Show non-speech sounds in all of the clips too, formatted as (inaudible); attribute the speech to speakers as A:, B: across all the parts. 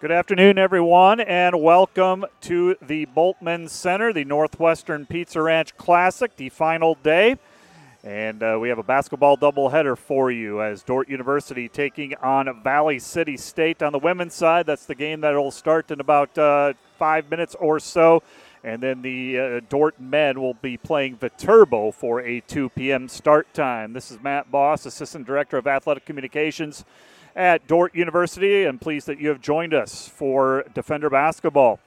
A: Good afternoon, everyone, and welcome to the Bultman Center, the Northwestern Pizza Ranch Classic, the final day. And uh, we have a basketball doubleheader for you as Dordt University taking on Valley City State on the women's side. That's the game that will start in about uh, five minutes or so. And then the uh, Dordt men will be playing Viterbo for a 2 p.m. start time. This is Matt Boss, Assistant Director of Athletic Communications at Dordt University, and pleased that you have joined us for Defender basketball.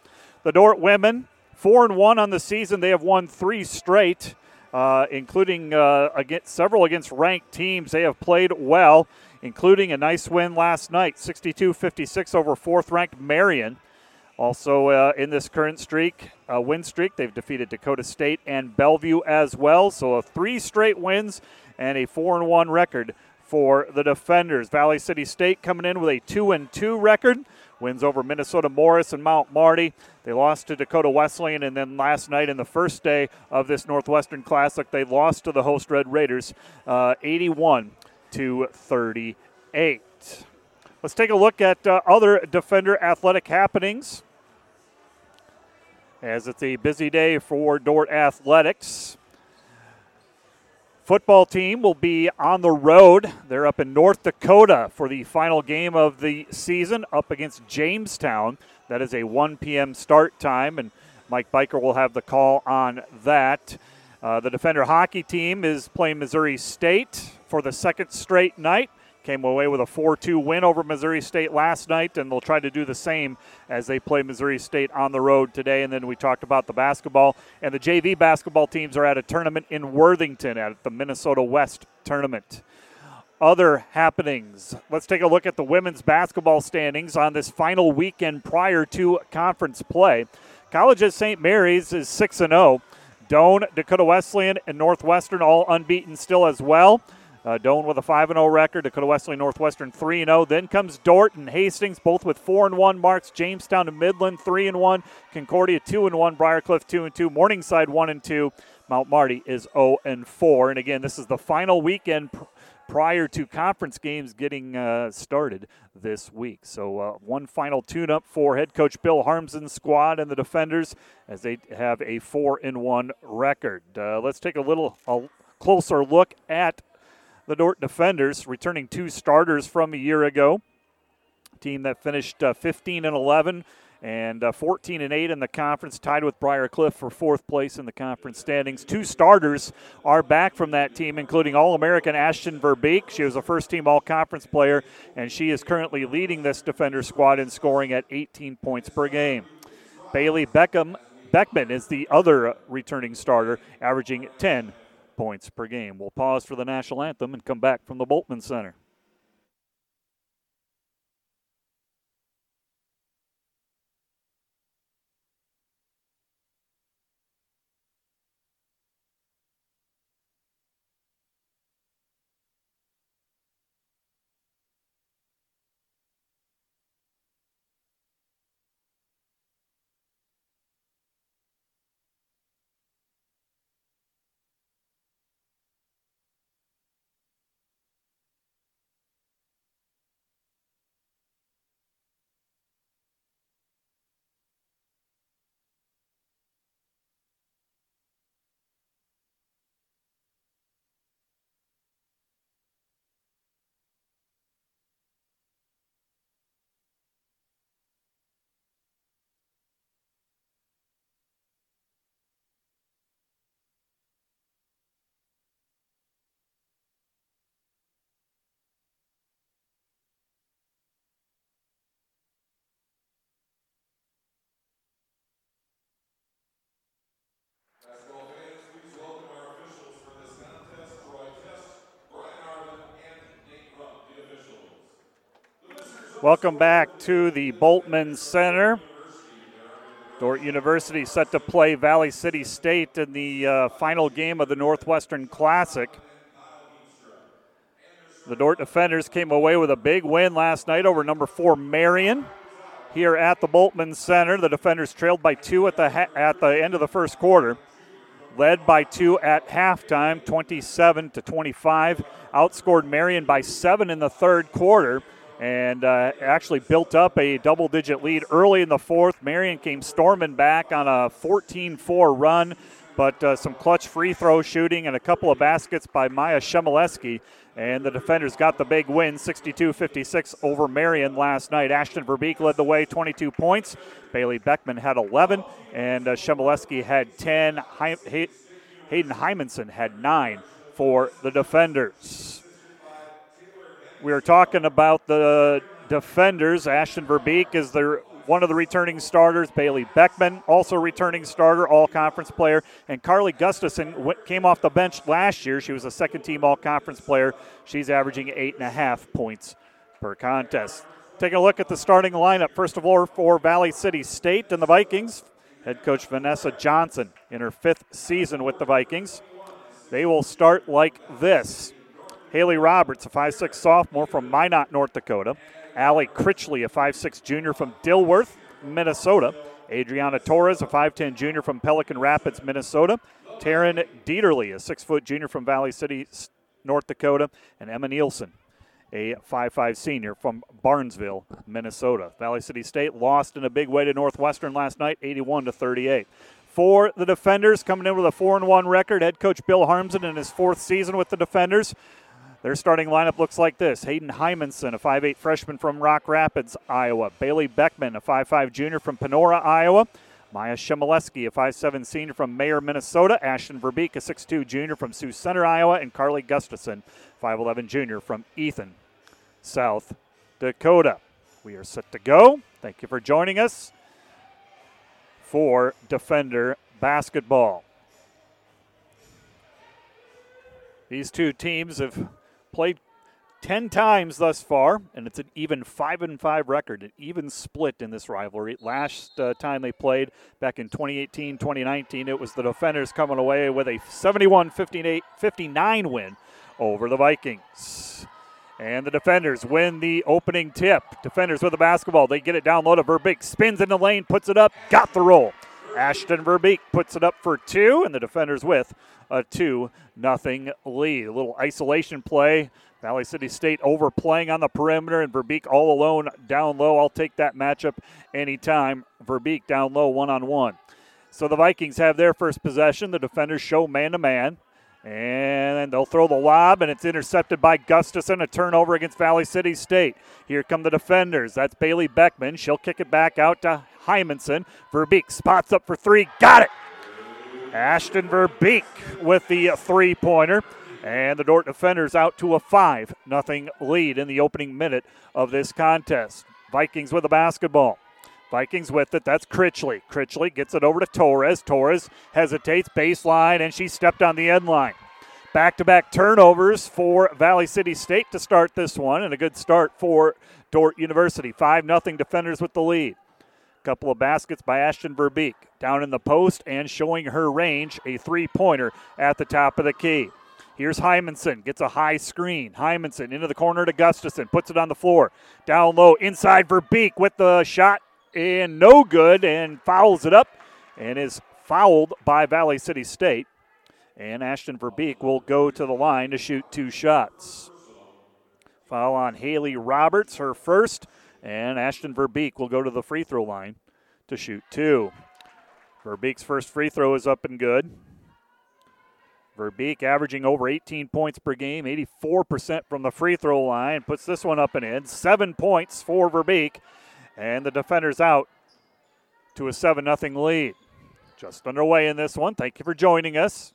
A: The Dordt women, four and one on the season. They have won three straight, uh, including uh, against several against ranked teams. They have played well, including a nice win last night, 62-56 over fourth-ranked Marion. Also uh, in this current streak, uh, win streak, they've defeated Dakota State and Bellevue as well. So three straight wins and a four and one record for the defenders. Valley City State coming in with a 2 and 2 record. Wins over Minnesota Morris and Mount Marty. They lost to Dakota Wesleyan, and then last night in the first day of this Northwestern Classic, they lost to the host Red Raiders, uh, 81 to 38. Let's take a look at uh, other Defender athletic happenings. As it's a busy day for Dordt Athletics. Football team will be on the road. They're up in North Dakota for the final game of the season up against Jamestown. That is a 1 p.m. start time, and Mike Biker will have the call on that. Uh, the Defender hockey team is playing Missouri State for the second straight night. Came away with a 4 2 win over Missouri State last night, and they'll try to do the same as they play Missouri State on the road today. And then we talked about the basketball, and the JV basketball teams are at a tournament in Worthington at the Minnesota West tournament. Other happenings. Let's take a look at the women's basketball standings on this final weekend prior to conference play. College of St. Mary's is 6 0. Doane, Dakota Wesleyan, and Northwestern all unbeaten still as well. Uh, Doane with a 5 0 record, Dakota Wesleyan Northwestern 3 0. Then comes Dordt and Hastings, both with 4 and 1 marks. Jamestown and Midland 3 1. Concordia 2 1. Briar Cliff 2 2. Morningside 1 2. Mount Marty is 0 4. And again, this is the final weekend pr- prior to conference games getting uh, started this week. So, uh, one final tune up for head coach Bill Harmsen's squad and the defenders as they have a 4 and 1 record. Uh, let's take a little a closer look at the Dordt Defenders, returning two starters from a year ago. Team that finished uh, 15 and 11 and uh, 14 and 8 in the conference, tied with Briar Cliff for fourth place in the conference standings. Two starters are back from that team, including All American Ashton Verbeek. She was a first team All Conference player, and she is currently leading this defender squad in scoring at 18 points per game. Bailey Beckham Beckman is the other returning starter, averaging 10 points per game. We'll pause for the national anthem and come back from the Bultman Center. Welcome back to the Bultman Center. Dordt University set to play Valley City State in the uh, final game of the Northwestern Classic. The Dordt defenders came away with a big win last night over number four Marion here at the Bultman Center. The defenders trailed by two at the ha- at the end of the first quarter, led by two at halftime, 27 to 25. Outscored Marion by seven in the third quarter and uh, actually built up a double digit lead early in the fourth. Marion came storming back on a 14 4 run, but uh, some clutch free throw shooting and a couple of baskets by Maya Shemileski. And the defenders got the big win, 62 56 over Marion last night. Ashton Verbeek led the way, 22 points. Bailey Beckman had 11, and uh, Shemileski had 10. Hayden Hymanson had 9 for the defenders. We are talking about the defenders. Ashton Verbeek is their one of the returning starters. Bailey Beckman, also returning starter, all conference player. And Carly Gustafson came off the bench last year. She was a second team all conference player. She's averaging eight and a half points per contest. Taking a look at the starting lineup. First of all, for Valley City State and the Vikings, head coach Vanessa Johnson in her fifth season with the Vikings. They will start like this. Haley Roberts, a 5'6 sophomore from Minot, North Dakota. Allie Critchley, a 5'6 junior from Dilworth, Minnesota. Adriana Torres, a 5'10 junior from Pelican Rapids, Minnesota. Taryn Dieterly, a 6 foot junior from Valley City, North Dakota. And Emma Nielsen, a 5'5 senior from Barnesville, Minnesota. Valley City State lost in a big way to Northwestern last night, 81 to 38. For the defenders, coming in with a 4 1 record, head coach Bill Harmsen in his fourth season with the defenders. Their starting lineup looks like this Hayden Hymanson, a 5'8 freshman from Rock Rapids, Iowa. Bailey Beckman, a 5'5 junior from Panora, Iowa. Maya Shemileski, a 5'7 senior from Mayer, Minnesota. Ashton Verbeek, a 6'2 junior from Sioux Center, Iowa. And Carly Gustafson, 5'11 junior from Ethan, South Dakota. We are set to go. Thank you for joining us for Defender Basketball. These two teams have played 10 times thus far, and it's an even 5 and 5 record, an even split in this rivalry. Last uh, time they played back in 2018 2019, it was the defenders coming away with a 71 59 win over the Vikings. And the defenders win the opening tip. Defenders with the basketball. They get it down low to Verbeek. Spins in the lane, puts it up, got the roll. Ashton Verbeek puts it up for two, and the defenders with a 2 nothing lead. A little isolation play. Valley City State overplaying on the perimeter, and Verbeek all alone down low. I'll take that matchup anytime. Verbeek down low, one on one. So the Vikings have their first possession. The defenders show man to man. And they'll throw the lob, and it's intercepted by Gustafson. A turnover against Valley City State. Here come the defenders. That's Bailey Beckman. She'll kick it back out to Hymanson. Verbeek spots up for three. Got it. Ashton Verbeek with the three pointer. And the Dordt defenders out to a 5 nothing lead in the opening minute of this contest. Vikings with the basketball. Vikings with it. That's Critchley. Critchley gets it over to Torres. Torres hesitates, baseline, and she stepped on the end line. Back to back turnovers for Valley City State to start this one, and a good start for Dordt University. 5 0 defenders with the lead. Couple of baskets by Ashton Verbeek down in the post and showing her range, a three pointer at the top of the key. Here's Hymanson, gets a high screen. Hymanson into the corner to Gustafson, puts it on the floor. Down low, inside Verbeek with the shot, and no good, and fouls it up, and is fouled by Valley City State. And Ashton Verbeek will go to the line to shoot two shots. Foul on Haley Roberts, her first. And Ashton Verbeek will go to the free throw line to shoot two. Verbeek's first free throw is up and good. Verbeek averaging over 18 points per game, 84% from the free throw line, puts this one up and in. Seven points for Verbeek, and the defender's out to a 7 0 lead. Just underway in this one. Thank you for joining us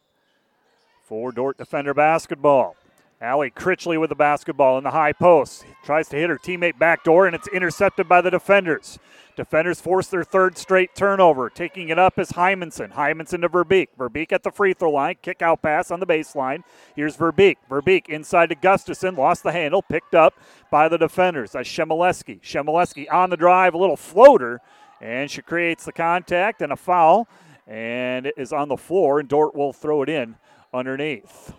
A: for Dordt Defender Basketball. Allie Critchley with the basketball in the high post. Tries to hit her teammate backdoor, and it's intercepted by the defenders. Defenders force their third straight turnover. Taking it up is Hymanson. Hymanson to Verbeek. Verbeek at the free throw line. Kick out pass on the baseline. Here's Verbeek. Verbeek inside to Gustafson. Lost the handle. Picked up by the defenders. That's Shemileski. Shemileski on the drive. A little floater. And she creates the contact and a foul. And it is on the floor, and Dordt will throw it in underneath.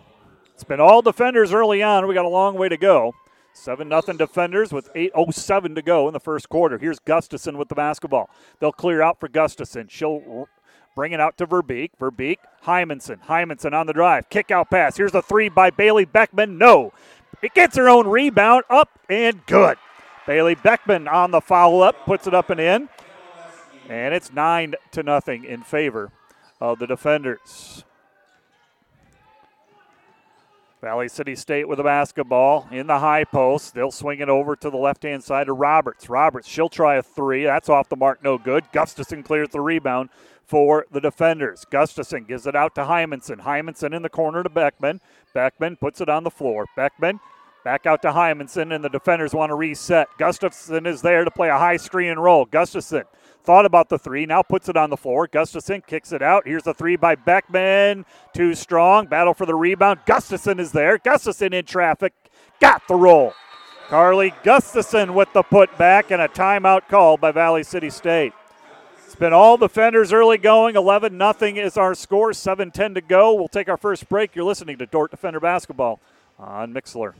A: It's been all defenders early on. We got a long way to go. 7 nothing defenders with 8.07 to go in the first quarter. Here's Gustafson with the basketball. They'll clear out for Gustafson. She'll bring it out to Verbeek. Verbeek, Hymanson. Hymanson on the drive. Kick out pass. Here's a three by Bailey Beckman. No. It gets her own rebound up and good. Bailey Beckman on the foul up, puts it up and in. And it's 9 to nothing in favor of the defenders. Valley City State with the basketball in the high post. They'll swing it over to the left hand side to Roberts. Roberts, she'll try a three. That's off the mark, no good. Gustafson clears the rebound for the defenders. Gustafson gives it out to Hymanson. Hymanson in the corner to Beckman. Beckman puts it on the floor. Beckman back out to Hymanson, and the defenders want to reset. Gustafson is there to play a high screen and roll. Gustafson thought about the three, now puts it on the floor. Gustafson kicks it out. Here's a three by Beckman. Too strong. Battle for the rebound. Gustafson is there. Gustafson in traffic. Got the roll. Carly Gustafson with the putback and a timeout call by Valley City State. It's been all defenders early going. 11 0 is our score. 7 10 to go. We'll take our first break. You're listening to Dordt Defender Basketball on Mixlr.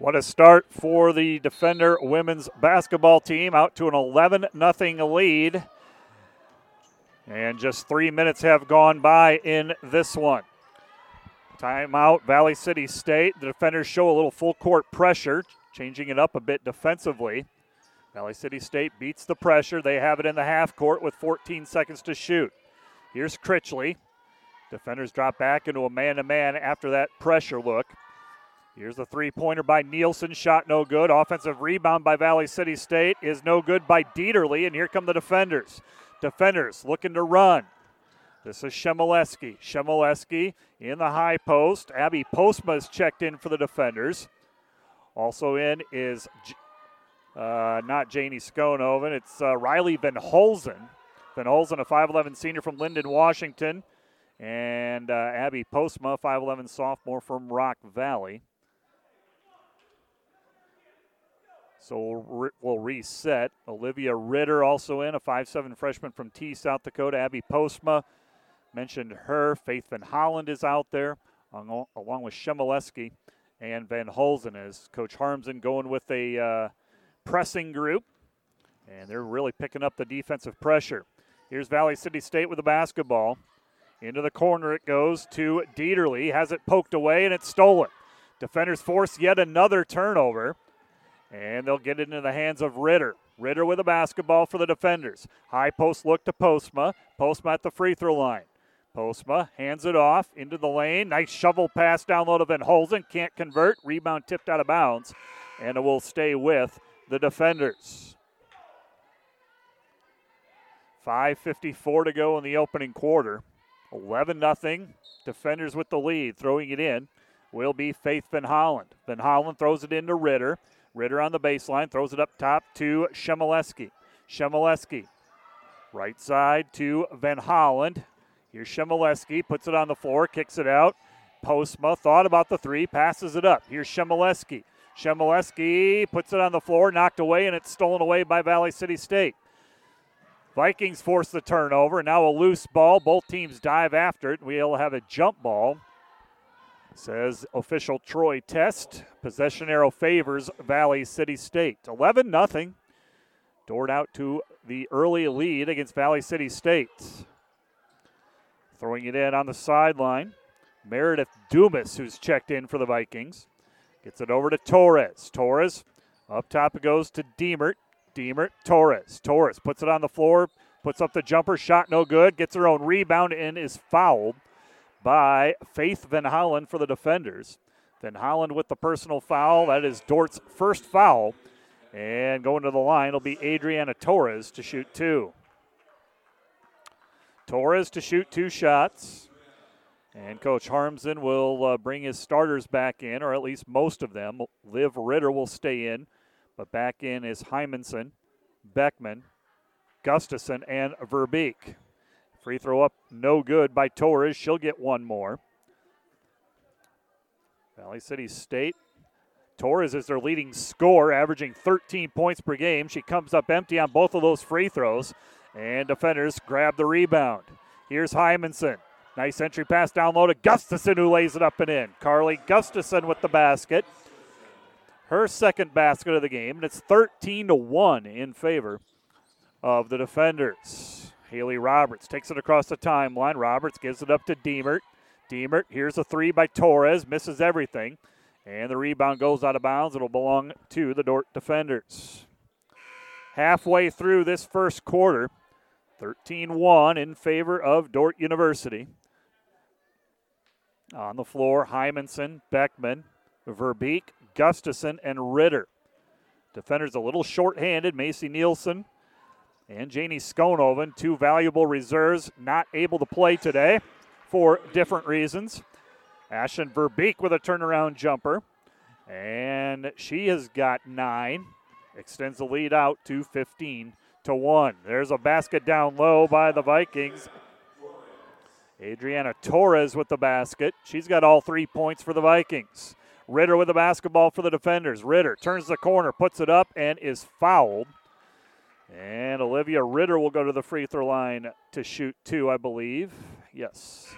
A: What a start for the Defender women's basketball team, out to an 11 0 lead. And just three minutes have gone by in this one. Timeout, Valley City State. The defenders show a little full court pressure, changing it up a bit defensively. Valley City State beats the pressure. They have it in the half court with 14 seconds to shoot. Here's Critchley. Defenders drop back into a man to man after that pressure look. Here's the three pointer by Nielsen. Shot no good. Offensive rebound by Valley City State is no good by Dieterly. And here come the defenders. Defenders looking to run. This is Shemileski. Shemileski in the high post. Abby Postma is checked in for the defenders. Also in is uh, not Janie Skonoven. It's uh, Riley Van Holzen. Van Holzen, a 5'11 senior from Lynden, Washington. And uh, Abby Postma, 5'11 sophomore from Rock Valley. So we'll, we'll, reset. Olivia Ritter also in, a 5'7 freshman from Tea, South Dakota. Abby Postma mentioned her. Faith Van Holland is out there, along, with Shemileski and Van Holzen as Coach Harmsen going with a uh, pressing group. And they're really picking up the defensive pressure. Here's Valley City State with the basketball. Into the corner it goes to Dieterly. Has it poked away and it's stolen. Defenders force yet another turnover. And they'll get it into the hands of Ritter. Ritter with a basketball for the defenders. High post look to Postma. Postma at the free throw line. Postma hands it off into the lane. Nice shovel pass down low to Van Holzen. Can't convert. Rebound tipped out of bounds. And it will stay with the defenders. 5.54 to go in the opening quarter. 11 0. Defenders with the lead. Throwing it in will be Faith Van Holland. Van Holland throws it into Ritter. Ritter on the baseline, throws it up top to Shemileski. Shemileski, right side to Van Holland. Here's Shemileski, puts it on the floor, kicks it out. Postma thought about the three, passes it up. Here's Shemileski. Shemileski puts it on the floor, knocked away, and it's stolen away by Valley City State. Vikings force the turnover. Now a loose ball. Both teams dive after it. We'll have a jump ball Says official Troy Test. Possession arrow favors Valley City State. 11 0. Dordt out to the early lead against Valley City State. Throwing it in on the sideline. Meredith Dumas, who's checked in for the Vikings. Gets it over to Torres. Torres up top it goes to Deemert. Deemert, Torres. Torres puts it on the floor, puts up the jumper, shot no good, gets her own rebound and is fouled by Faith Van Holland for the defenders. Van Holland with the personal foul. That is Dordt's first foul. And going to the line will be Adriana Torres to shoot two. Torres to shoot two shots. And Coach Harmsen will uh, bring his starters back in, or at least most of them. Liv Ritter will stay in, but back in is Hymanson, Beckman, Gustafson, and Verbeek. Free throw up, no good by Torres. She'll get one more. Valley City State. Torres is their leading scorer, averaging 13 points per game. She comes up empty on both of those free throws, and defenders grab the rebound. Here's Hymanson. Nice entry pass down low to Gustafson, who lays it up and in. Carly Gustafson with the basket. Her second basket of the game, and it's 13 to 1 in favor of the defenders. Haley Roberts takes it across the timeline. Roberts gives it up to Deemert. Deemert, here's a three by Torres, misses everything. And the rebound goes out of bounds. It'll belong to the Dordt defenders. Halfway through this first quarter, 13 1 in favor of Dordt University. On the floor, Hymanson, Beckman, Verbeek, Gustafson, and Ritter. Defenders a little short-handed. Macy Nielsen and Janie Skonoven, two valuable reserves, not able to play today for different reasons. Ashlyn Verbeek with a turnaround jumper. And she has got nine. Extends the lead out to 15 to 1. There's a basket down low by the Vikings. Adriana Torres with the basket. She's got all three points for the Vikings. Ritter with the basketball for the defenders. Ritter turns the corner, puts it up, and is fouled. And Olivia Ritter will go to the free throw line to shoot two, I believe. Yes.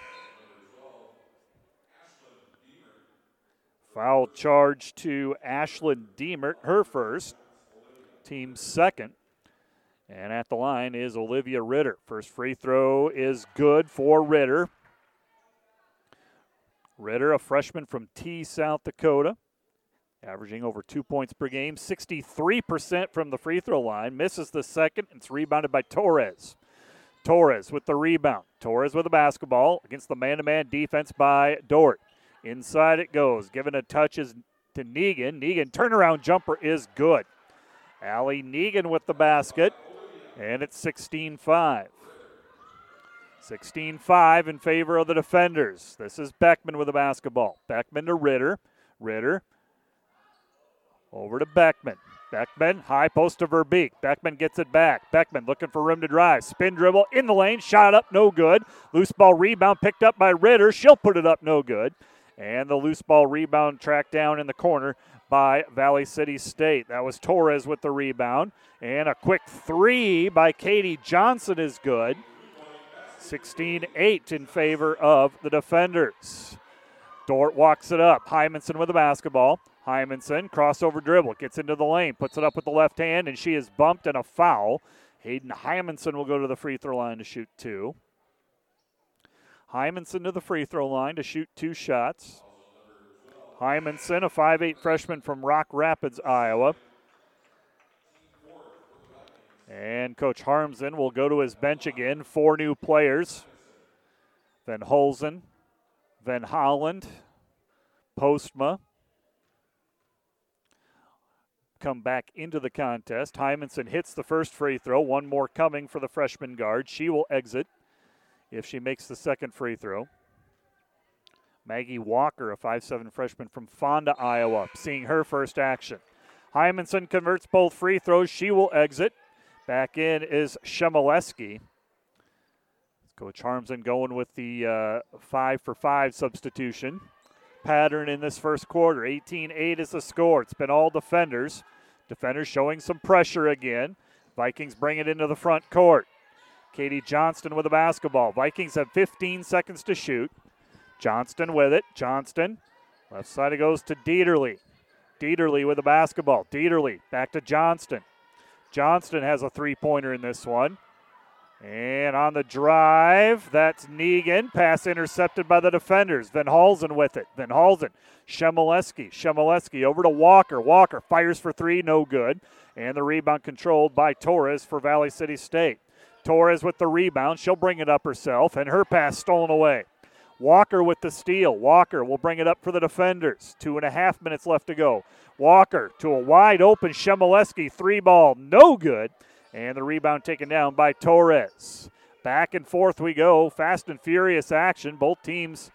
A: Foul charge to Ashlyn Deemert, her first, team second. And at the line is Olivia Ritter. First free throw is good for Ritter. Ritter, a freshman from Tea, South Dakota averaging over two points per game, 63% from the free throw line. Misses the second. It's rebounded by Torres. Torres with the rebound. Torres with the basketball against the man to man defense by Dordt. Inside it goes. Given a touch to Negan. Negan turnaround jumper is good. Allie Negan with the basket. And it's 16 5. 16 5 in favor of the defenders. This is Beckman with the basketball. Beckman to Ritter. Ritter over to Beckman. Beckman, high post to Verbeek. Beckman gets it back. Beckman looking for room to drive. Spin dribble in the lane, shot up, no good. Loose ball rebound picked up by Ritter. She'll put it up, no good. And the loose ball rebound tracked down in the corner by Valley City State. That was Torres with the rebound. And a quick three by Katie Johnson is good. 16 8 in favor of the defenders. Dordt walks it up. Hymanson with the basketball. Hymanson, crossover dribble, gets into the lane, puts it up with the left hand, and she is bumped and a foul. Hayden Hymanson will go to the free throw line to shoot two. Hymanson to the free throw line to shoot two shots. Hymanson, a 5'8 freshman from Rock Rapids, Iowa. And Coach Harmsen will go to his bench again. Four new players. Van Holzen, Van Holland, Postma, come back into the contest. Hymanson hits the first free throw. One more coming for the freshman guard. She will exit if she makes the second free throw. Maggie Walker, a 5'7 freshman from Fonda, Iowa, seeing her first action. Hymanson converts both free throws. She will exit. Back in is Shemileski. Coach Harmsen going with the uh, five for five substitution pattern in this first quarter. 18 8 is the score. It's been all defenders. Defenders showing some pressure again. Vikings bring it into the front court. Katie Johnston with the basketball. Vikings have 15 seconds to shoot. Johnston with it. Johnston. Left side it goes to Dieterly. Dieterly with the basketball. Dieterly back to Johnston. Johnston has a three pointer in this one. And on the drive, that's Negan. Pass intercepted by the defenders. Van Holzen with it. Van Holzen. Shemileski. Shemileski over to Walker. Walker fires for three, no good. And the rebound controlled by Torres for Valley City State. Torres with the rebound. She'll bring it up herself, and her pass stolen away. Walker with the steal. Walker will bring it up for the defenders. Two and a half minutes left to go. Walker to a wide open Shemileski. Three ball, no good. And the rebound taken down by Torres. Back and forth we go. Fast and furious action. Both teams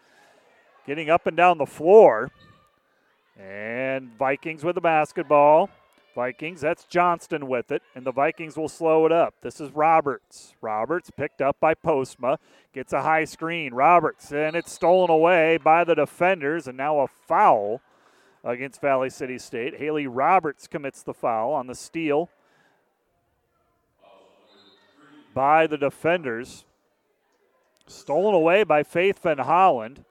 A: getting up and down the floor. And Vikings with the basketball. Vikings. That's Johnston with it, and the Vikings will slow it up. This is Roberts. Roberts picked up by Postma. Gets a high screen. Roberts, and it's stolen away by the defenders, and now a foul against Valley City State. Haley Roberts commits the foul on the steal by the defenders. Stolen away by Faith Van Holland.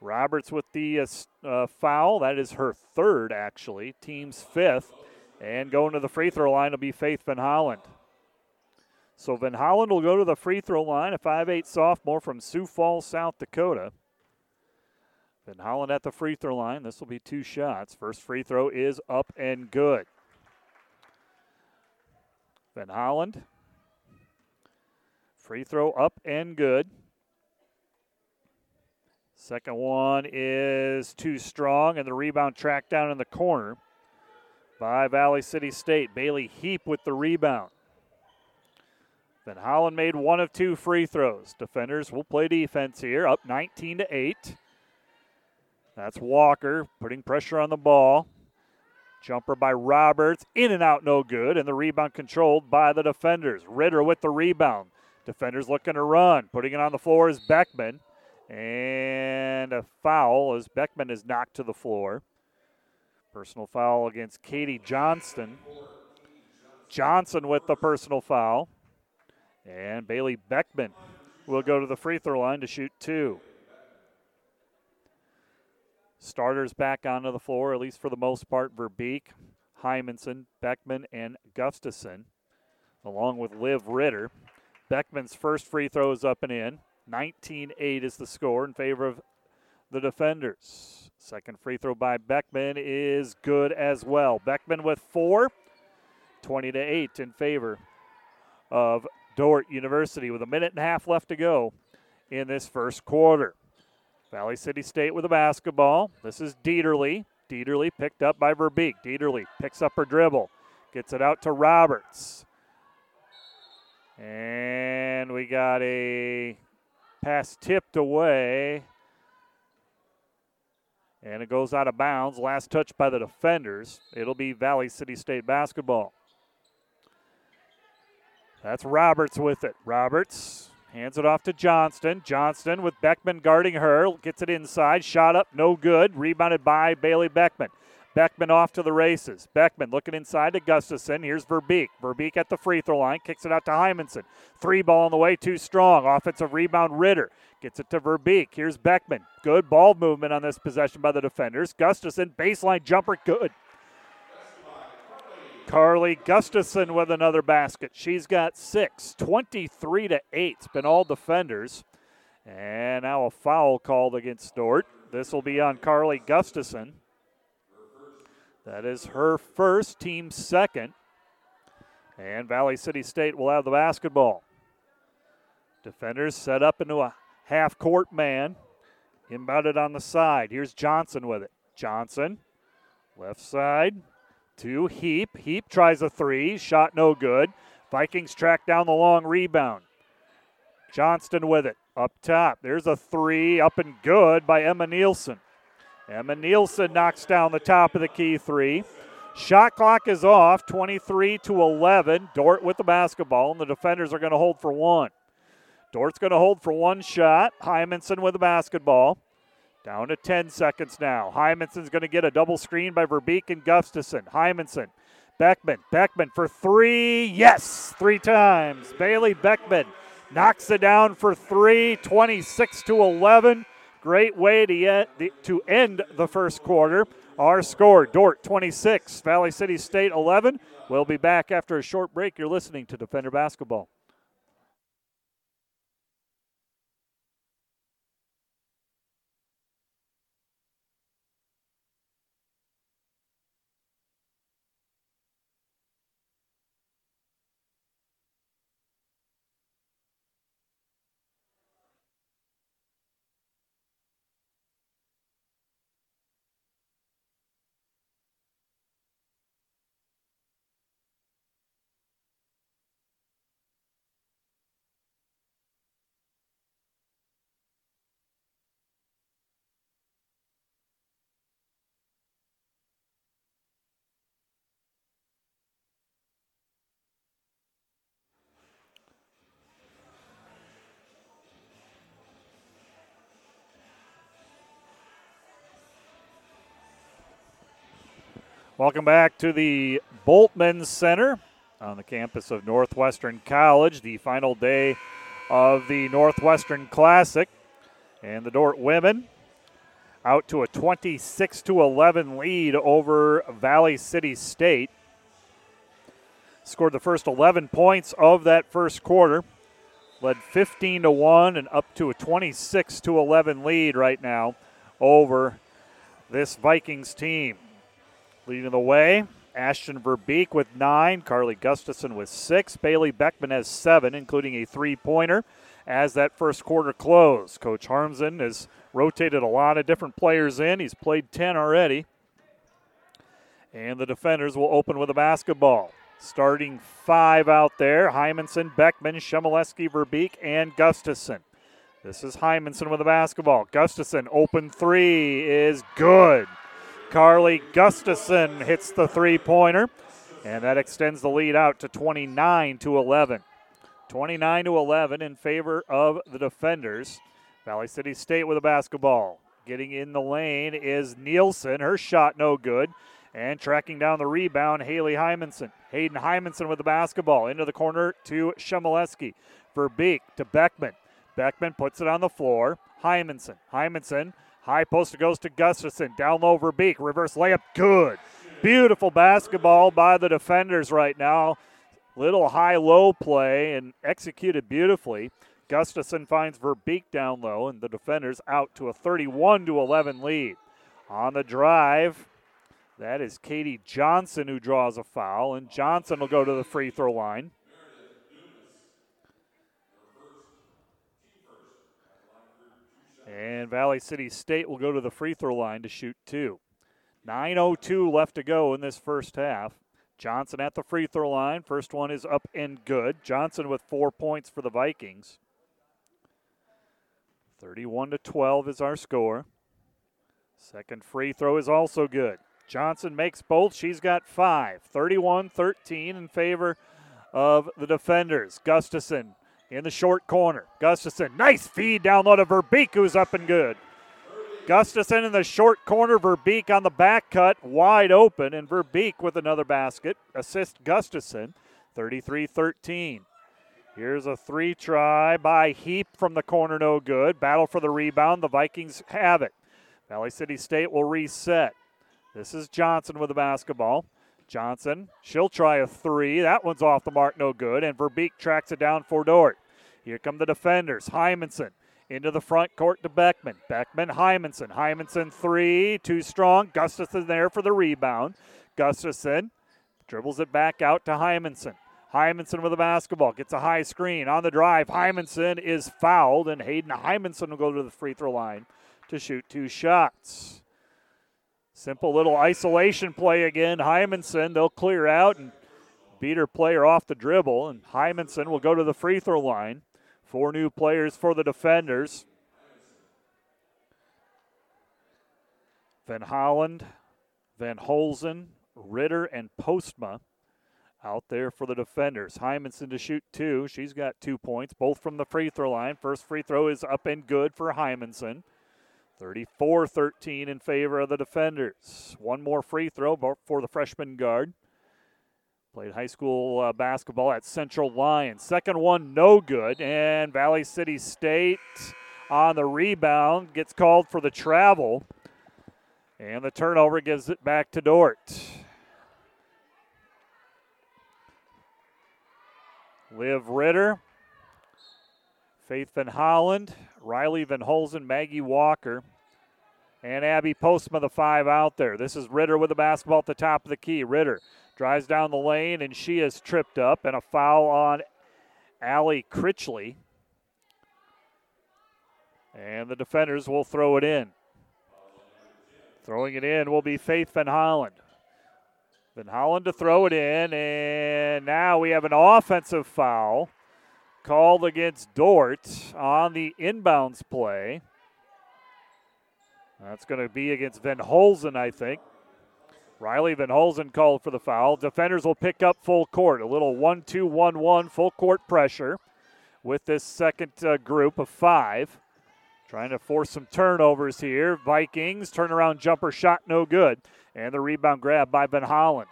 A: Roberts with the uh, uh, foul. That is her third, actually. Team's fifth. And going to the free throw line will be Faith Van Holland. So Van Holland will go to the free throw line, a 5'8 sophomore from Sioux Falls, South Dakota. Van Holland at the free throw line. This will be two shots. First free throw is up and good. Van Holland. Free throw up and good. Second one is too strong, and the rebound tracked down in the corner by Valley City State. Bailey Heap with the rebound. Then Holland made one of two free throws. Defenders will play defense here, up 19 to 8. That's Walker putting pressure on the ball. Jumper by Roberts, in and out, no good, and the rebound controlled by the defenders. Ritter with the rebound. Defenders looking to run. Putting it on the floor is Beckman. And a foul as Beckman is knocked to the floor. Personal foul against Katie Johnston. Johnson with the personal foul. And Bailey Beckman will go to the free throw line to shoot two. Starters back onto the floor, at least for the most part. Verbeek, Hymanson, Beckman, and Gustafson, along with Liv Ritter. Beckman's first free throw is up and in. 19 8 is the score in favor of the defenders. Second free throw by Beckman is good as well. Beckman with four, 20 to 8 in favor of Dordt University with a minute and a half left to go in this first quarter. Valley City State with a basketball. This is Dieterle. Dieterle picked up by Verbeek. Dieterle picks up her dribble, gets it out to Roberts. And we got a Pass tipped away. And it goes out of bounds. Last touch by the defenders. It'll be Valley City State basketball. That's Roberts with it. Roberts hands it off to Johnston. Johnston with Beckman guarding her. Gets it inside. Shot up. No good. Rebounded by Bailey Beckman. Beckman off to the races. Beckman looking inside to Gustafson. Here's Verbeek. Verbeek at the free throw line. Kicks it out to Hymanson. Three ball on the way. Too strong. Offensive rebound. Ritter gets it to Verbeek. Here's Beckman. Good ball movement on this possession by the defenders. Gustafson baseline jumper. Good. Carly Gustafson with another basket. She's got six. 23 to 8. It's been all defenders. And now a foul called against Dordt. This will be on Carly Gustafson. That is her first, team second. And Valley City State will have the basketball. Defenders set up into a half court man. Inbounded on the side. Here's Johnson with it. Johnson, left side to Heap. Heap tries a three. Shot no good. Vikings track down the long rebound. Johnston with it. Up top. There's a three. Up and good by Emma Nielsen. Emma Nielsen knocks down the top of the key three. Shot clock is off, 23 to 11. Dordt with the basketball, and the defenders are going to hold for one. Dordt's going to hold for one shot. Hymanson with the basketball. Down to 10 seconds now. Hymanson's going to get a double screen by Verbeek and Gustafson. Hymanson, Beckman, Beckman for three. Yes, three times. Bailey Beckman knocks it down for three, 26 to 11. Great way to, to end the first quarter. Our score Dordt 26, Valley City State 11. We'll be back after a short break. You're listening to Defender Basketball. Welcome back to the Bultman Center on the campus of Northwestern College, the final day of the Northwestern Classic. And the Dordt women out to a 26 to 11 lead over Valley City State. Scored the first 11 points of that first quarter. Led 15 to 1 and up to a 26 to 11 lead right now over this Vikings team. Leading the way, Ashton Verbeek with nine, Carly Gustafson with six, Bailey Beckman has seven, including a three pointer. As that first quarter closed, Coach Harmsen has rotated a lot of different players in. He's played 10 already. And the defenders will open with a basketball. Starting five out there Hymanson, Beckman, Shemileski, Verbeek, and Gustafson. This is Hymanson with the basketball. Gustafson, open three is good. Carly Gustafson hits the three pointer, and that extends the lead out to 29 to 11. 29 to 11 in favor of the defenders. Valley City State with a basketball. Getting in the lane is Nielsen. Her shot no good. And tracking down the rebound, Haley Hymanson. Hayden Hymanson with the basketball. Into the corner to Shemileski. Verbeek to Beckman. Beckman puts it on the floor. Hymanson. Hymanson High post goes to Gustafson. Down low Verbeek. Reverse layup. Good. Beautiful basketball by the defenders right now. Little high low play and executed beautifully. Gustafson finds Verbeek down low, and the defenders out to a 31 to 11 lead. On the drive, that is Katie Johnson who draws a foul, and Johnson will go to the free throw line. And Valley City State will go to the free throw line to shoot two. 9.02 left to go in this first half. Johnson at the free throw line. First one is up and good. Johnson with four points for the Vikings. 31 to 12 is our score. Second free throw is also good. Johnson makes both. She's got five. 31 13 in favor of the defenders. Gustafson in the short corner. Gustafson, nice feed down low to Verbeek, who's up and good. Gustafson in the short corner, Verbeek on the back cut, wide open, and Verbeek with another basket. Assist Gustafson, 33 13. Here's a three try by Heap from the corner, no good. Battle for the rebound. The Vikings have it. Valley City State will reset. This is Johnson with the basketball. Johnson, she'll try a three. That one's off the mark, no good. And Verbeek tracks it down for Dordt. Here come the defenders. Hymanson into the front court to Beckman. Beckman, Hymanson. Hymanson three, too strong. Gustafson there for the rebound. Gustafson dribbles it back out to Hymanson. Hymanson with the basketball gets a high screen on the drive. Hymanson is fouled, and Hayden Hymanson will go to the free throw line to shoot two shots. Simple little isolation play again. Hymanson, they'll clear out and beat her player off the dribble, and Hymanson will go to the free throw line. Four new players for the defenders. Van Holland, Van Holzen, Ritter, and Postma out there for the defenders. Hymanson to shoot two. She's got two points, both from the free throw line. First free throw is up and good for Hymanson. 34 13 in favor of the defenders. One more free throw for the freshman guard. Played high school uh, basketball at Central Lyon. Second one, no good. And Valley City State on the rebound gets called for the travel. And the turnover gives it back to Dordt. Liv Ritter Faith Van Holland, Riley Van Holzen, Maggie Walker, and Abby Postma, the five out there. This is Ritter with the basketball at the top of the key. Ritter drives down the lane, and she is tripped up, and a foul on Allie Critchley. And the defenders will throw it in. Throwing it in will be Faith Van Holland. Van Holland to throw it in, and now we have an offensive foul called against Dordt on the inbounds play. That's going to be against Van Holzen, I think. Riley Van Holzen called for the foul. Defenders will pick up full court. A little 1 2 1 1 full court pressure with this second uh, group of five. Trying to force some turnovers here. Vikings turnaround jumper shot no good. And the rebound grab by Van Holland.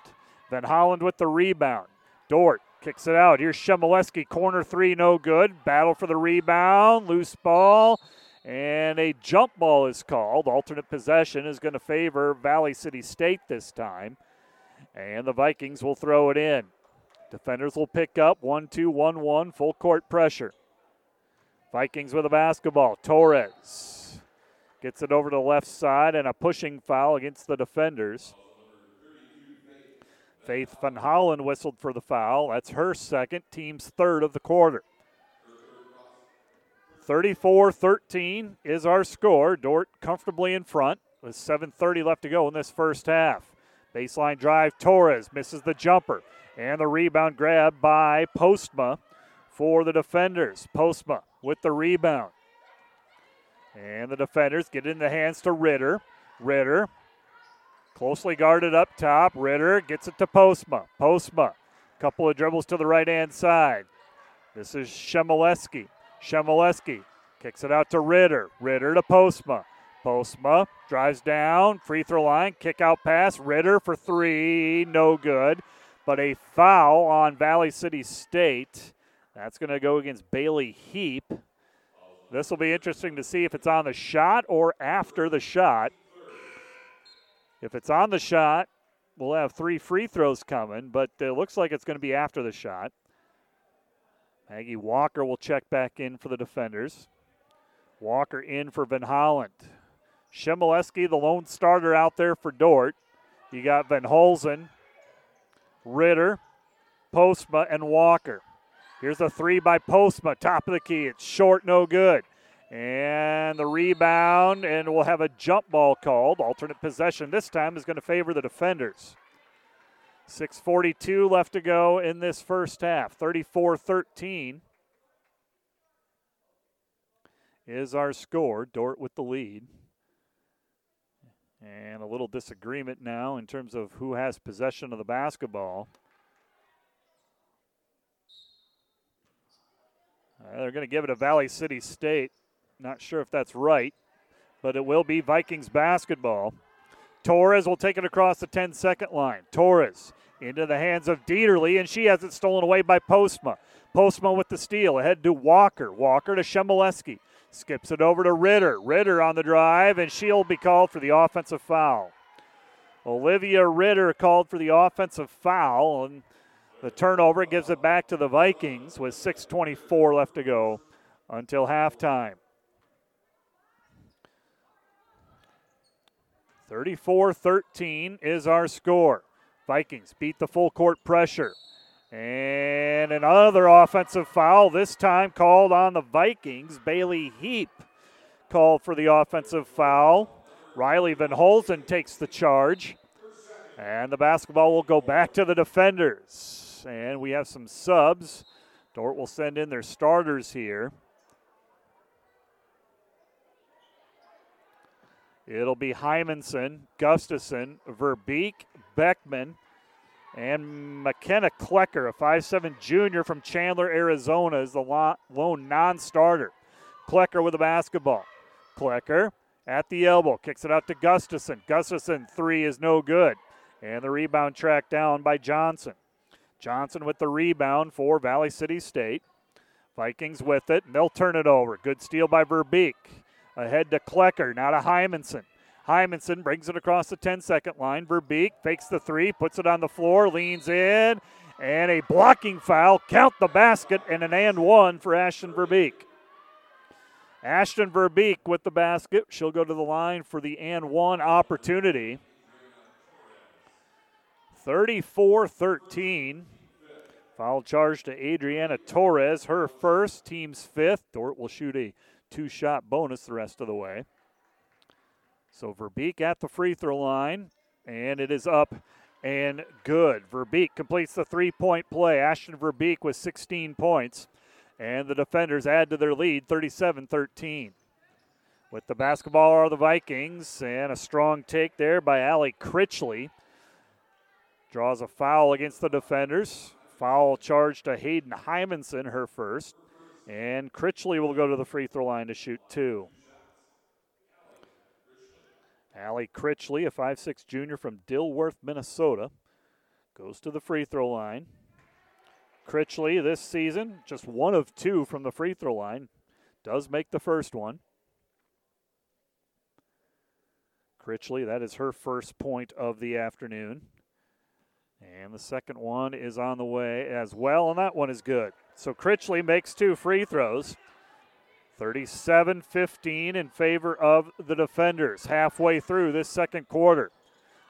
A: Van Holland with the rebound. Dordt kicks it out. Here's Shemileski. Corner three, no good. Battle for the rebound. Loose ball. And a jump ball is called. Alternate possession is going to favor Valley City State this time. And the Vikings will throw it in. Defenders will pick up 1 2 1 1, full court pressure. Vikings with a basketball. Torres gets it over to the left side and a pushing foul against the defenders. Faith Van Hollen whistled for the foul. That's her second, team's third of the quarter. 34 13 is our score. Dordt comfortably in front with 7.30 left to go in this first half. Baseline drive, Torres misses the jumper. And the rebound grab by Postma for the defenders. Postma with the rebound. And the defenders get it in the hands to Ritter. Ritter closely guarded up top. Ritter gets it to Postma. Postma, couple of dribbles to the right hand side. This is Shemileski. Shemileski kicks it out to Ritter. Ritter to Postma. Postma drives down, free throw line, kick out pass. Ritter for three, no good. But a foul on Valley City State. That's going to go against Bailey Heap. This will be interesting to see if it's on the shot or after the shot. If it's on the shot, we'll have three free throws coming, but it looks like it's going to be after the shot. Maggie Walker will check back in for the defenders. Walker in for Van Holland. Shemileski, the lone starter out there for Dordt. You got Van Holzen, Ritter, Postma, and Walker. Here's a three by Postma, top of the key. It's short, no good. And the rebound, and we'll have a jump ball called. Alternate possession this time is going to favor the defenders. 6.42 left to go in this first half. 34 13 is our score. Dordt with the lead. And a little disagreement now in terms of who has possession of the basketball. Uh, they're going to give it to Valley City State. Not sure if that's right, but it will be Vikings basketball. Torres will take it across the 10 second line. Torres into the hands of Dieterly, and she has it stolen away by Postma. Postma with the steal ahead to Walker. Walker to Shemileski. Skips it over to Ritter. Ritter on the drive, and she'll be called for the offensive foul. Olivia Ritter called for the offensive foul, and the turnover gives it back to the Vikings with 6.24 left to go until halftime. 34 13 is our score. Vikings beat the full court pressure. And another offensive foul, this time called on the Vikings. Bailey Heap called for the offensive foul. Riley Van Holzen takes the charge. And the basketball will go back to the defenders. And we have some subs. Dordt will send in their starters here. It'll be Hymanson, Gustafson, Verbeek, Beckman, and McKenna Klecker, a 5'7 junior from Chandler, Arizona, is the lone non starter. Klecker with the basketball. Klecker at the elbow, kicks it out to Gustafson. Gustafson, three is no good. And the rebound tracked down by Johnson. Johnson with the rebound for Valley City State. Vikings with it, and they'll turn it over. Good steal by Verbeek. Ahead to Klecker, now to Hymanson. Hymanson brings it across the 10 second line. Verbeek fakes the three, puts it on the floor, leans in, and a blocking foul. Count the basket and an and one for Ashton Verbeek. Ashton Verbeek with the basket. She'll go to the line for the and one opportunity. 34 13. Foul charge to Adriana Torres, her first, team's fifth. Dordt will shoot a two shot bonus the rest of the way. So Verbeek at the free throw line, and it is up and good. Verbeek completes the three point play. Ashton Verbeek with 16 points, and the defenders add to their lead 37 13. With the basketball are the Vikings, and a strong take there by Allie Critchley. Draws a foul against the defenders. Foul charge to Hayden Hymanson, her first. And Critchley will go to the free throw line to shoot two. Allie Critchley, a 5'6 junior from Dilworth, Minnesota, goes to the free throw line. Critchley this season, just one of two from the free throw line, does make the first one. Critchley, that is her first point of the afternoon. And the second one is on the way as well, and that one is good. So Critchley makes two free throws. 37 15 in favor of the defenders halfway through this second quarter.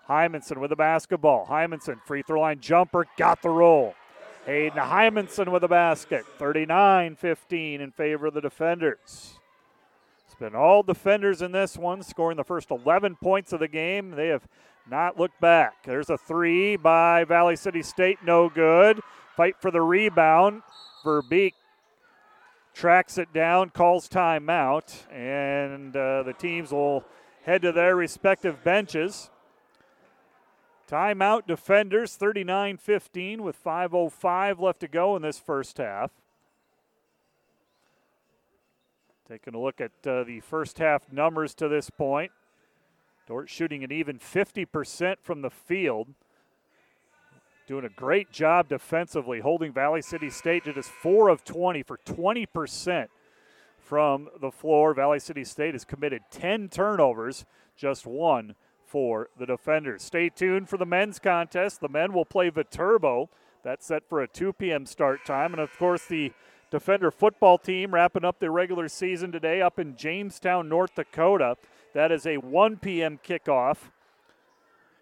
A: Hymanson with the basketball. Hymanson, free throw line jumper, got the roll. Hayden Hymanson with a basket. 39 15 in favor of the defenders. It's been all defenders in this one, scoring the first 11 points of the game. They have not looked back. There's a three by Valley City State, no good. Fight for the rebound. Verbeek tracks it down, calls timeout, and uh, the teams will head to their respective benches. Timeout defenders 39 15 with 5.05 left to go in this first half. Taking a look at uh, the first half numbers to this point. Dordt shooting an even 50% from the field. Doing a great job defensively, holding Valley City State to just 4 of 20 for 20% from the floor. Valley City State has committed 10 turnovers, just one for the defenders. Stay tuned for the men's contest. The men will play Viterbo. That's set for a 2 p.m. start time. And of course, the Defender football team wrapping up their regular season today up in Jamestown, North Dakota. That is a 1 p.m. kickoff.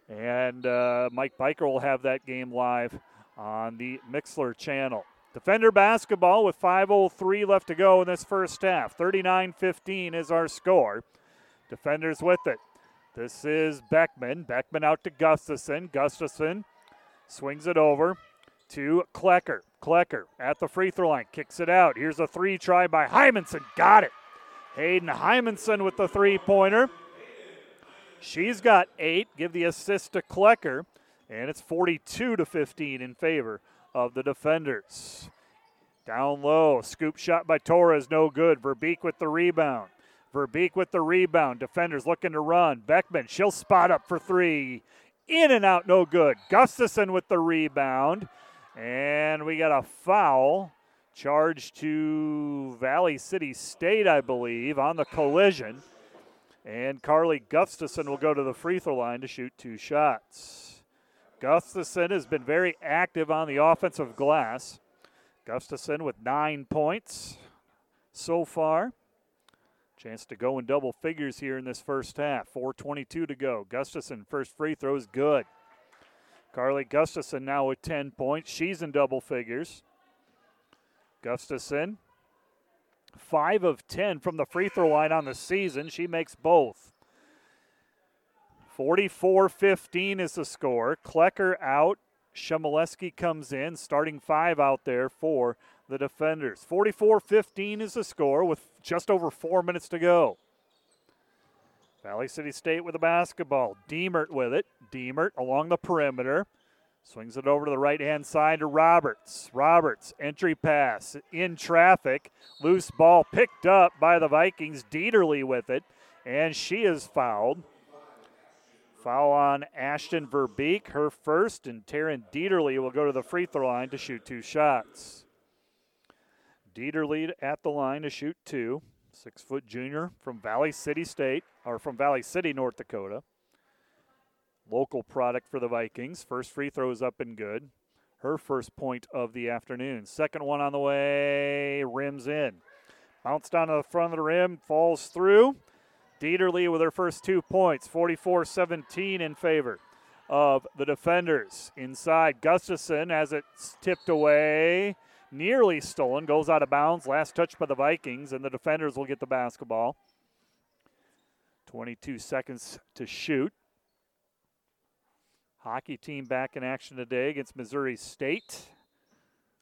A: And uh, Mike Biker will have that game live on the Mixlr channel. Defender basketball with 5.03 left to go in this first half. 39 15 is our score. Defenders with it. This is Beckman. Beckman out to Gustafson. Gustafson swings it over to Klecker. Klecker at the free throw line, kicks it out. Here's a three try by Hymanson. Got it. Hayden Hymanson with the three pointer. She's got eight. Give the assist to Klecker. And it's 42 to 15 in favor of the defenders. Down low, scoop shot by Torres, no good. Verbeek with the rebound. Verbeek with the rebound. Defenders looking to run. Beckman, she'll spot up for three. In and out, no good. Gustafson with the rebound. And we got a foul charged to Valley City State, I believe, on the collision. And Carly Gustafson will go to the free throw line to shoot two shots. Gustafson has been very active on the offensive glass. Gustafson with nine points so far. Chance to go in double figures here in this first half. 4.22 to go. Gustafson, first free throw is good. Carly Gustafson now with 10 points. She's in double figures. Gustafson, 5 of 10 from the free throw line on the season. She makes both. 44 15 is the score. Klecker out. Shemileski comes in, starting five out there for the defenders. 44 15 is the score with just over four minutes to go. Valley City State with the basketball. Deemert with it. Deemert along the perimeter. Swings it over to the right hand side to Roberts. Roberts, entry pass in traffic. Loose ball picked up by the Vikings. Dieterly with it, and she is fouled. Foul on Ashton Verbeek, her first, and Taryn Dieterly will go to the free throw line to shoot two shots. Dieterly at the line to shoot two. Six foot junior from Valley City State, or from Valley City, North Dakota. Local product for the Vikings. First free throw is up and good. Her first point of the afternoon. Second one on the way, rims in. Bounced down to the front of the rim, falls through. Dieterly with her first two points, 44 17 in favor of the defenders. Inside, Gustafson as it's tipped away nearly stolen, goes out of bounds. Last touch by the Vikings, and the defenders will get the basketball. 22 seconds to shoot. Hockey team back in action today against Missouri State.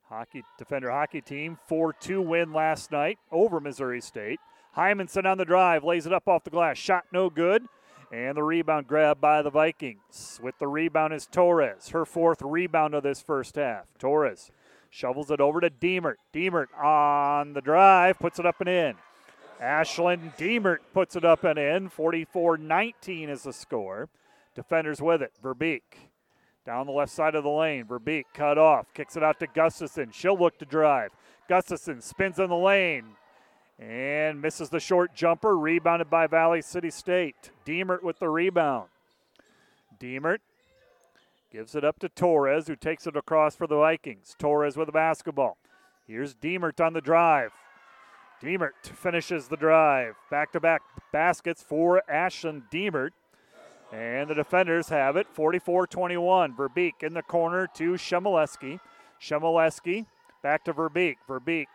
A: Hockey defender hockey team 4-2 win last night over Missouri State. Hymanson on the drive, lays it up off the glass, shot no good. And the rebound grabbed by the Vikings. With the rebound is Torres, her fourth rebound of this first half. Torres Shovels it over to Deemert. Deemert on the drive, puts it up and in. Ashland Demert puts it up and in. 44 19 is the score. Defenders with it. Verbeek down the left side of the lane. Verbeek cut off, kicks it out to Gustafson. She'll look to drive. Gustafson spins in the lane and misses the short jumper. Rebounded by Valley City State. Demert with the rebound. Demert gives it up to Torres, who takes it across for the Vikings. Torres with the basketball. Here's Demert on the drive. Demert finishes the drive. Back to back baskets for Ashton Demert. And the defenders have it 44 21. Verbeek in the corner to Shemileski. Shemileski back to Verbeek. Verbeek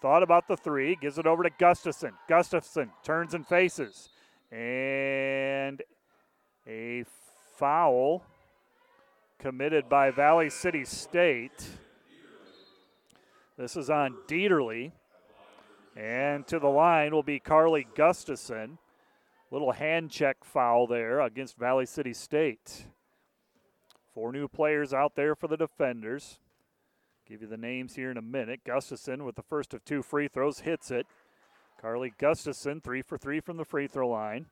A: thought about the three, gives it over to Gustafson. Gustafson turns and faces. And a foul committed by Valley City State. This is on Dieterly. And to the line will be Carly Gustafson. Little hand check foul there against Valley City State. Four new players out there for the defenders. Give you the names here in a minute. Gustafson with the first of two free throws hits it. Carly Gustafson, three for three from the free throw line.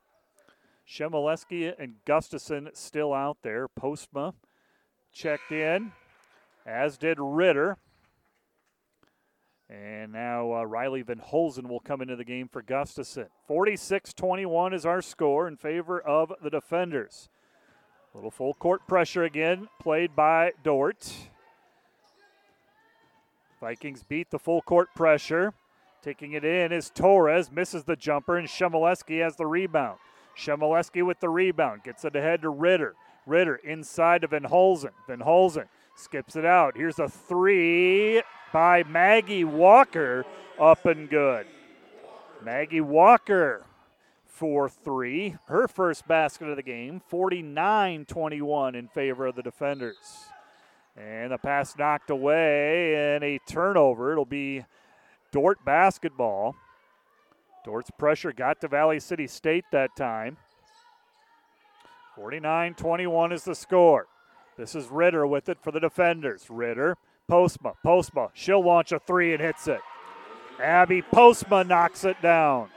A: Shemileski and Gustafson still out there. Postma checked in, as did Ritter. And now uh, Riley Van Holzen will come into the game for Gustafson. 46 21 is our score in favor of the defenders. Little full court pressure again, played by Dordt. Vikings beat the full court pressure. Taking it in is Torres, misses the jumper, and Shemileski has the rebound. Shemileski with the rebound, gets it ahead to Ritter. Ritter inside to Van Holzen. Van Holzen skips it out. Here's a three by Maggie Walker, up and good. Maggie Walker for three. Her first basket of the game, 49 21 in favor of the defenders. And the pass knocked away and a turnover. It'll be Dordt basketball. Dordt's pressure got to Valley City State that time. 49 21 is the score. This is Ritter with it for the defenders. Ritter, Postma, Postma. She'll launch a three and hits it. Abby Postma knocks it down.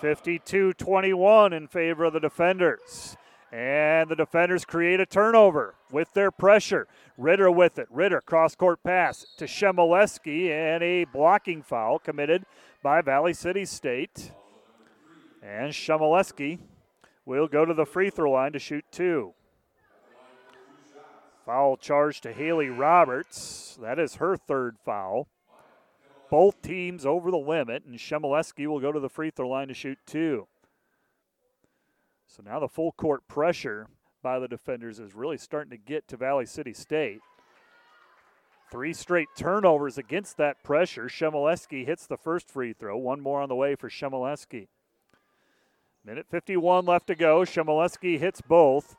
A: 52 21 in favor of the defenders. And the defenders create a turnover with their pressure. Ritter with it. Ritter cross court pass to Shemileski and a blocking foul committed by Valley City State. And Shemileski will go to the free throw line to shoot two. Foul charge to Haley Roberts. That is her third foul. Both teams over the limit, and Shemileski will go to the free throw line to shoot two. So now the full court pressure by the defenders is really starting to get to Valley City State. Three straight turnovers against that pressure. Shemileski hits the first free throw. One more on the way for Shemileski. Minute 51 left to go. Shemileski hits both.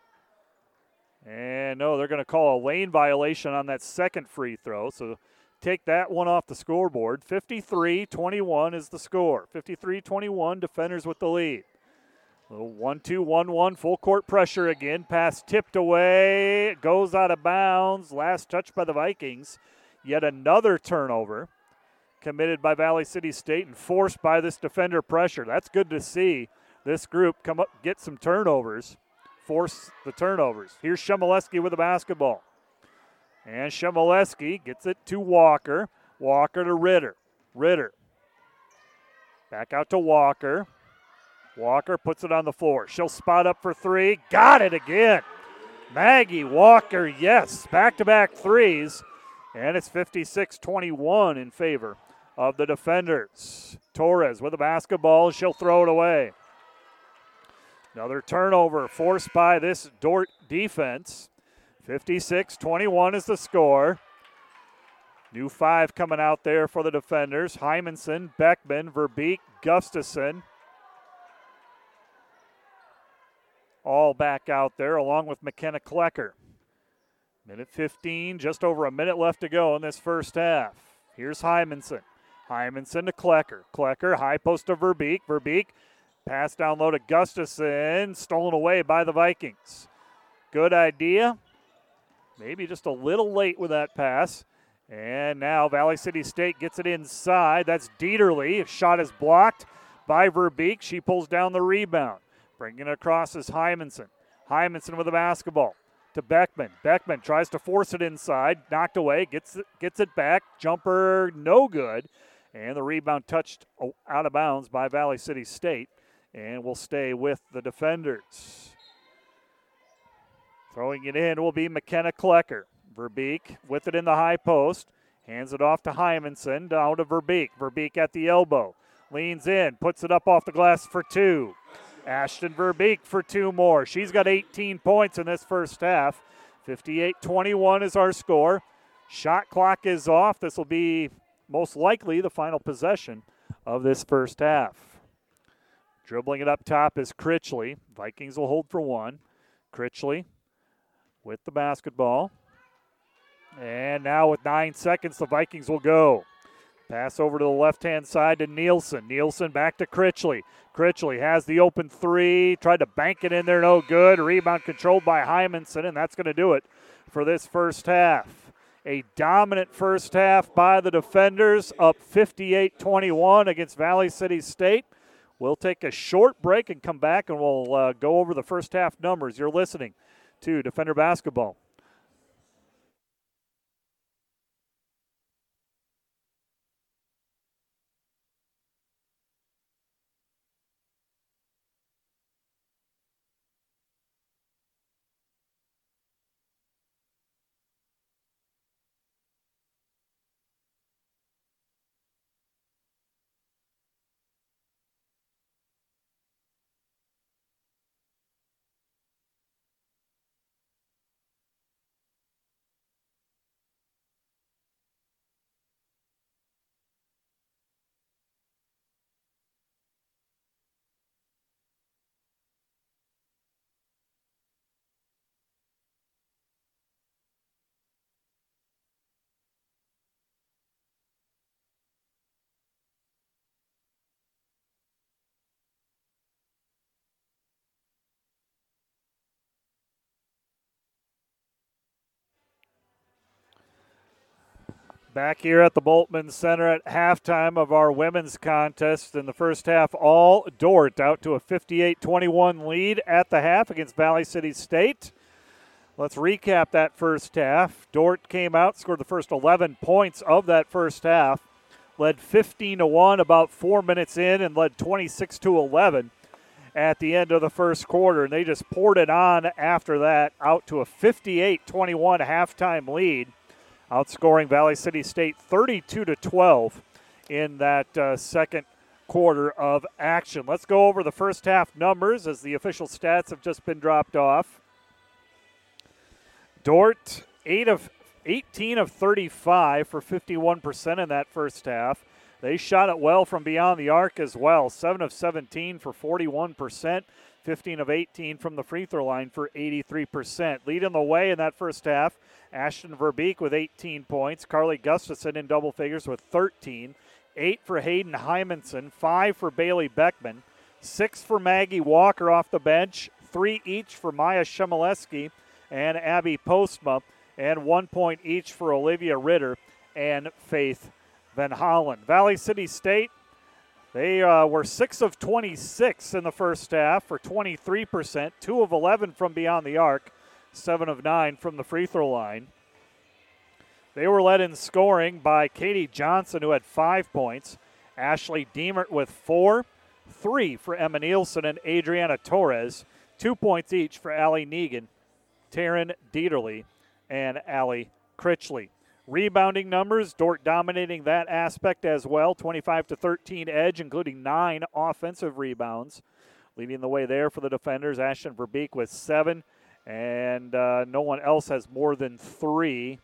A: And no, they're going to call a lane violation on that second free throw. So take that one off the scoreboard. 53 21 is the score. 53 21, defenders with the lead. Little 1 2 1 1, full court pressure again. Pass tipped away, it goes out of bounds. Last touch by the Vikings. Yet another turnover committed by Valley City State and forced by this defender pressure. That's good to see. This group come up, get some turnovers force the turnovers. Here's Shemileski with the basketball. And Shemileski gets it to Walker. Walker to Ritter. Ritter. Back out to Walker. Walker puts it on the floor. She'll spot up for three. Got it again. Maggie Walker, yes. Back to back threes. And it's 56 21 in favor of the defenders. Torres with the basketball. She'll throw it away. Another turnover forced by this Dordt defense. 56 21 is the score. New five coming out there for the defenders Hymanson, Beckman, Verbeek, Gustafson. All back out there along with McKenna Klecker. Minute 15, just over a minute left to go in this first half. Here's Hymanson. Hymanson to Klecker. Klecker, high post to Verbeek. Verbeek Pass down low to Gustafson, stolen away by the Vikings. Good idea. Maybe just a little late with that pass. And now Valley City State gets it inside. That's Dieterly. Shot is blocked by Verbeek. She pulls down the rebound. Bringing it across is Hymanson. Hymanson with the basketball to Beckman. Beckman tries to force it inside, knocked away, gets it, gets it back. Jumper no good. And the rebound touched out of bounds by Valley City State and will stay with the defenders. Throwing it in will be McKenna Klecker. Verbeek with it in the high post. Hands it off to Hymanson, down to Verbeek. Verbeek at the elbow. Leans in, puts it up off the glass for two. Ashton Verbeek for two more. She's got 18 points in this first half. 58 21 is our score. Shot clock is off. This will be most likely the final possession of this first half. Dribbling it up top is Critchley. Vikings will hold for one. Critchley with the basketball. And now with nine seconds, the Vikings will go. Pass over to the left hand side to Nielsen. Nielsen back to Critchley. Critchley has the open three, tried to bank it in there, no good. Rebound controlled by Hymanson, and that's going to do it for this first half. A dominant first half by the defenders, up 58 21 against Valley City State. We'll take a short break and come back and we'll uh, go over the first half numbers. You're listening to Defender Basketball. Back here at the Bultman Center at halftime of our women's contest in the first half, all Dordt out to a 58 21 lead at the half against Valley City State. Let's recap that first half. Dordt came out, scored the first 11 points of that first half, led 15 to 1 about four minutes in, and led 26 to 11 at the end of the first quarter. And they just poured it on after that, out to a 58 21 halftime lead outscoring Valley City State 32 to 12 in that uh, second quarter of action. Let's go over the first half numbers as the official stats have just been dropped off. Dordt, 8 of 18 of 35 for 51% in that first half. They shot it well from beyond the arc as well. 7 of 17 for 41%. 15 of 18 from the free throw line for 83%. Leading the way in that first half, Ashton Verbeek with 18 points. Carly Gustafson in double figures with 13. Eight for Hayden Hymanson. Five for Bailey Beckman. Six for Maggie Walker off the bench. Three each for Maya Shemileski and Abby Postma. And one point each for Olivia Ritter and Faith Van Hollen. Valley City State they uh, were 6 of 26 in the first half for 23%, 2 of 11 from beyond the arc, 7 of 9 from the free throw line. They were led in scoring by Katie Johnson, who had 5 points, Ashley Deemert with 4, 3 for Emma Nielsen and Adriana Torres, 2 points each for Allie Negan, Taryn Dieterly, and Allie Critchley. Rebounding numbers, Dordt dominating that aspect as well. 25 to 13 edge, including nine offensive rebounds. Leading the way there for the defenders, Ashton Verbeek with seven, and uh, no one else has more than three.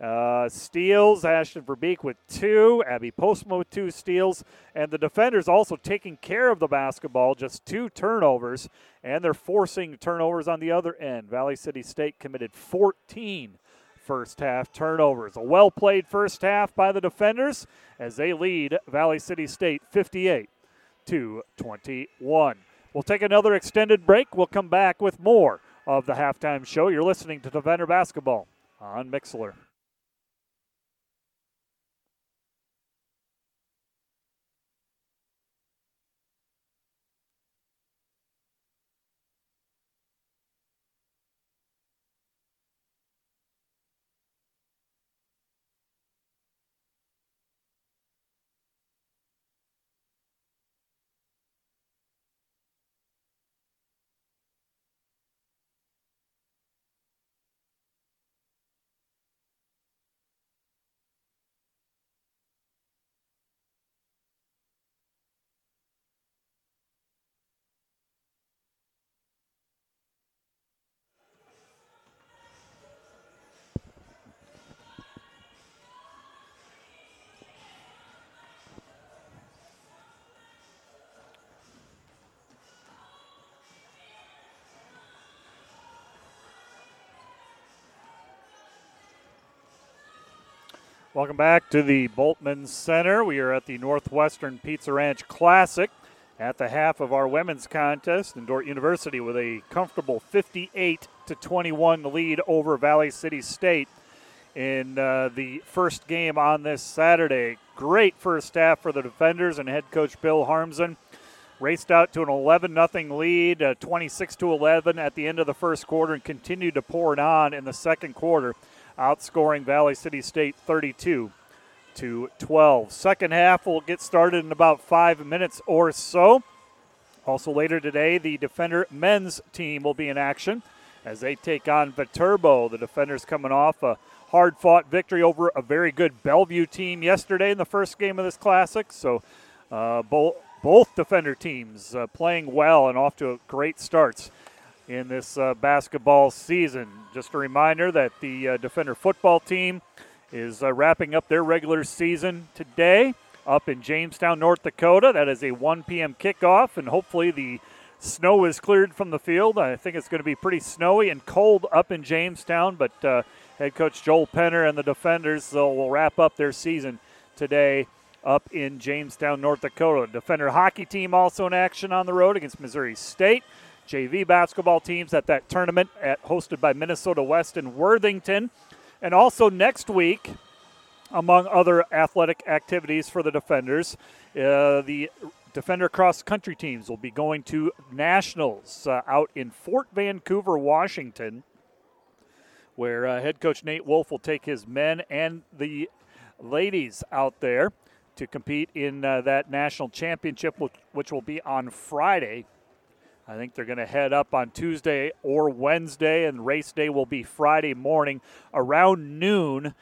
A: Uh, steals, Ashton Verbeek with two, Abby Postma with two steals, and the defenders also taking care of the basketball, just two turnovers, and they're forcing turnovers on the other end. Valley City State committed 14 first half turnovers. A well played first half by the defenders as they lead Valley City State 58 to 21. We'll take another extended break. We'll come back with more of the halftime show. You're listening to Defender Basketball on Mixlr. Welcome back to the Bultman Center. We are at the Northwestern Pizza Ranch Classic at the half of our women's contest. And Dordt University with a comfortable 58 to 21 lead over Valley City State in uh, the first game on this Saturday. Great first half for the defenders and head coach Bill Harmsen. Raced out to an 11 0 lead, uh, 26 to 11 at the end of the first quarter, and continued to pour it on in the second quarter outscoring Valley City State 32 to 12. Second half will get started in about five minutes or so. Also later today, the Defender men's team will be in action as they take on Viterbo. The Defenders coming off a hard fought victory over a very good Bellevue team yesterday in the first game of this Classic. So uh, both, both Defender teams uh, playing well and off to great starts in this uh, basketball season. Just a reminder that the uh, Defender football team is uh, wrapping up their regular season today up in Jamestown, North Dakota. That is a 1 p.m. kickoff, and hopefully the snow is cleared from the field. I think it's going to be pretty snowy and cold up in Jamestown, but uh, head coach Joel Penner and the Defenders will wrap up their season today up in Jamestown, North Dakota. Defender hockey team also in action on the road against Missouri State. JV basketball teams at that tournament at, hosted by Minnesota West in Worthington. And also next week, among other athletic activities for the Defenders, uh, the Defender cross country teams will be going to nationals uh, out in Fort Vancouver, Washington, where uh, head coach Nate Wolf will take his men and the ladies out there to compete in uh, that national championship, which, which will be on Friday I think they're going to head up on Tuesday or Wednesday, and race day will be Friday morning around noon,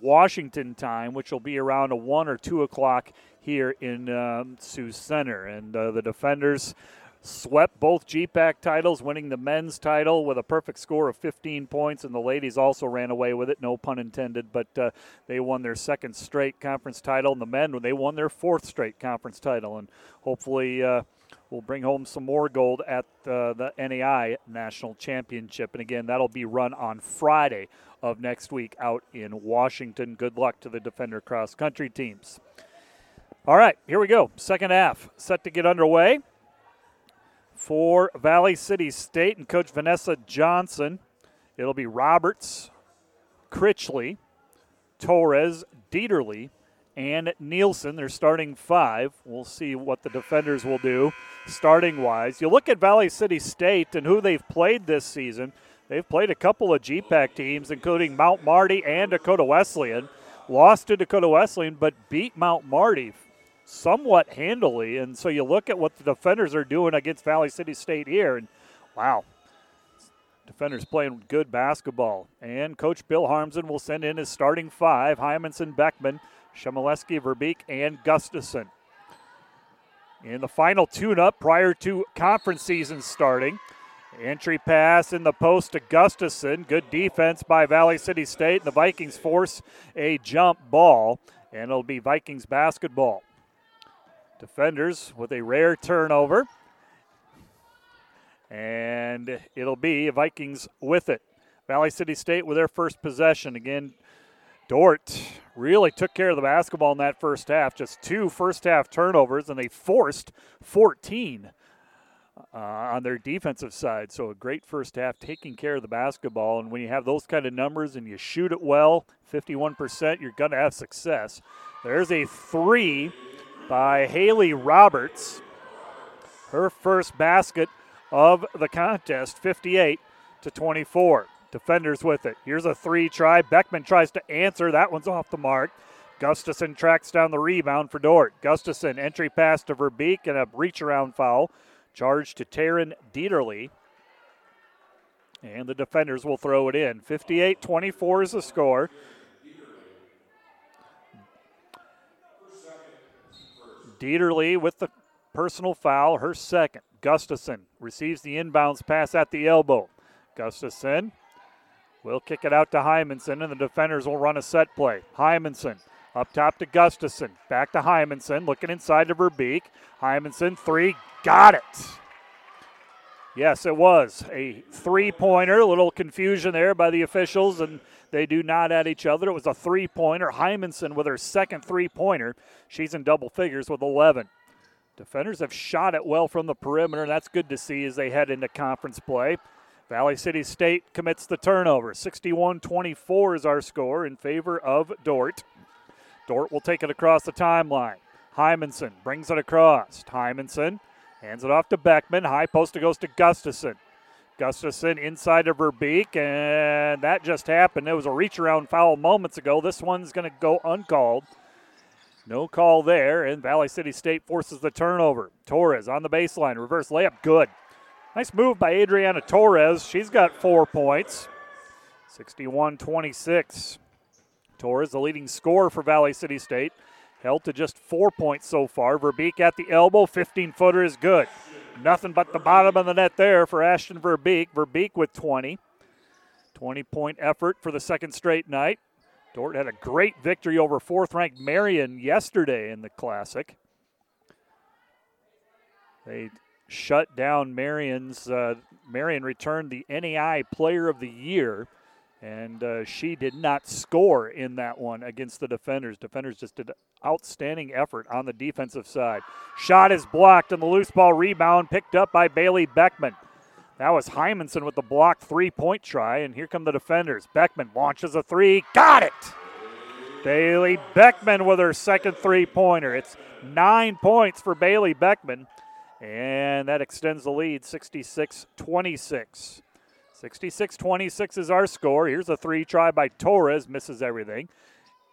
A: Washington time, which will be around a 1 or 2 o'clock here in um, Sioux Center. And uh, the defenders swept both GPAC titles, winning the men's title with a perfect score of 15 points, and the ladies also ran away with it, no pun intended. But uh, they won their second straight conference title, and the men when they won their fourth straight conference title, and hopefully. Uh, will bring home some more gold at uh, the NAI National Championship. And again, that'll be run on Friday of next week out in Washington. Good luck to the Defender cross country teams. All right, here we go. Second half set to get underway for Valley City State and Coach Vanessa Johnson. It'll be Roberts, Critchley, Torres, Dieterly, and Nielsen. They're starting five. We'll see what the defenders will do starting wise. You look at Valley City State and who they've played this season. They've played a couple of GPAC teams, including Mount Marty and Dakota Wesleyan. Lost to Dakota Wesleyan, but beat Mount Marty somewhat handily. And so you look at what the defenders are doing against Valley City State here, and wow, defenders playing good basketball. And Coach Bill Harmsen will send in his starting five Hymanson, Beckman, Shemileski, Verbeek, and Gustafson. In the final tune up prior to conference season starting. Entry pass in the post to Gustafson. Good defense by Valley City State. The Vikings force a jump ball, and it'll be Vikings basketball. Defenders with a rare turnover. And it'll be Vikings with it. Valley City State with their first possession. Again, Dordt really took care of the basketball in that first half. Just two first half turnovers, and they forced 14 uh, on their defensive side. So a great first half taking care of the basketball. And when you have those kind of numbers and you shoot it well, 51%, you're going to have success. There's a three by Haley Roberts. Her first basket of the contest, 58 to 24. Defenders with it. Here's a three try. Beckman tries to answer. That one's off the mark. Gustafson tracks down the rebound for Dordt. Gustafson entry pass to Verbeek and a reach around foul. Charge to Taryn Dieterly. And the defenders will throw it in. 58 24 is the score. Dieterly with the personal foul, her second. Gustafson receives the inbounds pass at the elbow. Gustafson will kick it out to Hymanson, and the defenders will run a set play. Hymanson up top to Gustafson. Back to Hymanson, looking inside to Verbeek. Hymanson, three, got it. Yes, it was a three pointer. A little confusion there by the officials, and they do not at each other. It was a three pointer. Hymanson with her second three pointer. She's in double figures with 11. Defenders have shot it well from the perimeter, and that's good to see as they head into conference play. Valley City State commits the turnover. 61 24 is our score in favor of Dordt. Dordt will take it across the timeline. Hymanson brings it across. Hymanson hands it off to Beckman. High post goes to Gustafson. Gustafson inside of Verbeek, and that just happened. It was a reach around foul moments ago. This one's going to go uncalled. No call there, and Valley City State forces the turnover. Torres on the baseline, reverse layup, good. Nice move by Adriana Torres. She's got four points. 61 26. Torres, the leading scorer for Valley City State, held to just four points so far. Verbeek at the elbow, 15 footer is good. Nothing but the bottom of the net there for Ashton Verbeek. Verbeek with 20. 20 point effort for the second straight night. Dordt had a great victory over fourth ranked Marian yesterday in the Classic. They shut down Marian's. Uh, Marion returned the NAI Player of the Year and uh, she did not score in that one against the defenders. Defenders just did outstanding effort on the defensive side. Shot is blocked, and the loose ball rebound picked up by Bailey Beckman. That was Hymanson with the block three point try, and here come the defenders. Beckman launches a three, got it! Bailey Beckman with her second three pointer. It's nine points for Bailey Beckman, and that extends the lead 66 26. 66 26 is our score. Here's a three try by Torres, misses everything.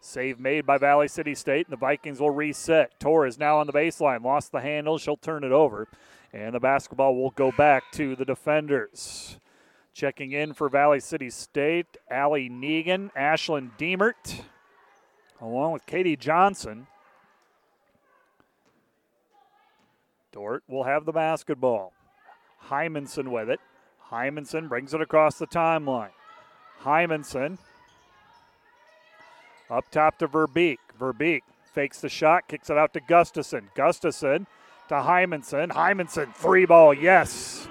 A: Save made by Valley City State, and the Vikings will reset. Torres now on the baseline, lost the handle. She'll turn it over, and the basketball will go back to the defenders. Checking in for Valley City State, Allie Negan, Ashlyn Deemert, along with Katie Johnson. Dordt will have the basketball. Hymanson with it. Hymanson brings it across the timeline. Hymanson up top to Verbeek. Verbeek fakes the shot, kicks it out to Gustafson. Gustafson to Hymanson. Hymanson, three ball, yes.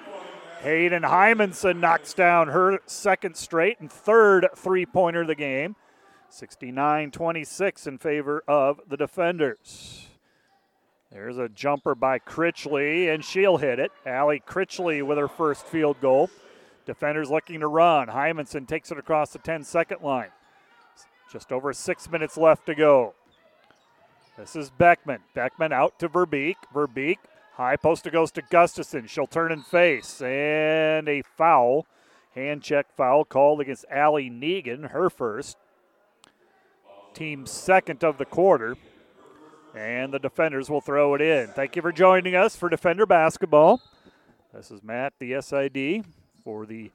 A: Hayden Hymanson knocks down her second straight and third three pointer of the game. 69 26 in favor of the defenders. There's a jumper by Critchley, and she'll hit it. Allie Critchley with her first field goal. Defenders looking to run. Hymanson takes it across the 10 second line. Just over six minutes left to go. This is Beckman. Beckman out to Verbeek. Verbeek, high poster goes to Gustafson. She'll turn and face. And a foul. Hand check foul called against Allie Negan, her first. Team second of the quarter. And the defenders will throw it in. Thank you for joining us for Defender Basketball. This is Matt, the SID, for the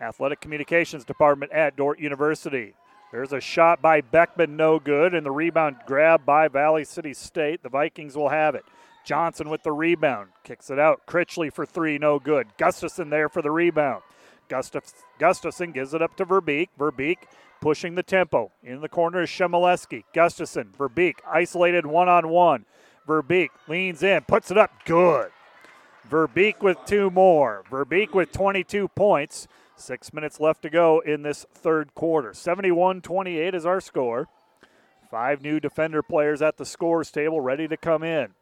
A: Athletic Communications Department at Dordt University. There's a shot by Beckman, no good, and the rebound grab by Valley City State. The Vikings will have it. Johnson with the rebound, kicks it out. Critchley for three, no good. Gustafson there for the rebound. Gustaf- Gustafson gives it up to Verbeek. Verbeek pushing the tempo. In the corner is Shemileski. Gustafson, Verbeek, isolated one on one. Verbeek leans in, puts it up, good. Verbeek with two more. Verbeek with 22 points. Six minutes left to go in this third quarter. 71 28 is our score. Five new defender players at the scores table ready to come in.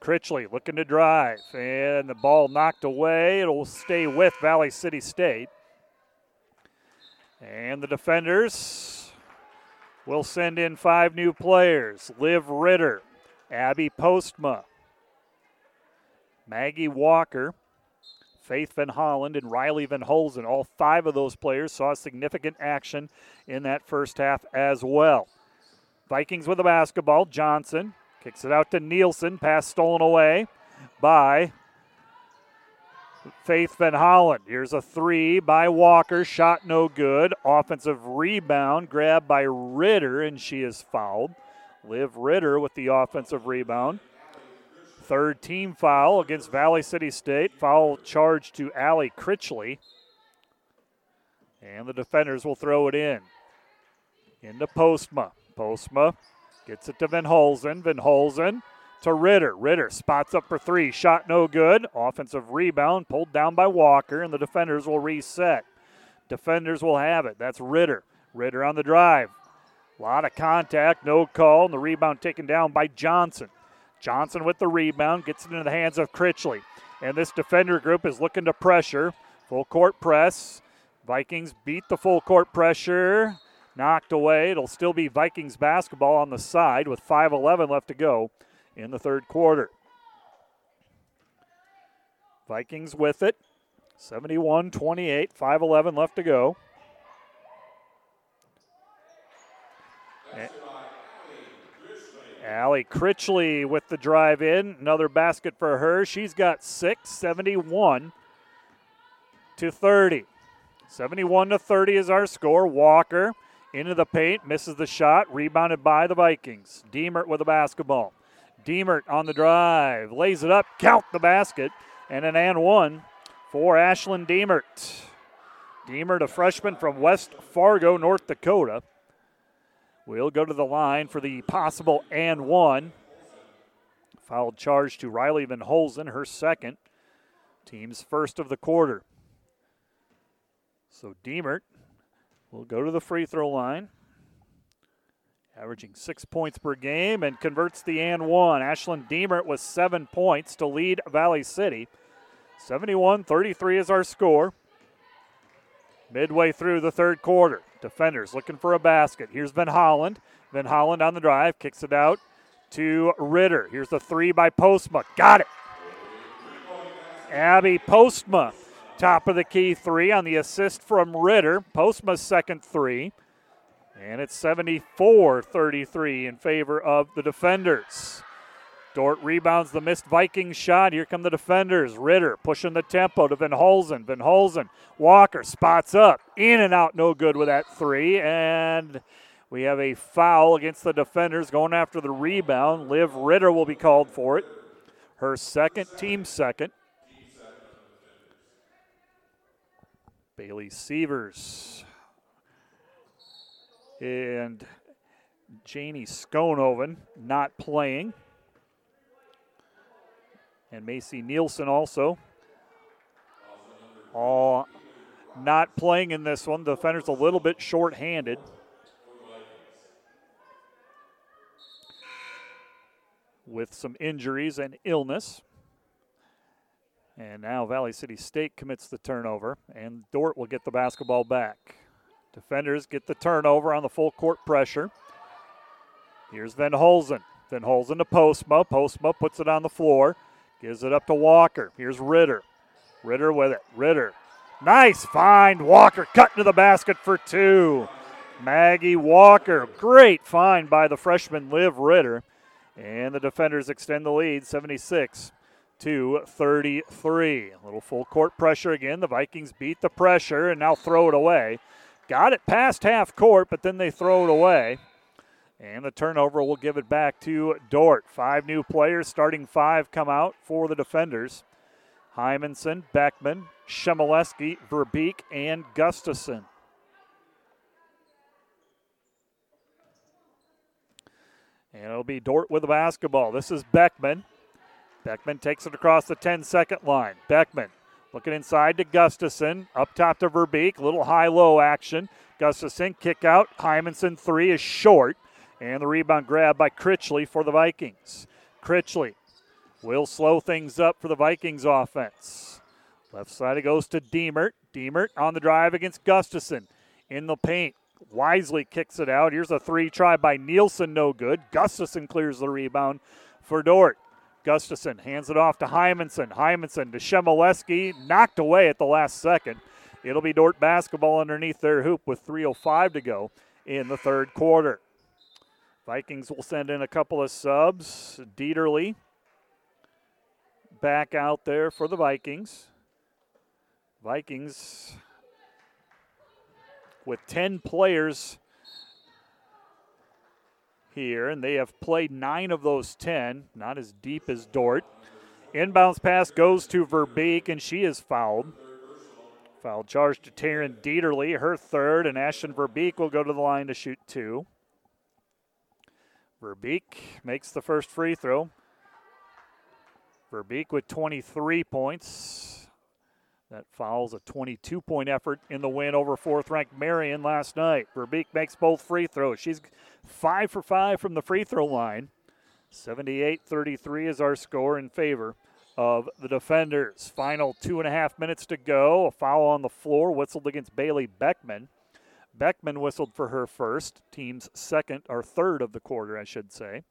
A: Critchley looking to drive, and the ball knocked away. It'll stay with Valley City State. And the defenders will send in five new players Liv Ritter, Abby Postma, Maggie Walker, Faith Van Holland, and Riley Van Holzen. All five of those players saw significant action in that first half as well. Vikings with the basketball. Johnson kicks it out to Nielsen. Pass stolen away by Faith Van Holland. Here's a three by Walker. Shot no good. Offensive rebound grabbed by Ritter, and she is fouled. Liv Ritter with the offensive rebound. Third team foul against Valley City State. Foul charge to Allie Critchley. And the defenders will throw it in. Into Postma. Postma gets it to Van Holzen. Van Holzen to Ritter. Ritter spots up for three. Shot no good. Offensive rebound pulled down by Walker, and the defenders will reset. Defenders will have it. That's Ritter. Ritter on the drive. A lot of contact, no call, and the rebound taken down by Johnson. Johnson with the rebound gets it into the hands of Critchley. And this defender group is looking to pressure. Full court press. Vikings beat the full court pressure. Knocked away. It'll still be Vikings basketball on the side with 5.11 left to go in the third quarter. Vikings with it. 71 28, 5.11 left to go. Allie Critchley with the drive in. Another basket for her. She's got six, 71 to 30. 71 to 30 is our score. Walker into the paint, misses the shot, rebounded by the Vikings. Deemert with the basketball. Deemert on the drive, lays it up, count the basket, and an and one for Ashlyn Deemert. Deemert, a freshman from West Fargo, North Dakota. We'll go to the line for the possible and one. Foul charge to Riley Van Holzen, her second. Team's first of the quarter. So Deemert will go to the free throw line. Averaging six points per game and converts the and one. Ashlyn Deemert with seven points to lead Valley City. 71 33 is our score. Midway through the third quarter. Defenders looking for a basket. Here's Van Holland. Van Holland on the drive, kicks it out to Ritter. Here's the three by Postma. Got it. Abby Postma, top of the key three on the assist from Ritter. Postma's second three. And it's 74 33 in favor of the defenders. Dordt rebounds the missed Viking shot. Here come the defenders. Ritter pushing the tempo to Van Holzen. Van Holzen. Walker spots up. In and out, no good with that three. And we have a foul against the defenders going after the rebound. Liv Ritter will be called for it. Her second, team second. Bailey Sievers and Janie Skonoven not playing and Macy Nielsen also. All not playing in this one. The defender's a little bit short handed. With some injuries and illness. And now Valley City State commits the turnover, and Dordt will get the basketball back. Defenders get the turnover on the full court pressure. Here's Van Holzen. Van Holzen to Postma. Postma puts it on the floor. Gives it up to Walker. Here's Ritter. Ritter with it. Ritter. Nice find. Walker cut into the basket for two. Maggie Walker. Great find by the freshman Liv Ritter. And the defenders extend the lead 76 to 33. A little full court pressure again. The Vikings beat the pressure and now throw it away. Got it past half court, but then they throw it away. And the turnover will give it back to Dordt. Five new players, starting five, come out for the defenders. Hymanson, Beckman, Shemileski, Verbeek, and Gustafson. And it'll be Dordt with the basketball. This is Beckman. Beckman takes it across the 10 second line. Beckman looking inside to Gustafson. Up top to Verbeek. Little high low action. Gustafson kick out. Hymanson three is short. And the rebound grab by Critchley for the Vikings. Critchley will slow things up for the Vikings offense. Left side it goes to Deemert. Deemert on the drive against Gustafson. In the paint. Wisely kicks it out. Here's a three try by Nielsen, no good. Gustafson clears the rebound for Dordt. Gustafson hands it off to Hymanson. Hymanson to Shemileski, knocked away at the last second. It'll be Dordt basketball underneath their hoop with 3.05 to go in the third quarter. Vikings will send in a couple of subs. Dieterly back out there for the Vikings. Vikings with 10 players here, and they have played nine of those 10, not as deep as Dordt. Inbounds pass goes to Verbeek, and she is fouled. Foul charge to Taryn Dieterly, her third, and Ashton Verbeek will go to the line to shoot two. Verbeek makes the first free throw. Verbeek with 23 points. That follows a 22 point effort in the win over fourth ranked Marian last night. Verbeek makes both free throws. She's five for five from the free throw line. 78 33 is our score in favor of the defenders. Final two and a half minutes to go. A foul on the floor whistled against Bailey Beckman. Beckman whistled for her first, team's second or third of the quarter, I should say.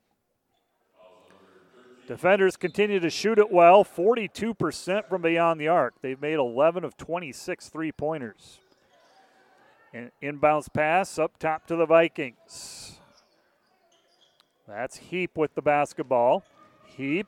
A: Defenders continue to shoot it well, 42% from beyond the arc. They've made 11 of 26 three pointers. An inbounds pass up top to the Vikings. That's Heap with the basketball. Heap,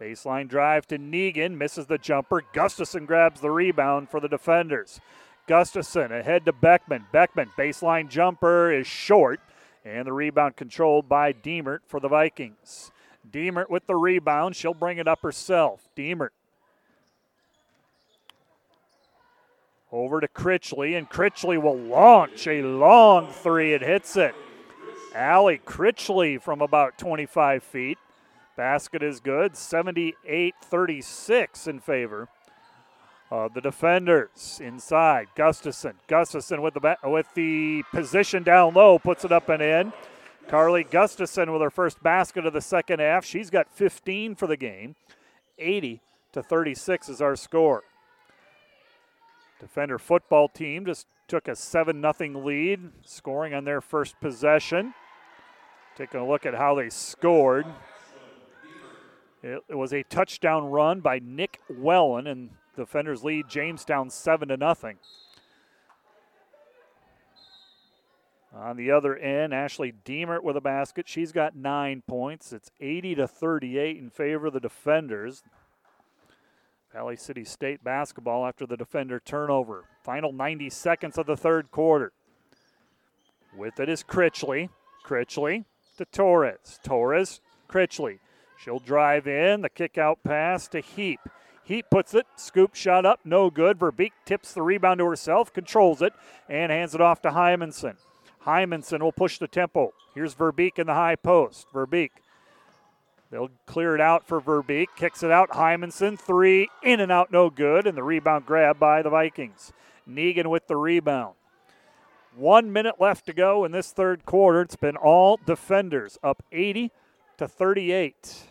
A: baseline drive to Negan, misses the jumper. Gustafson grabs the rebound for the defenders. Gustafson ahead to Beckman. Beckman, baseline jumper is short, and the rebound controlled by Diemert for the Vikings. Diemert with the rebound. She'll bring it up herself. Diemert. Over to Critchley, and Critchley will launch a long three. It hits it. Allie Critchley from about 25 feet. Basket is good. 78 36 in favor of the defenders. Inside, Gustafson. Gustafson with the, with the position down low, puts it up and in. Carly Gustafson with her first basket of the second half. She's got 15 for the game. 80 to 36 is our score. Defender football team just took a 7 0 lead, scoring on their first possession. Taking a look at how they scored. It, was a touchdown run by Nick Wellen, and the defenders lead Jamestown 7 0. On the other end, Ashley Diemert with a basket. She's got nine points. It's 80 to 38 in favor of the defenders. Valley City State basketball after the defender turnover. Final 90 seconds of the third quarter. With it is Critchley. Critchley to Torres. Torres, Critchley. She'll drive in. The kick out pass to Heap. Heap puts it, scoop shot up, no good. Verbeek tips the rebound to herself, controls it, and hands it off to Hymanson. Hymanson will push the tempo. Here's Verbeek in the high post. Verbeek. They'll clear it out for Verbeek. Kicks it out. Hymanson, three, in and out, no good. And the rebound grab by the Vikings. Negan with the rebound. One minute left to go in this third quarter. It's been all defenders up 80 to 38.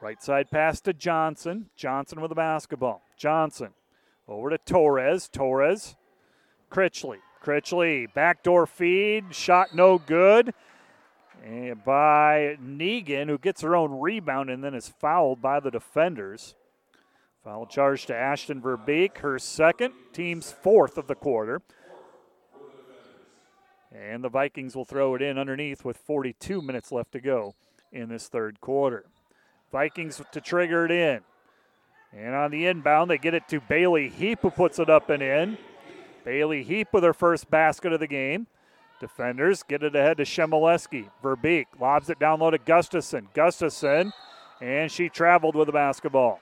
A: Right side pass to Johnson. Johnson with the basketball. Johnson over to Torres. Torres. Critchley. Critchley, backdoor feed, shot no good. And by Negan, who gets her own rebound and then is fouled by the defenders. Foul charge to Ashton Verbeek, her second, team's fourth of the quarter. And the Vikings will throw it in underneath with 42 minutes left to go in this third quarter. Vikings to trigger it in. And on the inbound, they get it to Bailey Heap, who puts it up and in. Bailey Heap with her first basket of the game. Defenders get it ahead to Shemileski. Verbeek lobs it down low to Gustafson. Gustafson, and she traveled with the basketball.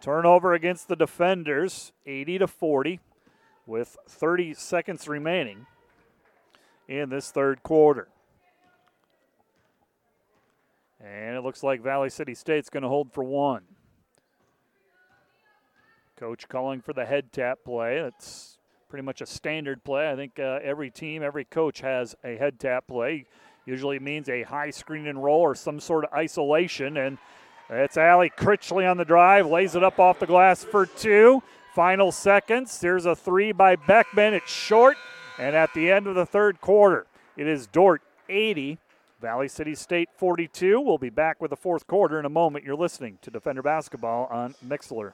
A: Turnover against the defenders, 80 to 40, with 30 seconds remaining in this third quarter. And it looks like Valley City State's going to hold for one. Coach calling for the head tap play. That's pretty much a standard play. I think uh, every team, every coach has a head tap play. Usually means a high screen and roll or some sort of isolation. And it's Allie Critchley on the drive, lays it up off the glass for two. Final seconds. There's a three by Beckman. It's short. And at the end of the third quarter, it is Dordt 80, Valley City State 42. We'll be back with the fourth quarter in a moment. You're listening to Defender Basketball on Mixlr.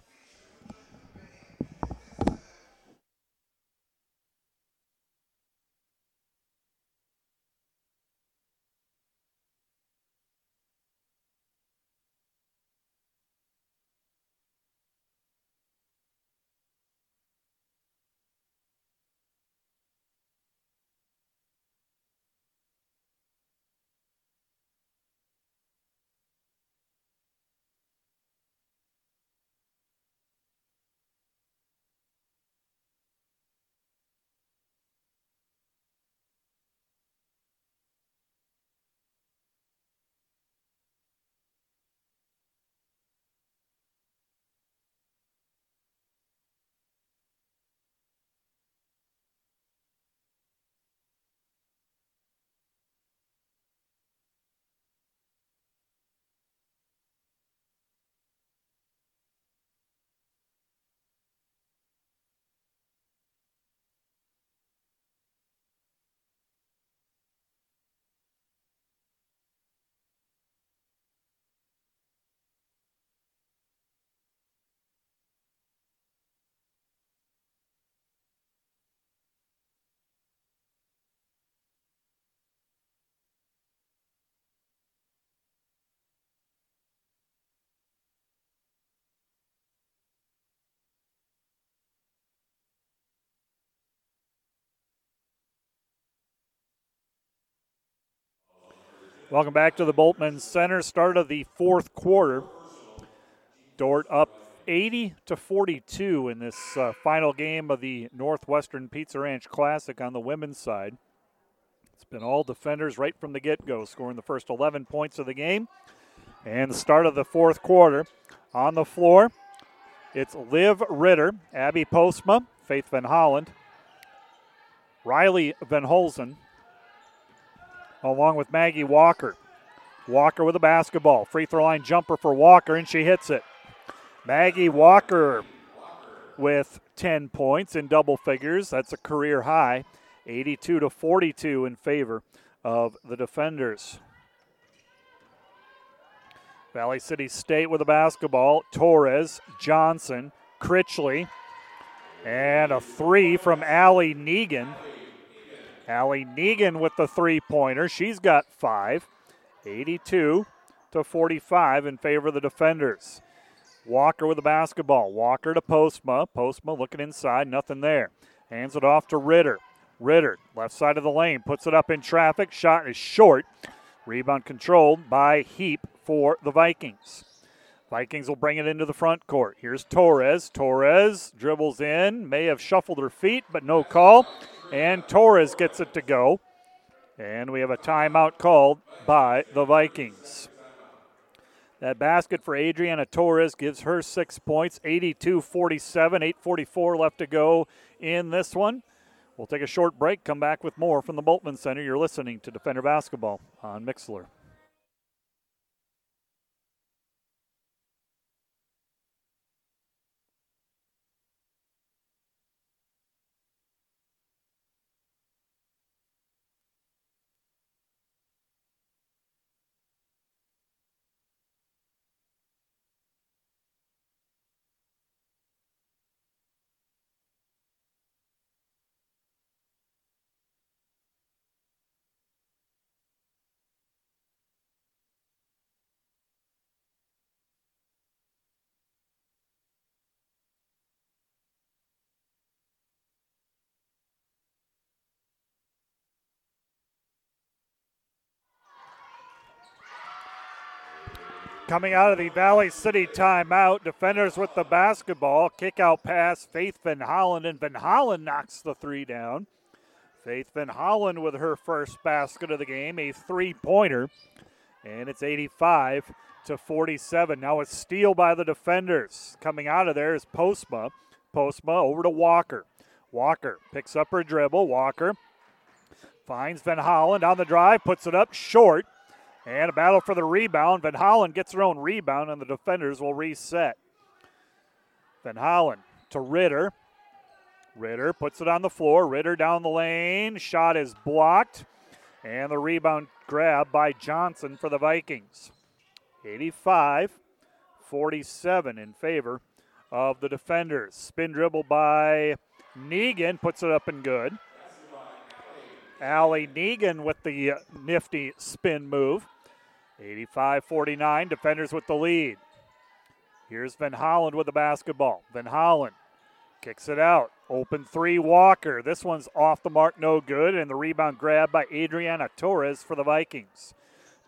A: Welcome back to the Bultman Center. Start of the fourth quarter. Dordt up 80 to 42 in this uh, final game of the Northwestern Pizza Ranch Classic on the women's side. It's been all defenders right from the get go, scoring the first 11 points of the game. And the start of the fourth quarter on the floor. It's Liv Ritter, Abby Postma, Faith Van Holland, Riley Van Holzen, along with Maggie Walker. Walker with a basketball. Free throw line jumper for Walker, and she hits it. Maggie Walker with 10 points in double figures. That's a career high. 82 to 42 in favor of the defenders. Valley City State with a basketball. Torres, Johnson, Critchley, and a three from Allie Negan. Allie Negan with the three pointer. She's got five. 82 to 45 in favor of the defenders. Walker with the basketball. Walker to Postma. Postma looking inside, nothing there. Hands it off to Ritter. Ritter, left side of the lane, puts it up in traffic. Shot is short. Rebound controlled by Heap for the Vikings. Vikings will bring it into the front court. Here's Torres. Torres dribbles in, may have shuffled her feet, but no call. And Torres gets it to go. And we have a timeout called by the Vikings. That basket for Adriana Torres gives her six points, 82 47, 8.44 left to go in this one. We'll take a short break, come back with more from the Bultman Center. You're listening to Defender Basketball on Mixlr. Coming out of the Valley City timeout, defenders with the basketball. Kick out pass, Faith Van Holland, and Van Holland knocks the three down. Faith Van Holland with her first basket of the game, a three pointer. And it's 85 to 47. Now a steal by the defenders. Coming out of there is Postma. Postma over to Walker. Walker picks up her dribble. Walker finds Van Holland on the drive, puts it up short. And a battle for the rebound. Van Hollen gets her own rebound, and the defenders will reset. Van Hollen to Ritter. Ritter puts it on the floor. Ritter down the lane. Shot is blocked. And the rebound grab by Johnson for the Vikings. 85 47 in favor of the defenders. Spin dribble by Negan puts it up and good. Allie Negan with the uh, nifty spin move. 85 49, defenders with the lead. Here's Van Holland with the basketball. Van Holland kicks it out. Open three, Walker. This one's off the mark, no good. And the rebound grab by Adriana Torres for the Vikings.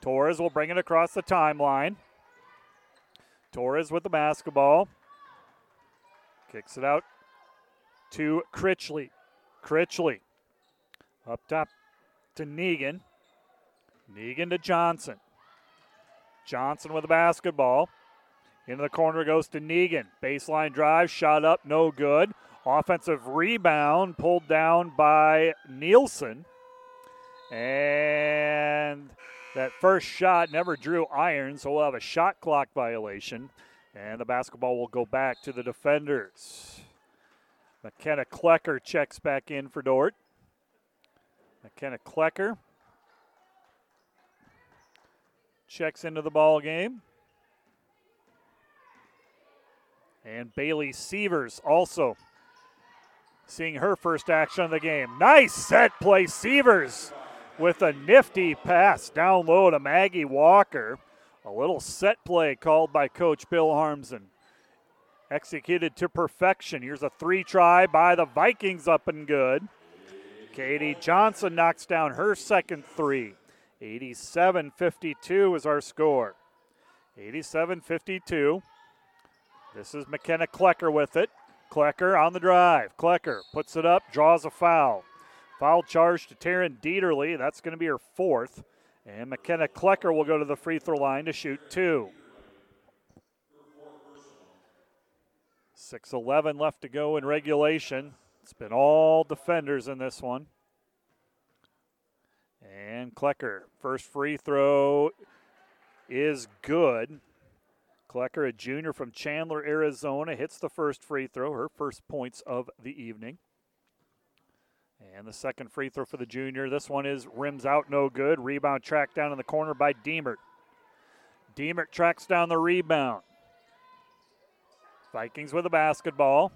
A: Torres will bring it across the timeline. Torres with the basketball. Kicks it out to Critchley. Critchley up top to Negan. Negan to Johnson. Johnson with the basketball. Into the corner goes to Negan. Baseline drive, shot up, no good. Offensive rebound pulled down by Nielsen. And that first shot never drew iron, so we'll have a shot clock violation. And the basketball will go back to the defenders. McKenna Klecker checks back in for Dordt. McKenna Klecker checks into the ball game. And Bailey Severs also seeing her first action of the game. Nice set play, Severs with a nifty pass down low to Maggie Walker. A little set play called by Coach Bill Harmsen. Executed to perfection. Here's a three try by the Vikings up and good. Katie Johnson knocks down her second three. 87 52 is our score. 87 52. This is McKenna Klecker with it. Klecker on the drive. Klecker puts it up, draws a foul. Foul charge to Taryn Dieterly. That's going to be her fourth. And McKenna Klecker will go to the free throw line to shoot two. 6.11 left to go in regulation. It's been all defenders in this one. And Klecker, first free throw is good. Klecker, a junior from Chandler, Arizona, hits the first free throw, her first points of the evening. And the second free throw for the junior. This one is rims out, no good. Rebound tracked down in the corner by Deemert. Deemert tracks down the rebound. Vikings with a basketball.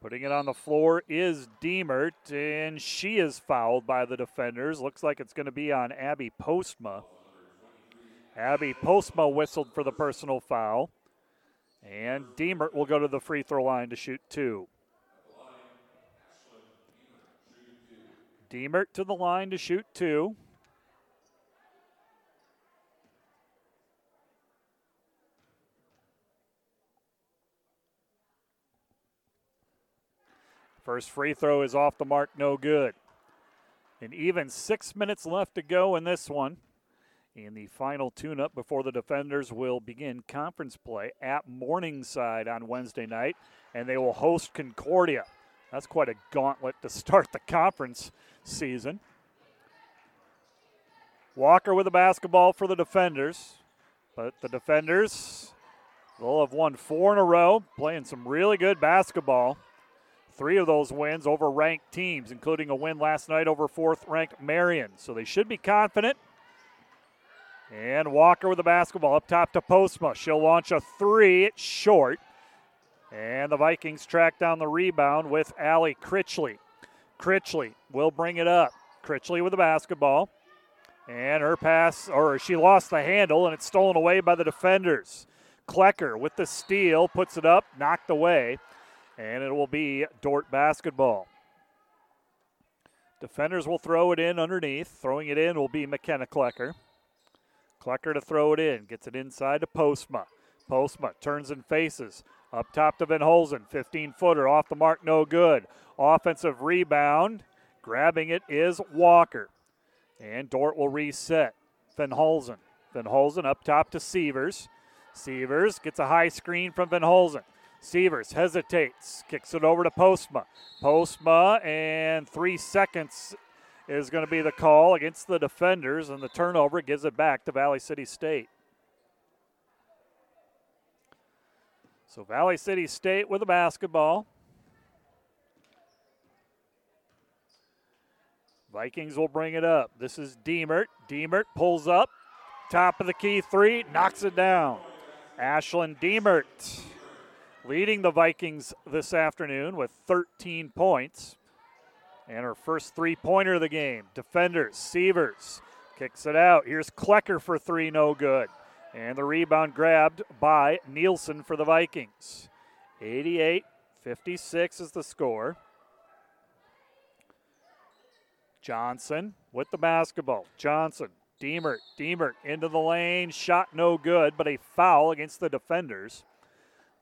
A: Putting it on the floor is Deemert, and she is fouled by the defenders. Looks like it's going to be on Abby Postma. Abby Postma whistled for the personal foul. And Deemert will go to the free throw line to shoot two. Deemert to the line to shoot two. First free throw is off the mark, no good. And even six minutes left to go in this one. In the final tune up before the defenders will begin conference play at Morningside on Wednesday night, and they will host Concordia. That's quite a gauntlet to start the conference season. Walker with the basketball for the defenders, but the defenders will have won four in a row, playing some really good basketball. Three of those wins over ranked teams, including a win last night over fourth ranked Marian. So they should be confident. And Walker with the basketball up top to Postma. She'll launch a three. It's short. And the Vikings track down the rebound with Allie Critchley. Critchley will bring it up. Critchley with the basketball. And her pass, or she lost the handle, and it's stolen away by the defenders. Klecker with the steal, puts it up, knocked away and it will be Dordt basketball. Defenders will throw it in underneath. Throwing it in will be McKenna Klecker. Klecker to throw it in, gets it inside to Postma. Postma turns and faces. Up top to Van Holzen, 15 footer off the mark, no good. Offensive rebound, grabbing it is Walker. And Dordt will reset. Van Holzen. Van Holzen up top to Sievers. Sievers gets a high screen from Van Holzen. Sievers hesitates, kicks it over to Postma. Postma, and three seconds is going to be the call against the defenders, and the turnover gives it back to Valley City State. So Valley City State with a basketball. Vikings will bring it up. This is Deemert. Deemert pulls up. Top of the key three, knocks it down. Ashlyn Deemert leading the Vikings this afternoon with 13 points. And her first three pointer of the game. Defenders, Sievers kicks it out. Here's Klecker for three, no good. And the rebound grabbed by Nielsen for the Vikings. 88 56 is the score. Johnson with the basketball. Johnson, Deemert, Deemert into the lane. Shot no good, but a foul against the defenders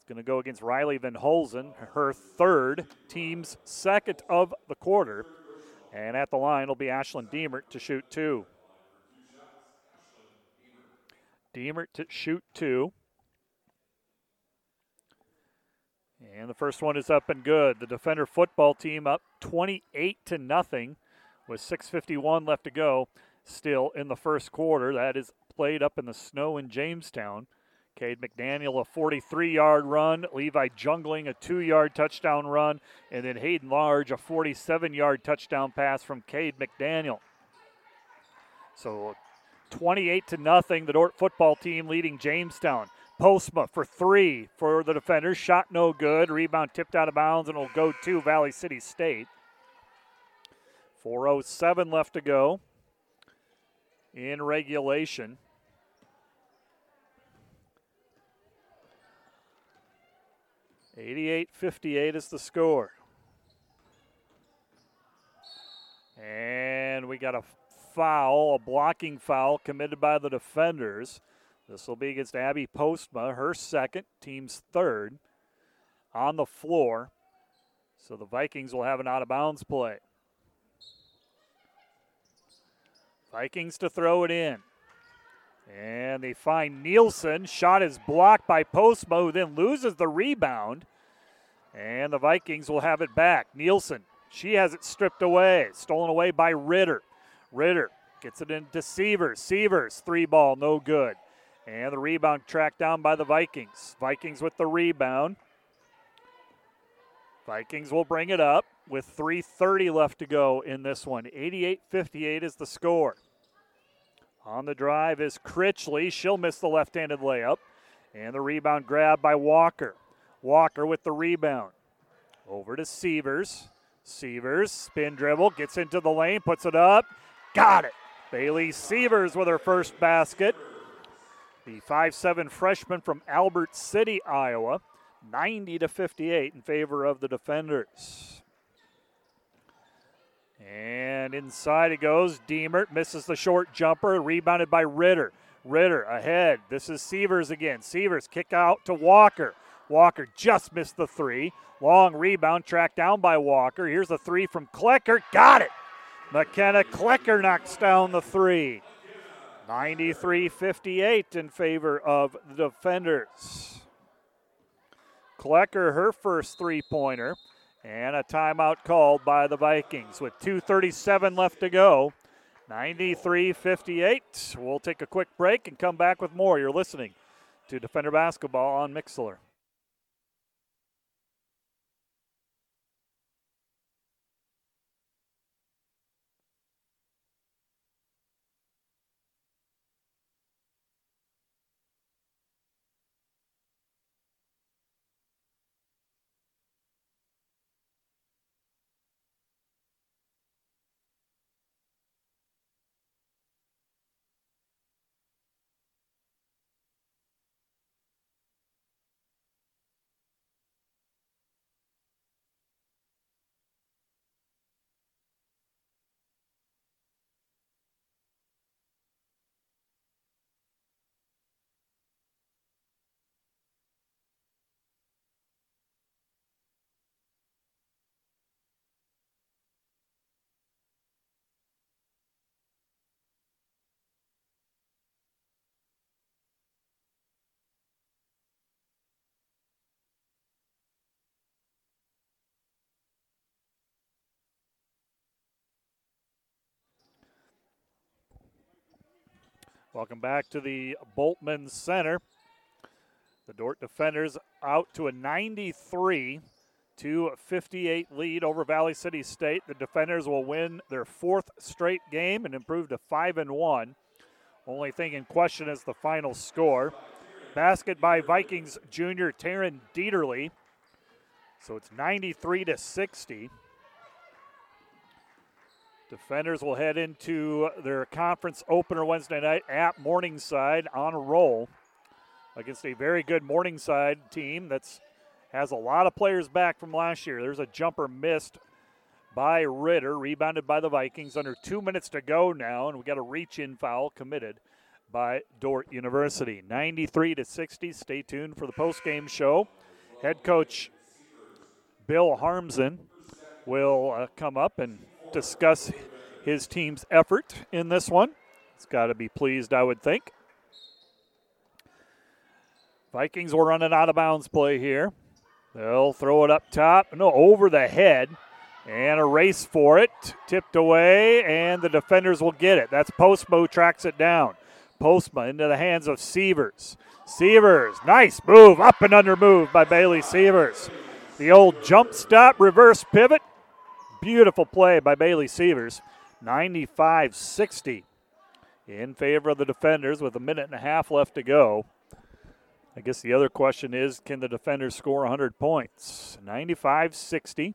A: going to go against Riley Van Holzen, her third, team's second of the quarter. And at the line will be Ashlyn Deemert to shoot two. Deemert to shoot two. And the first one is up and good. The defender football team up 28 to nothing with 6:51 left to go. Still in the first quarter. That is played up in the snow in Jamestown. Cade McDaniel, a 43 yard run. Levi Jungling, a two yard touchdown run. And then Hayden Large, a 47 yard touchdown pass from Cade McDaniel. So 28 to nothing, the Dordt football team leading Jamestown. Postma for three for the defenders. Shot no good. Rebound tipped out of bounds and it'll go to Valley City State. 4.07 left to go in regulation. 88 58 is the score. And we got a foul, a blocking foul committed by the defenders. This will be against Abby Postma, her second, team's third, on the floor. So the Vikings will have an out of bounds play. Vikings to throw it in. And they find Nielsen. Shot is blocked by Postma, who then loses the rebound. And the Vikings will have it back. Nielsen, she has it stripped away, stolen away by Ritter. Ritter gets it into Severs. Severs, three ball, no good. And the rebound tracked down by the Vikings. Vikings with the rebound. Vikings will bring it up with 3.30 left to go in this one. 88 58 is the score. On the drive is Critchley. She'll miss the left handed layup. And the rebound grab by Walker. Walker with the rebound. Over to Severs. Severs, spin dribble, gets into the lane, puts it up. Got it. Bailey Severs with her first basket. The 5'7 freshman from Albert City, Iowa. 90 to 58 in favor of the defenders. And inside it goes. Deemert misses the short jumper, rebounded by Ritter. Ritter ahead. This is Severs again. Severs kick out to Walker. Walker just missed the three. Long rebound tracked down by Walker. Here's a three from Klecker. Got it. McKenna Klecker knocks down the three. 93 58 in favor of the defenders. Klecker, her first three pointer, and a timeout called by the Vikings with 2.37 left to go. 93 58. We'll take a quick break and come back with more. You're listening to Defender Basketball on Mixlr. Welcome back to the Bultman Center. The Dordt defenders out to a 93 to 58 lead over Valley City State. The defenders will win their fourth straight game and improve to 5 and 1. Only thing in question is the final score. Basket by Vikings junior Taryn Dieterly. So it's 93 to 60. Defenders will head into their conference opener Wednesday night at Morningside on a roll against a very good Morningside team that's has a lot of players back from last year. There's a jumper missed by Ritter, rebounded by the Vikings. Under two minutes to go now, and we got a reach-in foul committed by Dordt University. 93 to 60. Stay tuned for the post-game show. Head coach Bill Harmsen will uh, come up and discuss his team's effort in this one. It's got to be pleased, I would think. Vikings were running out of bounds play here. They'll throw it up top, no, over the head, and a race for it. Tipped away, and the defenders will get it. That's Postma tracks it down. Postma into the hands of Severs. Severs, nice move, up and under move by Bailey Severs. The old jump stop, reverse pivot, Beautiful play by Bailey Severs. 95 60 in favor of the defenders with a minute and a half left to go. I guess the other question is can the defenders score 100 points? 95 60.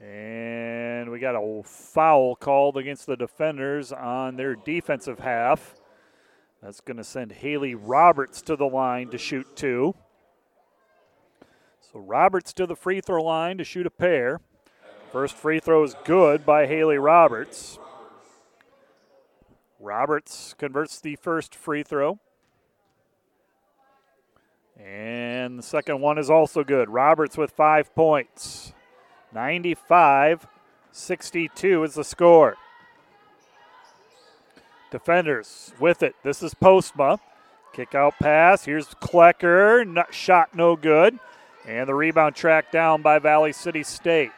A: And we got a foul called against the defenders on their defensive half. That's going to send Haley Roberts to the line to shoot two. So Roberts to the free throw line to shoot a pair. First free throw is good by Haley Roberts. Roberts converts the first free throw. And the second one is also good. Roberts with five points. 95 62 is the score. Defenders with it. This is Postma. Kick out pass. Here's Klecker. Not, shot no good. And the rebound tracked down by Valley City State.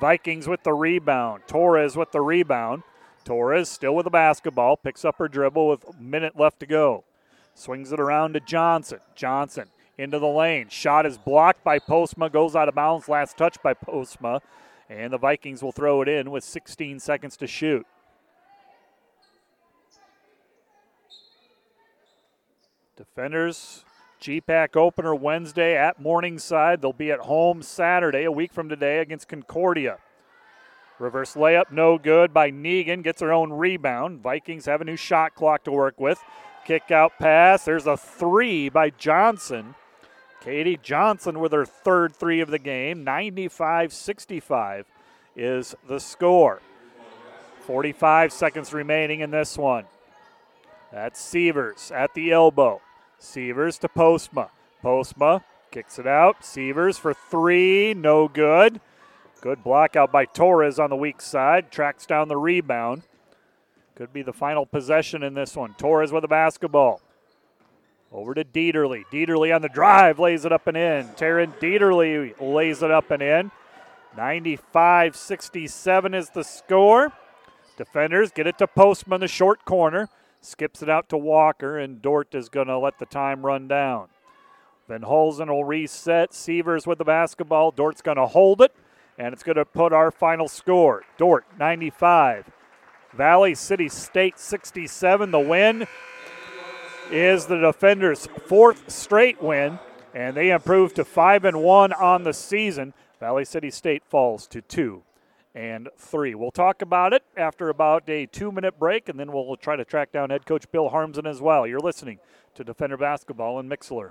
A: Vikings with the rebound. Torres with the rebound. Torres still with the basketball. Picks up her dribble with a minute left to go. Swings it around to Johnson. Johnson into the lane. Shot is blocked by Postma. Goes out of bounds. Last touch by Postma. And the Vikings will throw it in with 16 seconds to shoot. Defenders, GPAC opener Wednesday at Morningside. They'll be at home Saturday, a week from today, against Concordia. Reverse layup, no good by Negan. Gets her own rebound. Vikings have a new shot clock to work with. Kick out pass. There's a three by Johnson. Katie Johnson with her third three of the game. 95 65 is the score. 45 seconds remaining in this one. That's Sievers at the elbow. Sievers to Postma. Postma kicks it out. Sievers for three, no good. Good block out by Torres on the weak side. Tracks down the rebound. Could be the final possession in this one. Torres with the basketball. Over to Dieterly. Dieterly on the drive lays it up and in. Taryn Dieterly lays it up and in. 95 67 is the score. Defenders get it to Postman, the short corner. Skips it out to Walker, and Dordt is going to let the time run down. Van Holzen will reset. Sievers with the basketball. Dordt's going to hold it, and it's going to put our final score. Dordt 95. Valley City State 67. The win is the defenders' fourth straight win, and they improve to 5 and 1 on the season. Valley City State falls to 2 and three. We'll talk about it after about a two minute break, and then we'll try to track down head coach Bill Harmsen as well. You're listening to Defender Basketball in Mixlr.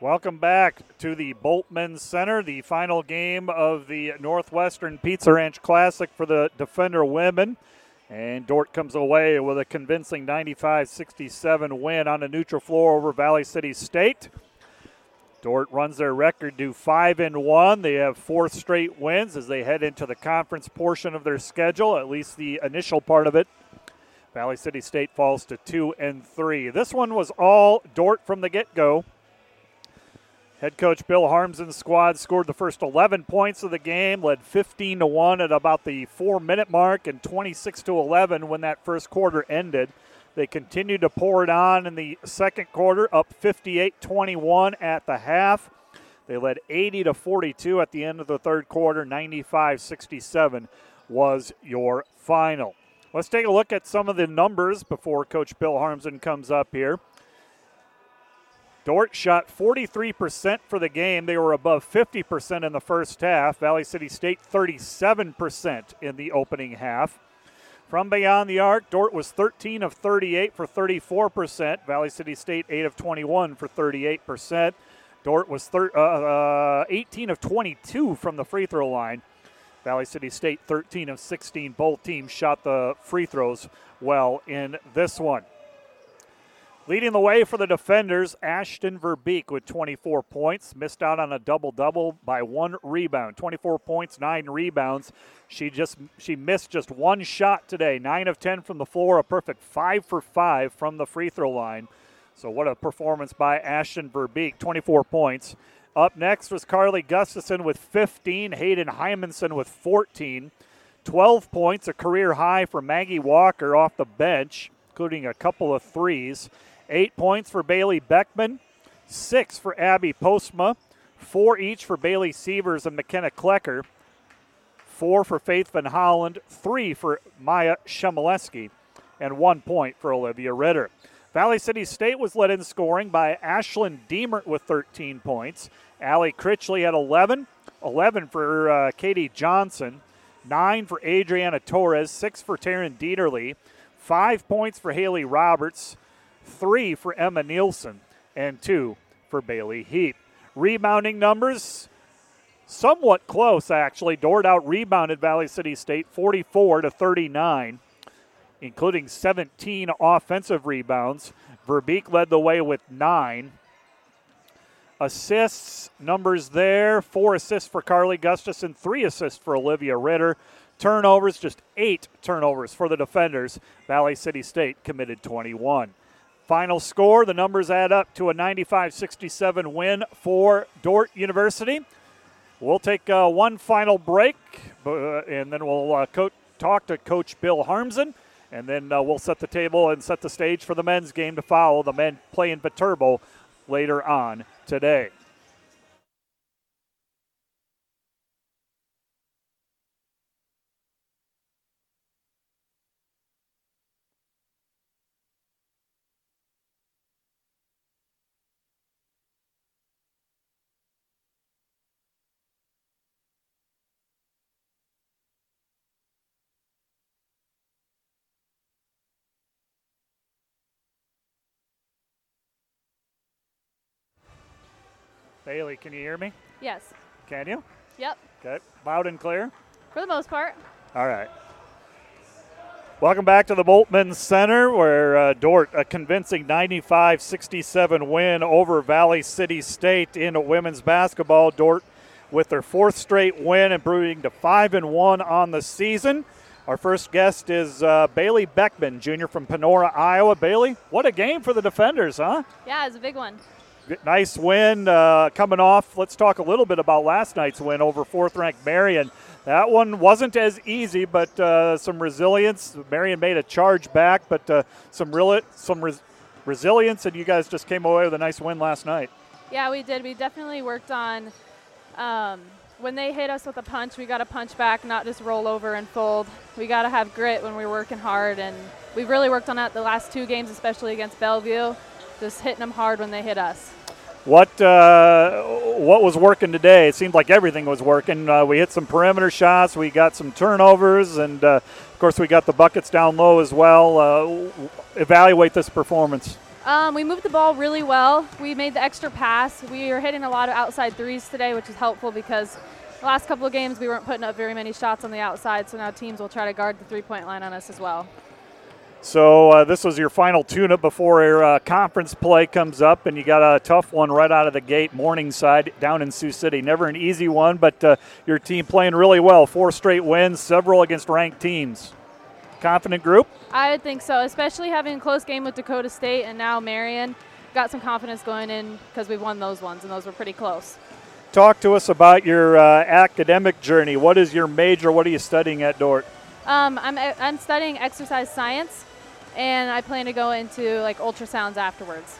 A: Welcome back to the Bultman Center, the final game of the Northwestern Pizza Ranch Classic for the Defender women. And Dordt comes away with a convincing 95 67 win on a neutral floor over Valley City State. Dordt runs their record to 5 and 1. They have four straight wins as they head into the conference portion of their schedule, at least the initial part of it. Valley City State falls to 2 and 3. This one was all Dordt from the get go. Head coach Bill Harmsen's squad scored the first 11 points of the game, led 15 to 1 at about the four minute mark, and 26 to 11 when that first quarter ended. They continued to pour it on in the second quarter, up 58 21 at the half. They led 80 to 42 at the end of the third quarter. 95 67 was your final. Let's take a look at some of the numbers before Coach Bill Harmsen comes up here. Dordt shot 43% for the game. They were above 50% in the first half. Valley City State 37% in the opening half. From beyond the arc, Dordt was 13 of 38 for 34%. Valley City State 8 of 21 for 38%. Dordt was thir- uh, uh, 18 of 22 from the free throw line. Valley City State 13 of 16. Both teams shot the free throws well in this one. Leading the way for the defenders, Ashton Verbeek with 24 points. Missed out on a double double by one rebound. 24 points, nine rebounds. She just she missed just one shot today. Nine of 10 from the floor, a perfect five for five from the free throw line. So what a performance by Ashton Verbeek. 24 points. Up next was Carly Gustafson with 15. Hayden Hymanson with 14. 12 points, a career high for Maggie Walker off the bench, including a couple of threes. Eight points for Bailey Beckman, six for Abby Postma, four each for Bailey Sievers and McKenna Klecker, four for Faith Van Holland, three for Maya Shemileski, and one point for Olivia Ritter. Valley City State was led in scoring by Ashlyn Deemert with 13 points. Allie Critchley had 11, 11 for uh, Katie Johnson, 9 for Adriana Torres, 6 for Taryn Dieterly, 5 points for Haley Roberts, 3 for Emma Nielsen, and 2 for Bailey Heap. Rebounding numbers somewhat close actually. Dordt out rebounded Valley City State 44 to 39, including 17 offensive rebounds. Verbeek led the way with nine. Assists numbers there: four assists for Carly Gustafson, three assists for Olivia Ritter. Turnovers, just eight turnovers for the defenders. Valley City State committed 21. Final score, the numbers add up to a 95 67 win for Dordt University. We'll take uh, one final break, uh, and then we'll uh, co- talk to Coach Bill Harmsen, and then uh, we'll set the table and set the stage for the men's game to follow. The men playing Viterbo later on today. Bailey, can you hear me?
B: Yes.
A: Can you?
B: Yep.
A: Okay. Loud and clear?
B: For the most part.
A: All right. Welcome back to the Bultman Center, where uh, Dordt a convincing 95-67 win over Valley City State in women's basketball. Dordt with their fourth straight win, improving to five and one on the season. Our first guest is uh, Bailey Beckman, junior from Panora, Iowa. Bailey, what a game for the defenders, huh?
B: Yeah, it's a big one.
A: Nice win uh, coming off. Let's talk a little bit about last night's win over fourth ranked Marian. That one wasn't as easy, but uh, some resilience. Marian made a charge back, but uh, some real some res- resilience, and you guys just came away with a nice win last night.
B: Yeah, we did. We definitely worked on um, when they hit us with a punch. We got to punch back, not just roll over and fold. We got to have grit when we're working hard, and we've really worked on that the last two games, especially against Bellevue, just hitting them hard when they hit us.
A: What uh, what was working today? It seemed like everything was working. Uh, we hit some perimeter shots. We got some turnovers, and uh, of course we got the buckets down low as well. Uh, evaluate this performance.
B: Um, we moved the ball really well. We made the extra pass. We are hitting a lot of outside threes today, which is helpful because the last couple of games we weren't putting up very many shots on the outside. So now teams will try to guard the three-point line on us as well.
A: So uh, this was your final tune-up before your uh, conference play comes up, and you got a tough one right out of the gate, Morningside down in Sioux City. Never an easy one, but uh, your team playing really well. Four straight wins, several against ranked teams. Confident group?
B: I would think so, especially having a close game with Dakota State and now Marian. Got some confidence going in because we've won those ones, and those were pretty close.
A: Talk to us about your uh, academic journey. What is your major? What are you studying at Dordt?
B: Um, I'm, I'm studying exercise science and I plan to go into like ultrasounds afterwards.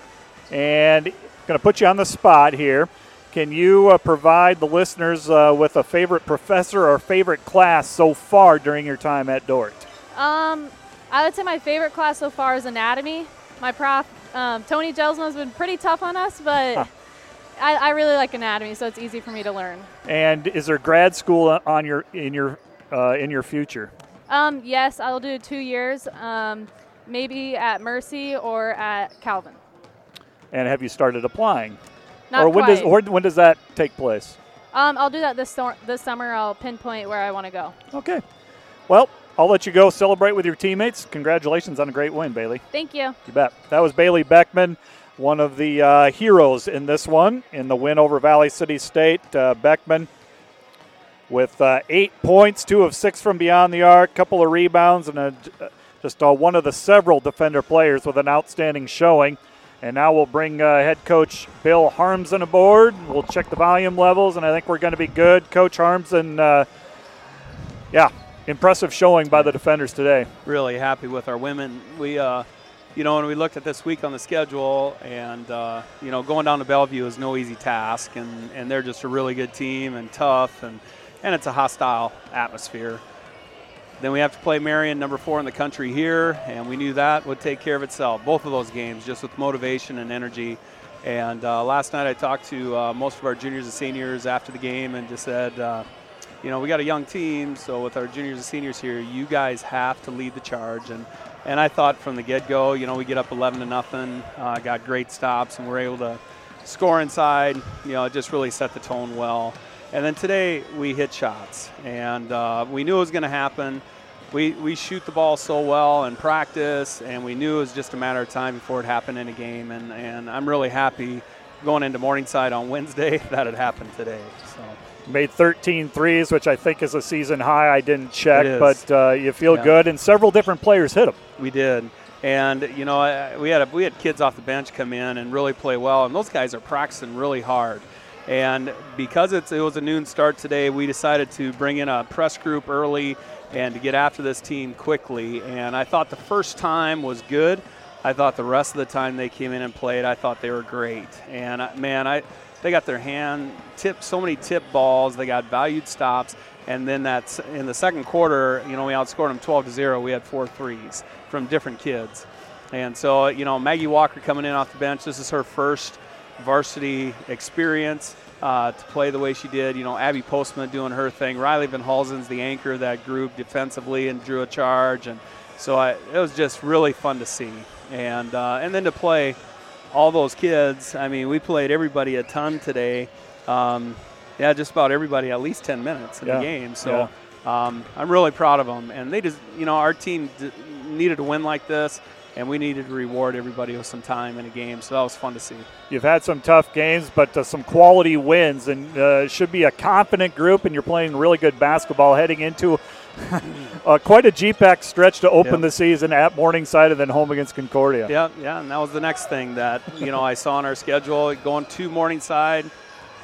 A: And going to put you on the spot here. Can you uh, provide the listeners uh, with a favorite professor or favorite class so far during your time at Dordt?
B: Um, I would say my favorite class so far is anatomy. My prof, um, Tony Gelsman, has been pretty tough on us, but huh. I, I, really like anatomy, so it's easy for me to learn.
A: And is there grad school on your in your uh, in your future?
B: Um, yes, I'll do two years. Um, maybe at Mercy or at Calvin.
A: And have you started applying?
B: Not
A: or when
B: quite.
A: does or when does that take place?
B: Um, I'll do that this this summer. I'll pinpoint where I want to go.
A: Okay. Well, I'll let you go celebrate with your teammates. Congratulations on a great win, Bailey.
B: Thank you.
A: You bet. That was Bailey Beckman, one of the uh, heroes in this one in the win over Valley City State. Uh, Beckman with uh, eight points, two of six from beyond the arc, couple of rebounds, and a just uh, one of the several defender players with an outstanding showing. And now we'll bring uh, head coach Bill Harmsen aboard. We'll check the volume levels, and I think we're going to be good. Coach Harmsen, uh, yeah, impressive showing by the defenders today.
C: Really happy with our women. We, uh, you know, when we looked at this week on the schedule, and uh, you know, going down to Bellevue is no easy task, and, and they're just a really good team and tough, and and it's a hostile atmosphere. Then we have to play Marian, number four in the country here, and we knew that would take care of itself. Both of those games, just with motivation and energy. And uh, last night I talked to uh, most of our juniors and seniors after the game and just said, uh, you know, we got a young team, so with our juniors and seniors here, you guys have to lead the charge. And and I thought from the get-go, you know, we get up 11 to nothing, uh, got great stops, and we're able to score inside. You know, it just really set the tone well. And then today we hit shots, and uh, we knew it was going to happen. We, we shoot the ball so well in practice, and we knew it was just a matter of time before it happened in a game. And, and I'm really happy going into Morningside on Wednesday (laughs) that it happened today. So
A: made 13 threes, which I think is a season high. I didn't check, but uh, you feel yeah. good, and several different players hit them.
C: We did, and you know we had a, we had kids off the bench come in and really play well, and those guys are practicing really hard. And because it was a noon start today, we decided to bring in a press group early and to get after this team quickly. And I thought the first time was good. I thought the rest of the time they came in and played, I thought they were great. And uh, man, I they got their hand tipped so many tip balls. They got valued stops, and then that's in the second quarter. You know, we outscored them 12 to zero. We had four threes from different kids, and so you know Maggie Walker coming in off the bench. This is her first varsity experience. Uh, to play the way she did, you know, Abby Postma doing her thing. Riley Van Holzen's the anchor of that group defensively and drew a charge, and so I, it was just really fun to see. And uh, and then to play all those kids. I mean, we played everybody a ton today. Um, yeah, just about everybody at least 10 minutes in yeah. the game. So yeah. um, I'm really proud of them. And they just, you know, our team d- needed to win like this, and we needed to reward everybody with some time in a game. So that was fun to see.
A: You've had some tough games, but uh, some quality wins, and uh, should be a confident group, and you're playing really good basketball heading into (laughs) uh, quite a GPAC stretch to open yep. the season at Morningside and then home against Concordia.
C: Yeah, yeah, and that was the next thing that you know I saw on our schedule going to Morningside,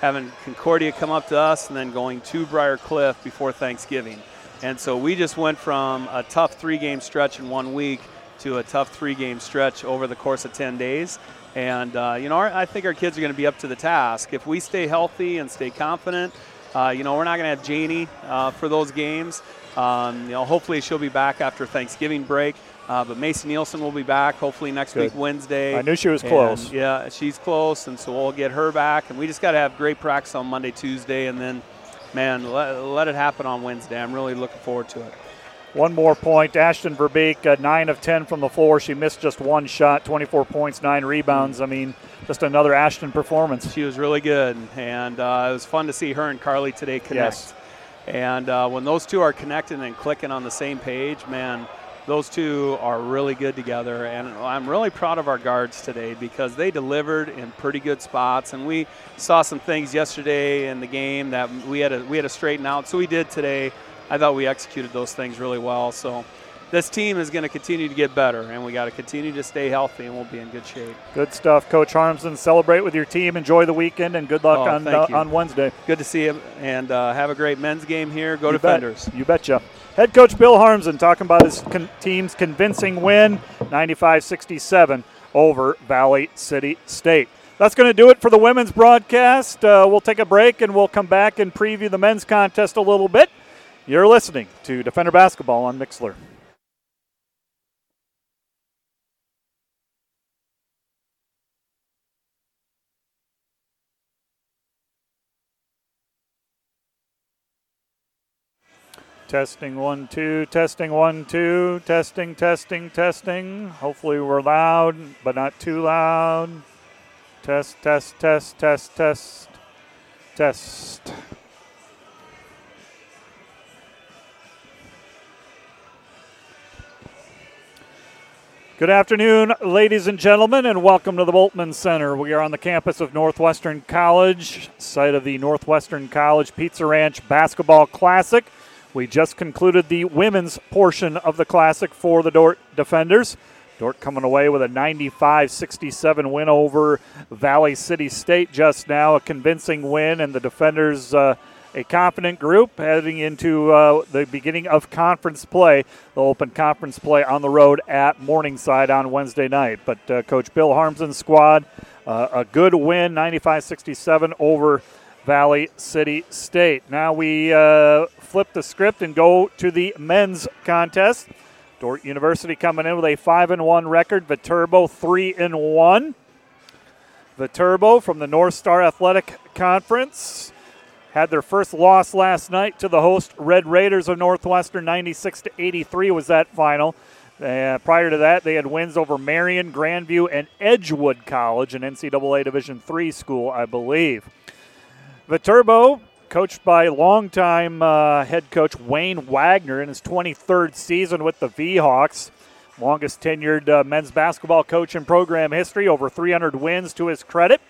C: having Concordia come up to us, and then going to Briar Cliff before Thanksgiving. And so we just went from a tough three-game stretch in one week to a tough three-game stretch over the course of 10 days. And uh, you know, our, I think our kids are going to be up to the task if we stay healthy and stay confident. Uh, you know, we're not going to have Janie uh, for those games. Um, you know, hopefully she'll be back after Thanksgiving break. Uh, but Mason Nielsen will be back hopefully next Good. week Wednesday.
A: I knew she was close.
C: Yeah, she's close, and so we'll get her back. And we just got to have great practice on Monday, Tuesday, and then, man, let, let it happen on Wednesday. I'm really looking forward to it.
A: One more point. Ashton Verbeek, uh, 9 of 10 from the floor. She missed just one shot, 24 points, 9 rebounds. I mean, just another Ashton performance.
C: She was really good, and uh, it was fun to see her and Carly today connect. Yes. And uh, when those two are connecting and clicking on the same page, man, those two are really good together. And I'm really proud of our guards today because they delivered in pretty good spots. And we saw some things yesterday in the game that we had to, we had to straighten out. So we did today. I thought we executed those things really well. So this team is going to continue to get better, and we got to continue to stay healthy, and we'll be in good shape.
A: Good stuff, Coach Harmsen. Celebrate with your team. Enjoy the weekend, and good luck oh, on uh, on Wednesday.
C: Good to see you, and uh, have a great men's game here. Go you Defenders.
A: Bet. You betcha. Head coach Bill Harmsen talking about his con- team's convincing win, 95-67 over Valley City State. That's going to do it for the women's broadcast. Uh, we'll take a break and we'll come back and preview the men's contest a little bit. You're listening to Defender Basketball on Mixlr. Testing one, two, testing one, two, testing, testing, testing. Hopefully we're loud, but not too loud. Test, test, test, test, test, test. Good afternoon, ladies and gentlemen, and welcome to the Bultman Center. We are on the campus of Northwestern College, site of the Northwestern College Pizza Ranch Basketball Classic. We just concluded the women's portion of the Classic for the Dordt Defenders. Dordt coming away with a 95 67 win over Valley City State just now, a convincing win, and the Defenders. Uh, a confident group heading into uh, the beginning of conference play. They'll open conference play on the road at Morningside on Wednesday night. But uh, Coach Bill Harmsen's squad, uh, a good win, 95 67 over Valley City State. Now we uh, flip the script and go to the men's contest. Dordt University coming in with a five and one record. Viterbo three and one. Viterbo from the North Star Athletic Conference had their first loss last night to the host Red Raiders of Northwestern. 96 to 83 was that final. Uh, prior to that, they had wins over Marian, Grandview, and Edgewood College, an NCAA Division III school, I believe. Viterbo, coached by longtime uh, head coach Wayne Wagner in his 23rd season with the V-Hawks, longest tenured uh, men's basketball coach in program history, over 300 wins to his credit.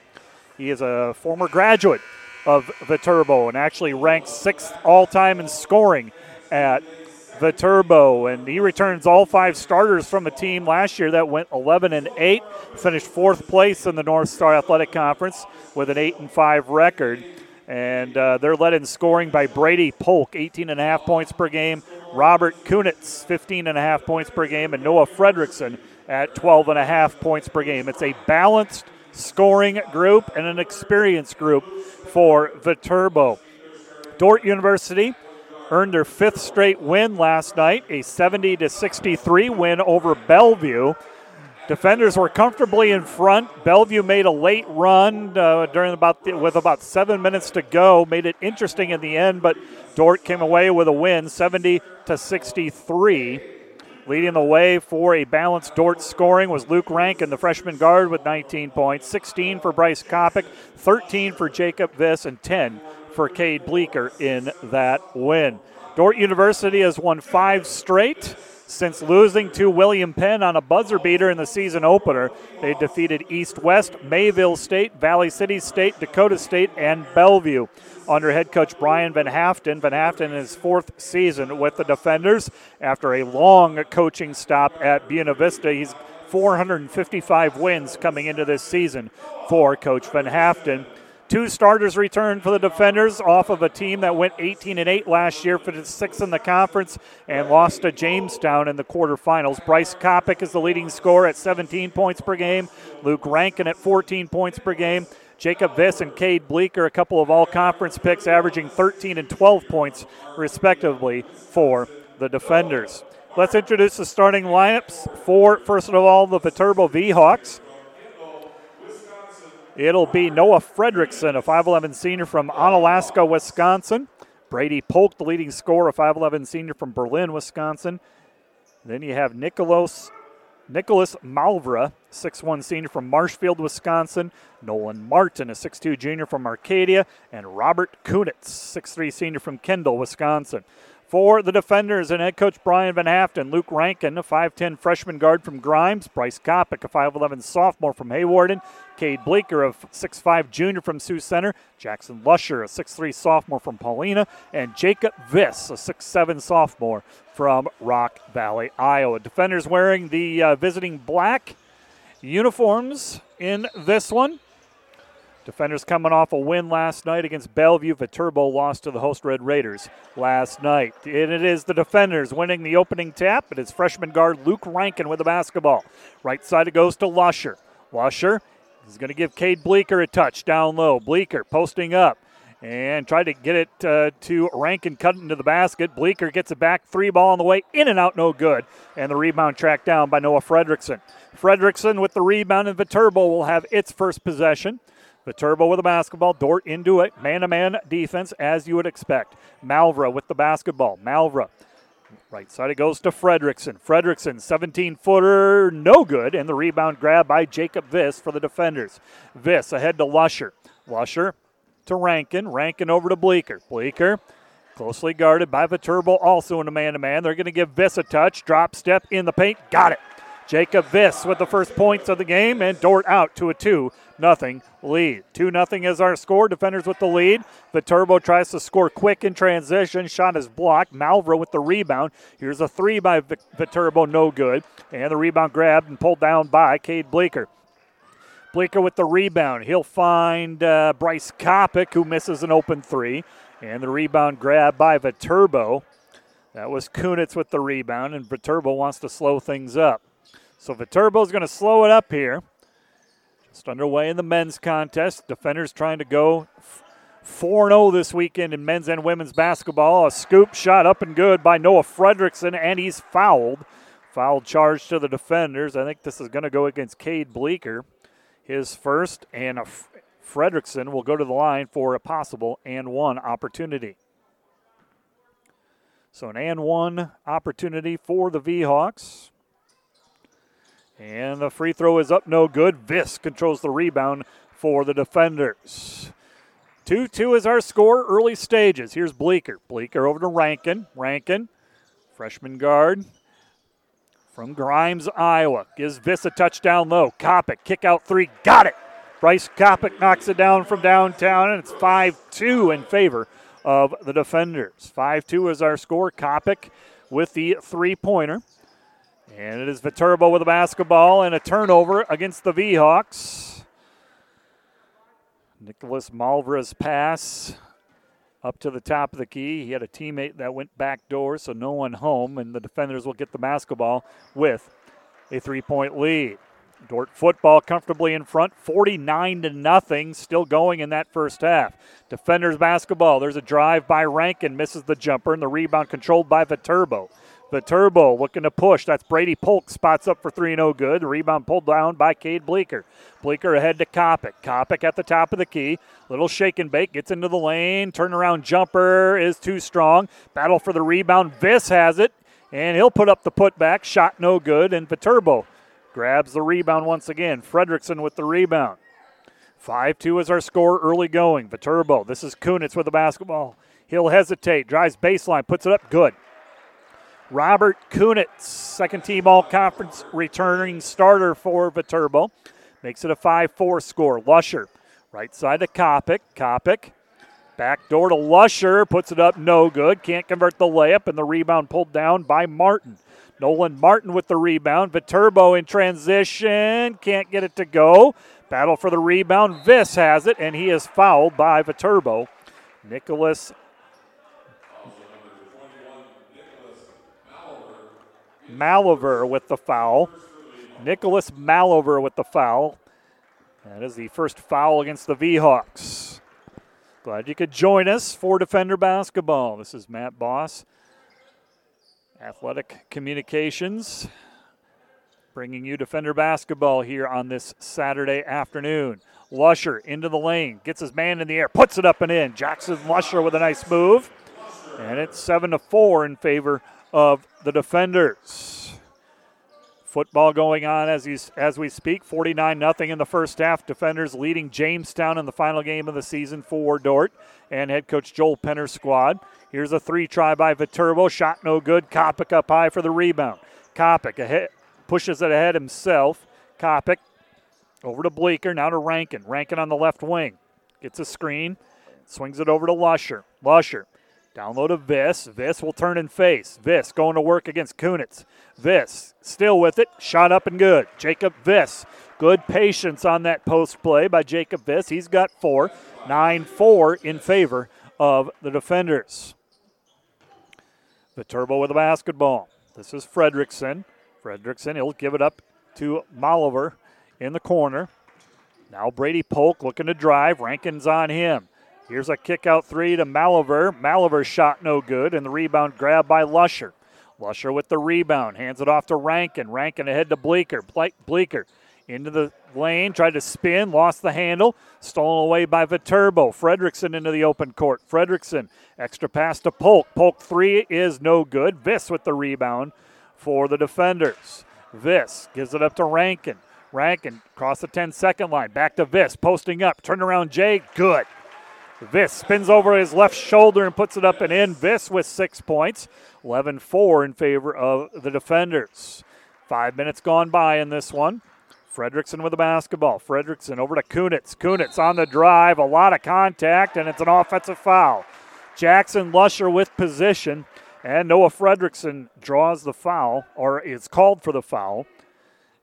A: He is a former graduate of Viterbo and actually ranks sixth all-time in scoring at Viterbo, and he returns all five starters from a team last year that went 11 and 8, finished fourth place in the North Star Athletic Conference with an 8 and 5 record. And uh, they're led in scoring by Brady Polk, 18 and a half points per game, Robert Kunitz, 15 and a half points per game, and Noah Fredrickson at 12 and a half points per game. It's a balanced scoring group and an experienced group for Viterbo. Dordt University earned their fifth straight win last night, a 70 to 63 win over Bellevue. Defenders were comfortably in front. Bellevue made a late run uh, during about the, with about seven minutes to go, made it interesting in the end, but Dordt came away with a win, 70 to 63. Leading the way for a balanced Dordt scoring was Luke Rankin, the freshman guard, with 19 points, 16 for Bryce Kopic, 13 for Jacob Viss, and 10 for Cade Bleeker in that win. Dordt University has won five straight since losing to William Penn on a buzzer beater in the season opener. They defeated East West, Mayville State, Valley City State, Dakota State, and Bellevue. Under head coach Brian Van Haften, Van Haften in his fourth season with the Defenders after a long coaching stop at Buena Vista. He's 455 wins coming into this season for Coach Van Haften. Two starters returned for the defenders off of a team that went 18 and 8 last year, finished sixth in the conference, and lost to Jamestown in the quarterfinals. Bryce Kopic is the leading scorer at 17 points per game. Luke Rankin at 14 points per game. Jacob Viss and Cade Bleeker, a couple of all conference picks, averaging 13 and 12 points, respectively, for the defenders. Let's introduce the starting lineups for, first of all, the Viterbo V Hawks. It'll be Noah Fredrickson, a 5'11 senior from Onalaska, Wisconsin. Brady Polk, the leading scorer, a 5'11 senior from Berlin, Wisconsin. Then you have Nicholas, Nicholas Malvra, 6'1 senior from Marshfield, Wisconsin. Nolan Martin, a 6'2 junior from Arcadia. And Robert Kunitz, 6'3 senior from Kendall, Wisconsin. For the defenders and head coach Brian Van Haften, Luke Rankin, a 5'10 freshman guard from Grimes, Bryce Kopic, a 5'11 sophomore from Hawarden, Cade Bleeker, a 6'5 junior from Sioux Center, Jackson Lusher, a 6'3 sophomore from Paullina, and Jacob Viss, a 6'7 sophomore from Rock Valley, Iowa. Defenders wearing the uh, visiting black uniforms in this one. Defenders coming off a win last night against Bellevue. Viterbo lost to the host Red Raiders last night. And it is the defenders winning the opening tap. It is freshman guard Luke Rankin with the basketball. Right side it goes to Lusher. Lusher is going to give Cade Bleeker a touch down low. Bleeker posting up and tried to get it uh, to Rankin cut into the basket. Bleeker gets it back. Three ball on the way. In and out, no good. And the rebound tracked down by Noah Fredrickson. Fredrickson with the rebound, and Viterbo will have its first possession. Viterbo with the basketball. Dordt into it. Man to man defense, as you would expect. Malvra with the basketball. Malvra. Right side it goes to Fredrickson. Fredrickson, 17 footer, no good. And the rebound grab by Jacob Viss for the defenders. Viss ahead to Lusher. Lusher to Rankin. Rankin over to Bleeker. Bleeker closely guarded by Viterbo, also in a man to man. They're going to give Viss a touch. Drop step in the paint. Got it. Jacob Viss with the first points of the game, and Dordt out to a 2 nothing lead. 2 nothing is our score. Defenders with the lead. Viterbo tries to score quick in transition. Shot is blocked. Malvra with the rebound. Here's a three by Viterbo, no good. And the rebound grabbed and pulled down by Cade Bleeker. Bleeker with the rebound. He'll find uh, Bryce Kopic, who misses an open three. And the rebound grab by Viterbo. That was Kunitz with the rebound, and Viterbo wants to slow things up. So Viterbo is going to slow it up here. Just underway in the men's contest. Defenders trying to go f- 4 0 this weekend in men's and women's basketball. A scoop shot up and good by Noah Fredrickson, and he's fouled. Foul charge to the defenders. I think this is going to go against Cade Bleeker. His first, and Fredrickson will go to the line for a possible and one opportunity. So an and one opportunity for the V-Hawks. And the free throw is up, no good. Viss controls the rebound for the defenders. 2 2 is our score, early stages. Here's Bleeker. Bleeker over to Rankin. Rankin, freshman guard from Grimes, Iowa. Gives Viss a touchdown low. Kopic, kick out three. Got it. Bryce Kopic knocks it down from downtown, and it's 5 2 in favor of the defenders. 5 2 is our score. Kopic with the three pointer. And it is Viterbo with a basketball and a turnover against the V-Hawks. Nicholas Malvera's pass up to the top of the key. He had a teammate that went back door, so no one home, and the defenders will get the basketball with a three-point lead. Dordt football comfortably in front, 49 to nothing, still going in that first half. Defenders basketball. There's a drive by Rankin, misses the jumper, and the rebound controlled by Viterbo. Viterbo looking to push. That's Brady Polk. Spots up for 3 0 good. The rebound pulled down by Cade Bleeker. Bleeker ahead to Kopic. Kopic at the top of the key. Little shake and bake. Gets into the lane. Turnaround jumper is too strong. Battle for the rebound. Viss has it. And he'll put up the putback. Shot no good. And Viterbo grabs the rebound once again. Fredrickson with the rebound. 5 2 is our score early going. Viterbo. This is Kunitz with the basketball. He'll hesitate. Drives baseline. Puts it up. Good. Robert Kunitz, second team all conference returning starter for Viterbo. Makes it a 5 4 score. Lusher, right side to Kopic. Kopic, back door to Lusher, puts it up, no good. Can't convert the layup, and the rebound pulled down by Martin. Nolan Martin with the rebound. Viterbo in transition, can't get it to go. Battle for the rebound. Viss has it, and he is fouled by Viterbo. Nicholas Malover with the foul. Nicholas Malover with the foul. That is the first foul against the V-Hawks. Glad you could join us for Defender Basketball. This is Matt Boss, Athletic Communications, bringing you Defender Basketball here on this Saturday afternoon. Lusher into the lane, gets his man in the air, puts it up and in. Jackson Lusher with a nice move. And it's 7 to 4 in favor of the defenders. Football going on as, you, as we speak. 49 0 in the first half. Defenders leading Jamestown in the final game of the season for Dordt and head coach Joel Penner's squad. Here's a three try by Viterbo. Shot no good. Kopic up high for the rebound. Kopic ahead, pushes it ahead himself. Kopic over to Bleeker. Now to Rankin. Rankin on the left wing. Gets a screen. Swings it over to Lusher. Lusher Download of Viss. Viss will turn and face. Viss going to work against Kunitz. Viss still with it. Shot up and good. Jacob Viss. Good patience on that post play by Jacob Viss. He's got four. 9 4 in favor of the defenders. Viterbo with the basketball. This is Fredrickson. Fredrickson, he'll give it up to Malover in the corner. Now Brady Polk looking to drive. Rankin's on him. Here's a kick out three to Maliver. Maliver shot no good, and the rebound grabbed by Lusher. Lusher with the rebound, hands it off to Rankin. Rankin ahead to Bleeker. Bleeker into the lane, tried to spin, lost the handle, stolen away by Viterbo. Fredrickson into the open court. Fredrickson, extra pass to Polk. Polk three is no good. Viss with the rebound for the defenders. Viss gives it up to Rankin. Rankin across the 10 second line. Back to Viss, posting up. Turn around Jay, good. Viss spins over his left shoulder and puts it up and in. Viss with six points. 11 4 in favor of the defenders. Five minutes gone by in this one. Fredrickson with the basketball. Fredrickson over to Kunitz. Kunitz on the drive. A lot of contact, and it's an offensive foul. Jackson Lusher with position, and Noah Fredrickson draws the foul, or is called for the foul.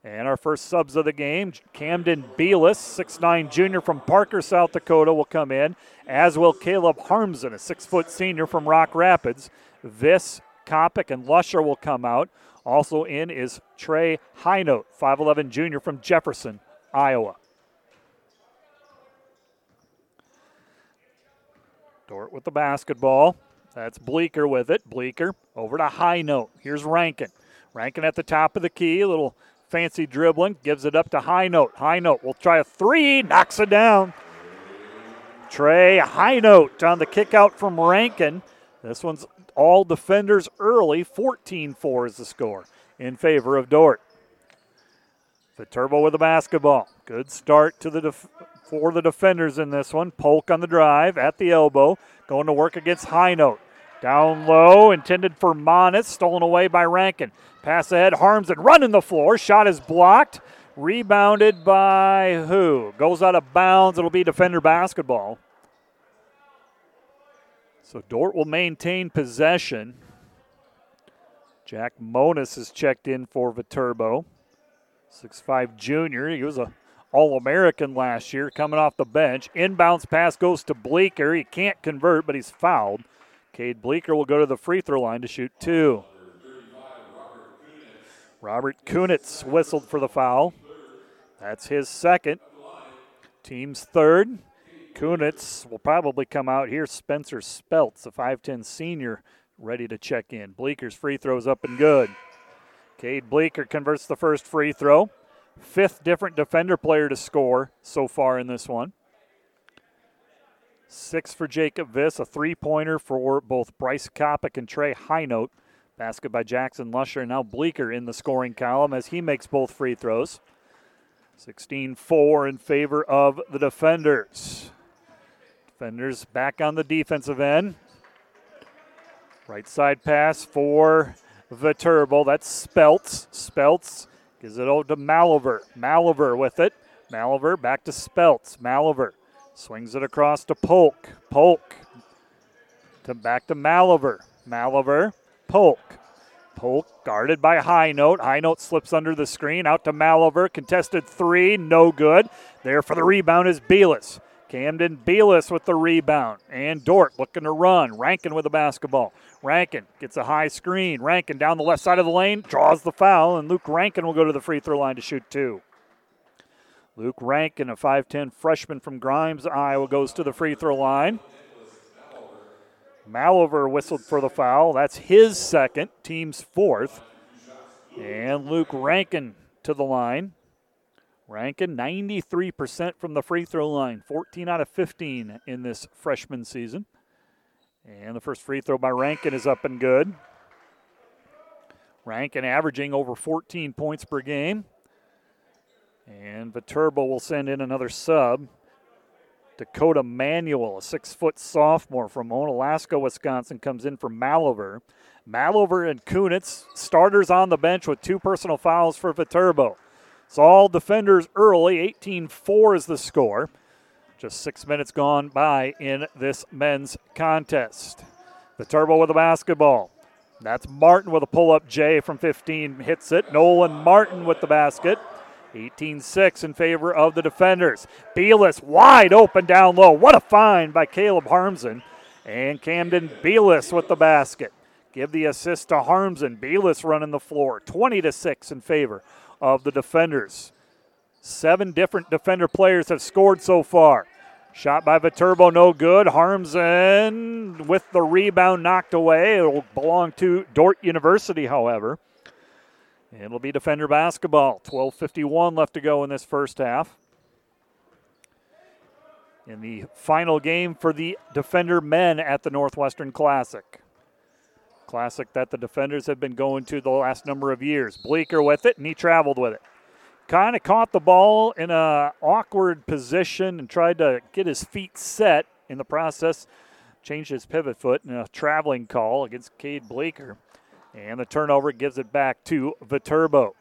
A: And our first subs of the game, Camden Beelis, 6'9 junior from Parker, South Dakota, will come in, as will Caleb Harmsen, a six foot senior from Rock Rapids. Viss, Kopic, and Lusher will come out. Also in is Trey Highnote, 5'11 junior from Jefferson, Iowa. Dordt with the basketball. That's Bleeker with it. Bleeker over to Highnote. Here's Rankin. Rankin at the top of the key. A little fancy dribbling. Gives it up to Highnote. High note will try a three. Knocks it down. Trey Highnote on the kick out from Rankin. This one's all defenders early. 14 4 is the score in favor of Dordt. Viterbo with the basketball. Good start to the def- for the defenders in this one. Polk on the drive at the elbow, going to work against Highnote. Down low, intended for Monis, stolen away by Rankin. Pass ahead, Harmsen running the floor. Shot is blocked. Rebounded by who? Goes out of bounds. It'll be defender basketball. So Dordt will maintain possession. Jack Monis is checked in for Viterbo. Six-five junior. He was a All-American last year coming off the bench. Inbounds pass goes to Bleeker. He can't convert, but he's fouled. Cade Bleeker will go to the free throw line to shoot two. Robert Kunitz whistled for the foul. That's his second. Team's third. Kunitz will probably come out here. Spencer Speltz, a 5'10 senior, ready to check in. Bleeker's free throw's up and good. Cade Bleeker converts the first free throw. Fifth different defender player to score so far in this one. Six for Jacob Viss, a three pointer for both Bryce Kopic and Trey Highnote. Basket by Jackson Lusher. Now Bleeker in the scoring column as he makes both free throws. 16 4 in favor of the defenders. Defenders back on the defensive end. Right side pass for Viterbo. That's Speltz. Speltz gives it over to Maliver. Maliver with it. Maliver back to Speltz. Maliver swings it across to Polk. Polk to back to Maliver. Maliver. Polk. Polk guarded by Highnote. High Note slips under the screen out to Maliver. Contested three, no good. There for the rebound is Beelis. Camden Beelis with the rebound. And Dordt looking to run. Rankin with the basketball. Rankin gets a high screen. Rankin down the left side of the lane, draws the foul, and Luke Rankin will go to the free throw line to shoot two. Luke Rankin, a 5'10 freshman from Grimes, Iowa, goes to the free throw line. Malover whistled for the foul. That's his second, team's fourth. And Luke Rankin to the line. Rankin 93% from the free throw line, 14 out of 15 in this freshman season. And the first free throw by Rankin is up and good. Rankin averaging over 14 points per game. And Viterbo will send in another sub. Dakota Manuel, a six foot sophomore from Onalaska, Wisconsin, comes in for Maliver. Maliver and Kunitz, starters on the bench with two personal fouls for Viterbo. It's all defenders early. 18 4 is the score. Just six minutes gone by in this men's contest. Viterbo with the basketball. That's Martin with a pull up J from 15, hits it. Nolan Martin with the basket. 18 6 in favor of the defenders. Beelis wide open down low. What a find by Caleb Harmsen. And Camden Beelis with the basket. Give the assist to Harmsen. Beelis running the floor. 20 to 6 in favor of the defenders. Seven different defender players have scored so far. Shot by Viterbo, no good. Harmsen with the rebound knocked away. It'll belong to Dordt University, however. It'll be defender basketball. 12.51 left to go in this first half. In the final game for the defender men at the Northwestern Classic. Classic that the defenders have been going to the last number of years. Bleeker with it, and he traveled with it. Kind of caught the ball in a awkward position and tried to get his feet set in the process. Changed his pivot foot in a traveling call against Cade Bleeker. And the turnover gives it back to Viterbo.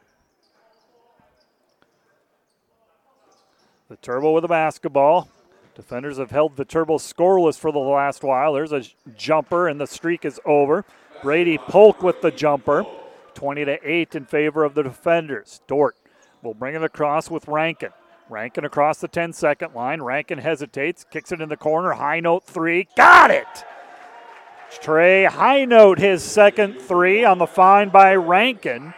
A: Viterbo with the basketball. Defenders have held Viterbo scoreless for the last while. There's a jumper, and the streak is over. Brady Polk with the jumper. 20 to 8 in favor of the defenders. Dordt will bring it across with Rankin. Rankin across the 10 second line. Rankin hesitates, kicks it in the corner. Highnote three. Got it! Trey Highnote his second three on the find by Rankin.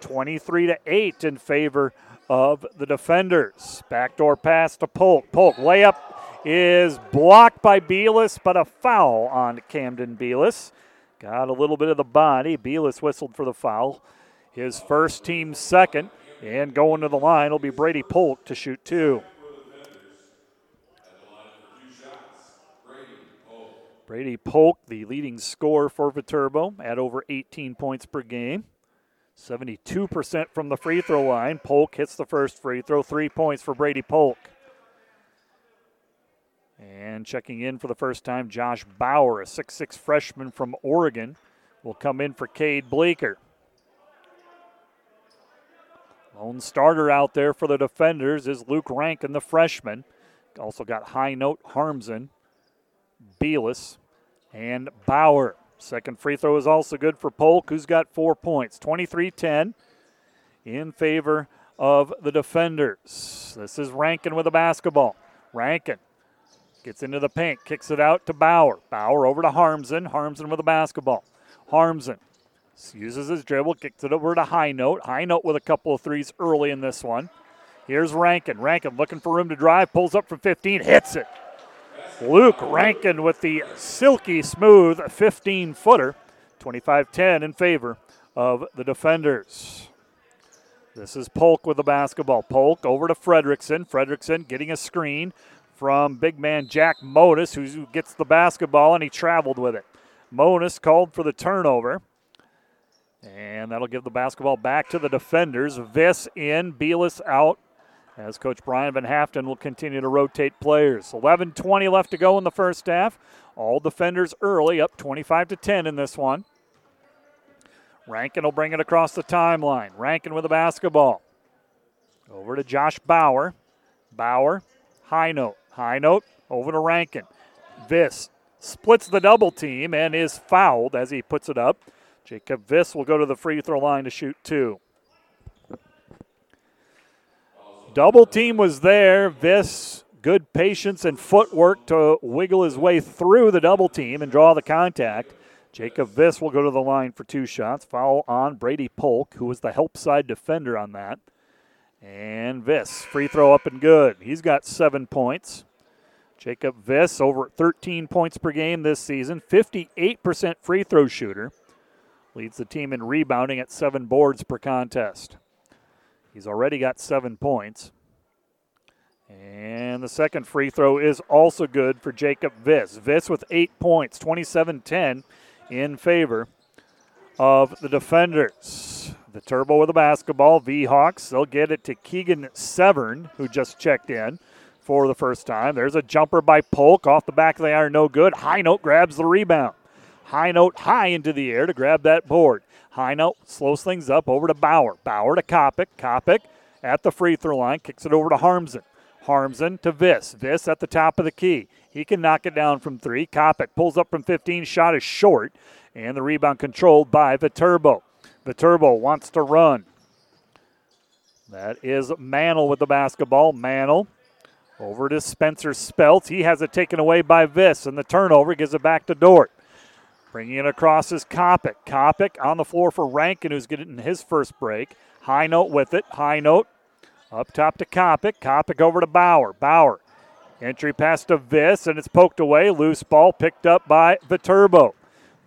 A: 23 to 8 in favor of the defenders. Backdoor pass to Polk. Polk layup is blocked by Beelis, but a foul on Camden Beelis. Got a little bit of the body. Beelis whistled for the foul. His first team second. And going to the line will be Brady Polk to shoot two. Brady Polk, the leading scorer for Viterbo, at over 18 points per game. 72% from the free throw line. Polk hits the first free throw. Three points for Brady Polk. And checking in for the first time, Josh Bauer, a 6'6 freshman from Oregon, will come in for Cade Bleeker. Lone starter out there for the defenders is Luke Rankin, the freshman. Also got Highnote Harmsen, Beelis, and Bauer. Second free throw is also good for Polk, who's got four points. 23 10 in favor of the defenders. This is Rankin with a basketball. Rankin gets into the paint, kicks it out to Bauer. Bauer over to Harmsen. Harmsen with a basketball. Harmsen uses his dribble, kicks it over to Highnote. High Note with a couple of threes early in this one. Here's Rankin. Rankin looking for room to drive, pulls up from 15, hits it. Luke Rankin with the silky smooth 15 footer. 25 10 in favor of the defenders. This is Polk with the basketball. Polk over to Fredrickson. Fredrickson getting a screen from big man Jack Modis, who gets the basketball and he traveled with it. Modis called for the turnover. And that'll give the basketball back to the defenders. Viss in, Beelis out, as Coach Brian Van Haften will continue to rotate players. 11:20 left to go in the first half. All defenders early, up 25 to 10 in this one. Rankin will bring it across the timeline. Rankin with the basketball. Over to Josh Bauer. Bauer, Highnote. High note, over to Rankin. Viss splits the double team and is fouled as he puts it up. Jacob Viss will go to the free throw line to shoot two. Double team was there. Viss, good patience and footwork to wiggle his way through the double team and draw the contact. Jacob Viss will go to the line for two shots. Foul on Brady Polk, who was the help side defender on that. And Viss, free throw up and good. He's got seven points. Jacob Viss, over 13 points per game this season, 58% free throw shooter. Leads the team in rebounding at seven boards per contest. He's already got seven points. And the second free throw is also good for Jacob Viss. Viss with eight points, 27 10 in favor of the defenders. Viterbo with the basketball. V Hawks, they'll get it to Keegan Severn, who just checked in for the first time. There's a jumper by Polk off the back of the iron, no good. Highnote grabs the rebound. Highnote high into the air to grab that board. Highnote slows things up over to Bauer. Bauer to Kopic. Kopic at the free throw line kicks it over to Harmsen. Harmsen to Viss. Viss at the top of the key. He can knock it down from three. Kopic pulls up from 15. Shot is short. And the rebound controlled by Viterbo. Viterbo wants to run. That is Mantle with the basketball. Mantle over to Spencer Speltz. He has it taken away by Viss, and the turnover gives it back to Dordt. Bringing it across is Kopic. Kopic on the floor for Rankin, who's getting his first break. Highnote with it. Highnote up top to Kopic. Kopic over to Bauer. Bauer. Entry pass to Viss, and it's poked away. Loose ball picked up by Viterbo.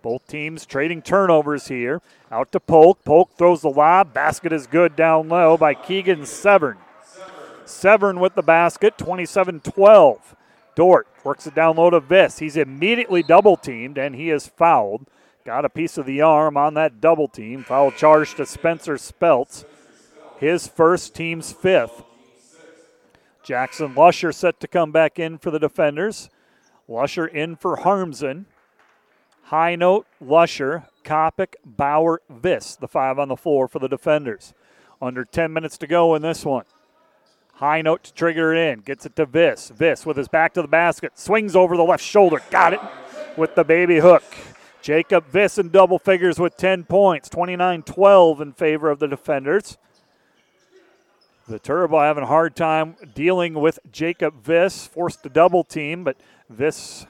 A: Both teams trading turnovers here. Out to Polk. Polk throws the lob. Basket is good down low by Keegan Severn. Severn with the basket, 27 12. Dordt works it down low to Viss. He's immediately double teamed and he is fouled. Got a piece of the arm on that double team. Foul charge to Spencer Speltz. His first, team's fifth. Jackson Lusher set to come back in for the defenders. Lusher in for Harmsen. Highnote, Lusher, Kopic, Bauer, Viss, the five on the floor for the defenders. Under 10 minutes to go in this one. Highnote to trigger it in. Gets it to Viss. Viss with his back to the basket. Swings over the left shoulder. Got it with the baby hook. Jacob Viss in double figures with 10 points. 29 12 in favor of the defenders. Viterbo having a hard time dealing with Jacob Viss. Forced the double team, but Viss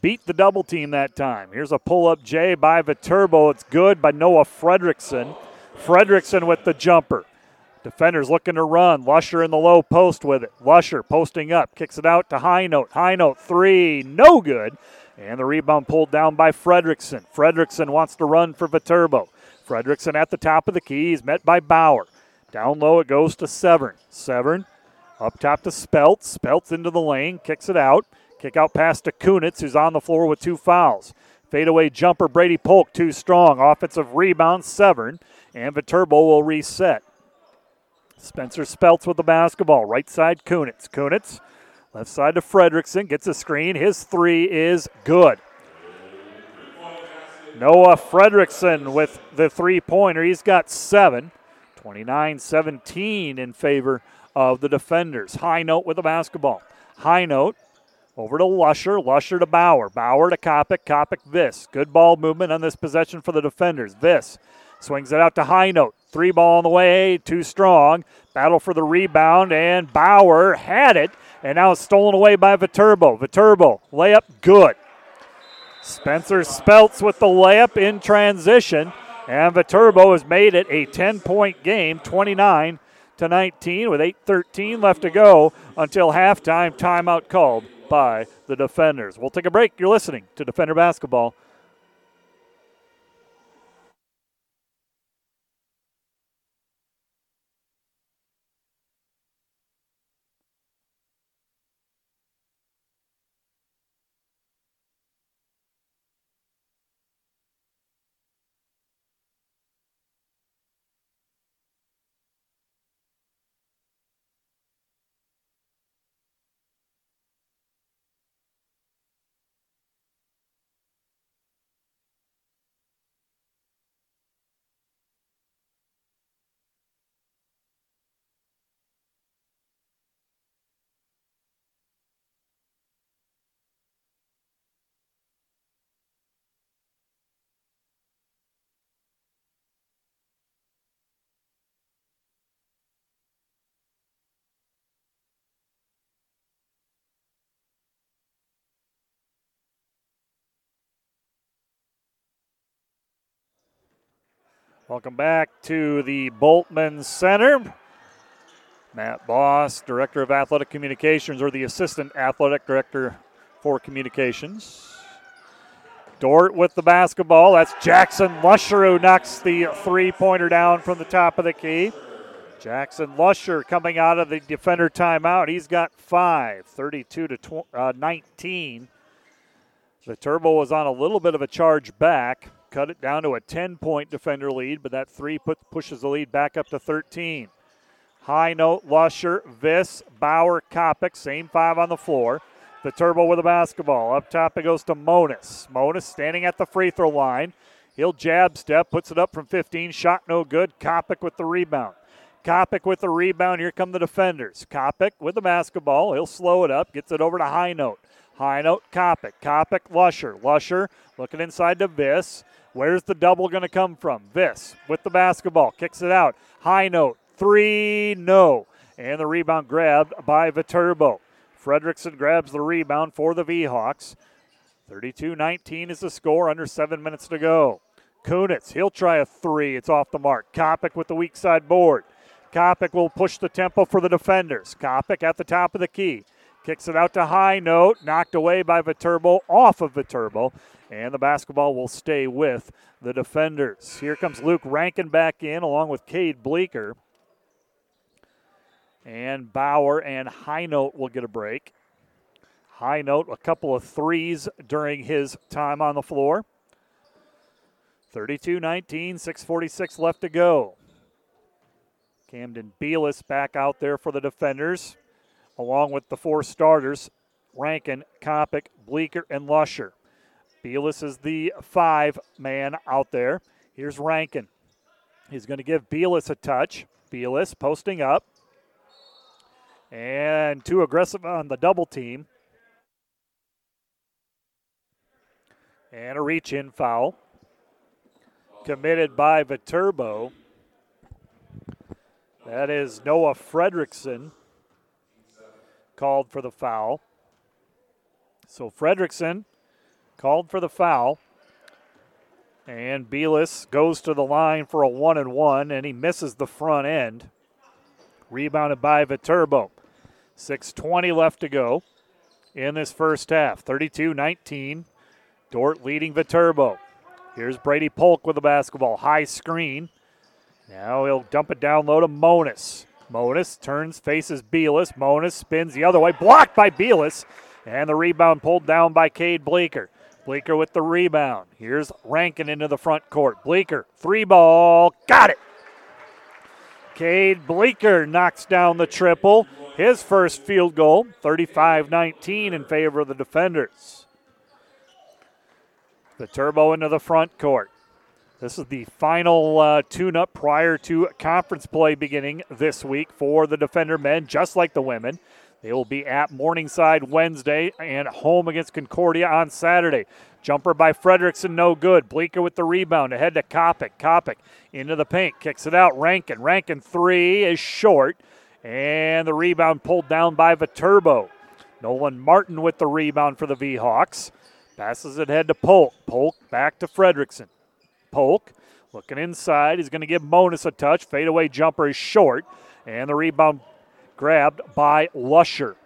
A: beat the double team that time. Here's a pull up J by Viterbo. It's good by Noah Fredrickson. Fredrickson with the jumper. Defenders looking to run. Lusher in the low post with it. Lusher posting up, kicks it out to Highnote. High Note three, no good. And the rebound pulled down by Fredrickson. Fredrickson wants to run for Viterbo. Fredrickson at the top of the key. He's met by Bauer. Down low it goes to Severn. Severn up top to Spelt. Speltz into the lane, kicks it out. Kick out pass to Kunitz, who's on the floor with two fouls. Fadeaway jumper, Brady Polk, too strong. Offensive rebound, Severn. And Viterbo will reset. Spencer Speltz with the basketball. Right side, Kunitz. Kunitz, left side to Fredrickson. Gets a screen. His three is good. Noah Fredrickson with the three pointer. He's got seven. 29 17 in favor of the defenders. Highnote with the basketball. Highnote over to Lusher. Lusher to Bauer. Bauer to Kopic. Kopic Viss. Good ball movement on this possession for the defenders. Viss swings it out to Highnote. Three ball on the way. Too strong. Battle for the rebound. And Bauer had it. And now it's stolen away by Viterbo. Viterbo. Layup good. Spencer Speltz with the layup in transition. And Viterbo has made it a 10 point game, 29 to 19, with 8.13 left to go until halftime. Timeout called by the defenders. We'll take a break. You're listening to Defender Basketball. Welcome back to the Bultman Center. Matt Boss, Director of Athletic Communications, or the Assistant Athletic Director for Communications. Dordt with the basketball. That's Jackson Lusher who knocks the three pointer down from the top of the key. Jackson Lusher coming out of the defender timeout. He's got five, 32 to tw- uh, 19. Viterbo was on a little bit of a charge back cut it down to a 10 point defender lead, but that three put, pushes the lead back up to 13. Highnote, Lusher, Viss, Bauer, Kopic, same five on the floor. The Turbo with the basketball. Up top it goes to Monis. Monis standing at the free throw line. He'll jab step, puts it up from 15. Shot no good. Kopic with the rebound. Kopic with the rebound. Here come the defenders. Kopic with the basketball. He'll slow it up, gets it over to Highnote. High Note, Kopic. Kopic, Lusher. Lusher looking inside to Viss. Where's the double going to come from? Viss with the basketball, kicks it out. Highnote, three, no. And the rebound grabbed by Viterbo. Fredrickson grabs the rebound for the V-Hawks. 32-19 is the score, under seven minutes to go. Kunitz, he'll try a three. It's off the mark. Kopic with the weak side board. Kopic will push the tempo for the defenders. Kopic at the top of the key. Kicks it out to Highnote, knocked away by Viterbo, off of Viterbo. And the basketball will stay with the defenders. Here comes Luke Rankin back in along with Cade Bleeker. And Bauer and Highnote will get a break. Highnote, a couple of threes during his time on the floor. 32 19, 6.46 left to go. Camden Beelis back out there for the defenders, along with the four starters Rankin, Kopic, Bleeker, and Lusher. Beelis is the five man out there. Here's Rankin. He's going to give Beelis a touch. Beelis posting up. And too aggressive on the double team. And a reach in foul. Committed by Viterbo. That is Noah Fredrickson called for the foul. So Fredrickson called for the foul. And Beelis goes to the line for a one and one, and he misses the front end. Rebounded by Viterbo. 6.20 left to go in this first half. 32 19. Dordt leading Viterbo. Here's Brady Polk with the basketball. High screen. Now he'll dump it down low to Monas. Monas turns, faces Beelis. Monas spins the other way. Blocked by Beelis. And the rebound pulled down by Cade Bleeker. Bleeker with the rebound. Here's Rankin into the front court. Bleeker, three ball. Got it. Cade Bleeker knocks down the triple. His first field goal, 35 19 in favor of the defenders. Viterbo into the front court. This is the final uh, tune up prior to conference play beginning this week for the defender men, just like the women. They will be at Morningside Wednesday and home against Concordia on Saturday. Jumper by Frederickson, no good. Bleeker with the rebound ahead to Kopic. Kopic into the paint, kicks it out. Rankin. Rankin three is short, and the rebound pulled down by Viterbo. Nolan Martin with the rebound for the V Hawks. Passes it ahead to Polk. Polk back to Frederickson. Polk looking inside. He's going to give Monas a touch. Fadeaway jumper is short, and the rebound grabbed by Lusher.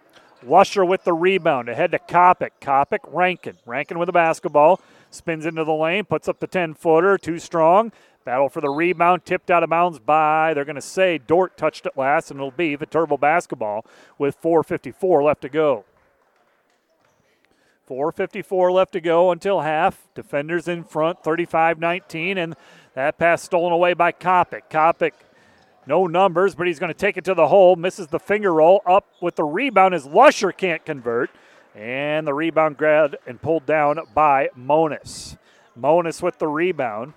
A: Lusher with the rebound ahead to Kopic. Kopic, Rankin. Rankin with the basketball. Spins into the lane, puts up the 10 footer. Too strong. Battle for the rebound, tipped out of bounds by, they're going to say Dordt touched it last, and it'll be Viterbo basketball with 4.54 left to go. 4.54 left to go until half. Defenders in front, 35 19, and that pass stolen away by Kopic. Kopic no numbers, but he's going to take it to the hole. Misses the finger roll. Up with the rebound as Lusher can't convert. And the rebound grabbed and pulled down by Monas. Monas with the rebound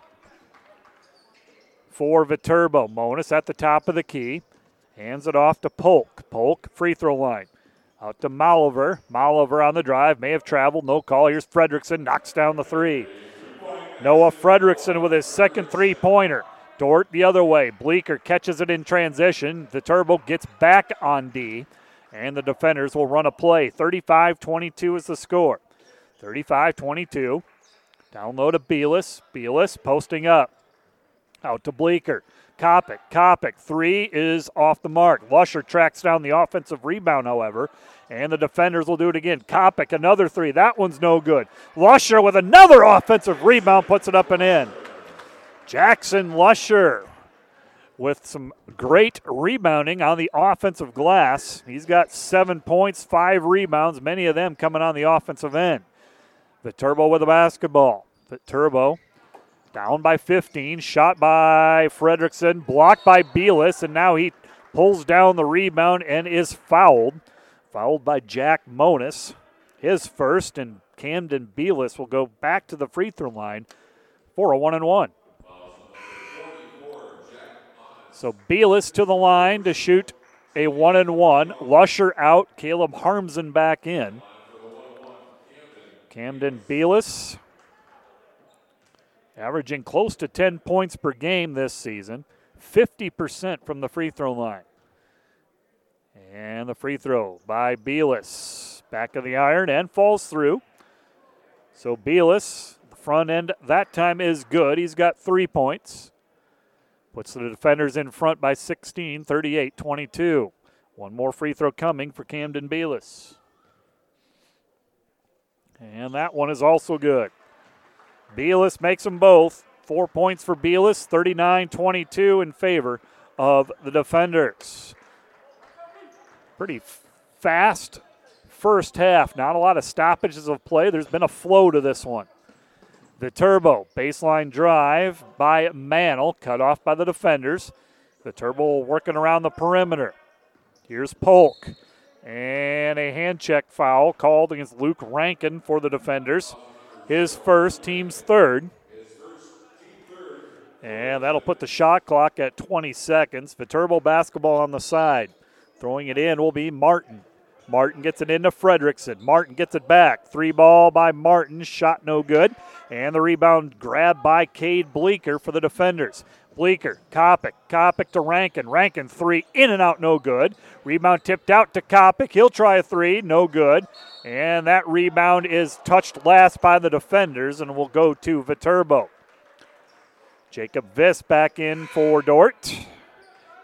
A: for Viterbo. Monas at the top of the key. Hands it off to Polk. Polk, free throw line. Out to Maliver. Maliver on the drive. May have traveled. No call. Here's Fredrickson. Knocks down the three. Noah Fredrickson with his second three pointer. Dordt the other way. Bleeker catches it in transition. Viterbo gets back on D, and the defenders will run a play. 35 22 is the score. 35 22. Down low to Beelis. Beelis posting up. Out to Bleeker. Kopic. Kopic. Three is off the mark. Lusher tracks down the offensive rebound, however, and the defenders will do it again. Kopic, another three. That one's no good. Lusher with another offensive rebound puts it up and in. Jackson Lusher with some great rebounding on the offensive glass. He's got seven points, five rebounds, many of them coming on the offensive end. Viterbo with the basketball. Viterbo down by 15, shot by Fredrickson, blocked by Beelis, and now he pulls down the rebound and is fouled. Fouled by Jack Monas. His first, and Camden Beelis will go back to the free throw line for a one and one. So Beelis to the line to shoot a one and one. Lusher out. Caleb Harmsen back in. Camden Beelis averaging close to 10 points per game this season, 50% from the free throw line. And the free throw by Beelis. Back of the iron and falls through. So Beelis, the front end that time is good. He's got three points. Puts the defenders in front by 16, 38 22. One more free throw coming for Camden Beelis. And that one is also good. Beelis makes them both. Four points for Beelis, 39 22 in favor of the defenders. Pretty fast first half. Not a lot of stoppages of play. There's been a flow to this one. Viterbo baseline drive by Mantle, cut off by the defenders. Viterbo working around the perimeter. Here's Polk. And a hand check foul called against Luke Rankin for the defenders. His first, team's third. And that'll put the shot clock at 20 seconds. Viterbo basketball on the side. Throwing it in will be Martin. Martin gets it into Fredrickson. Martin gets it back. Three ball by Martin. Shot no good. And the rebound grabbed by Cade Bleeker for the defenders. Bleeker, Kopic, Kopic to Rankin. Rankin three, in and out, no good. Rebound tipped out to Kopic. He'll try a three, no good. And that rebound is touched last by the defenders and will go to Viterbo. Jacob Viss back in for Dordt.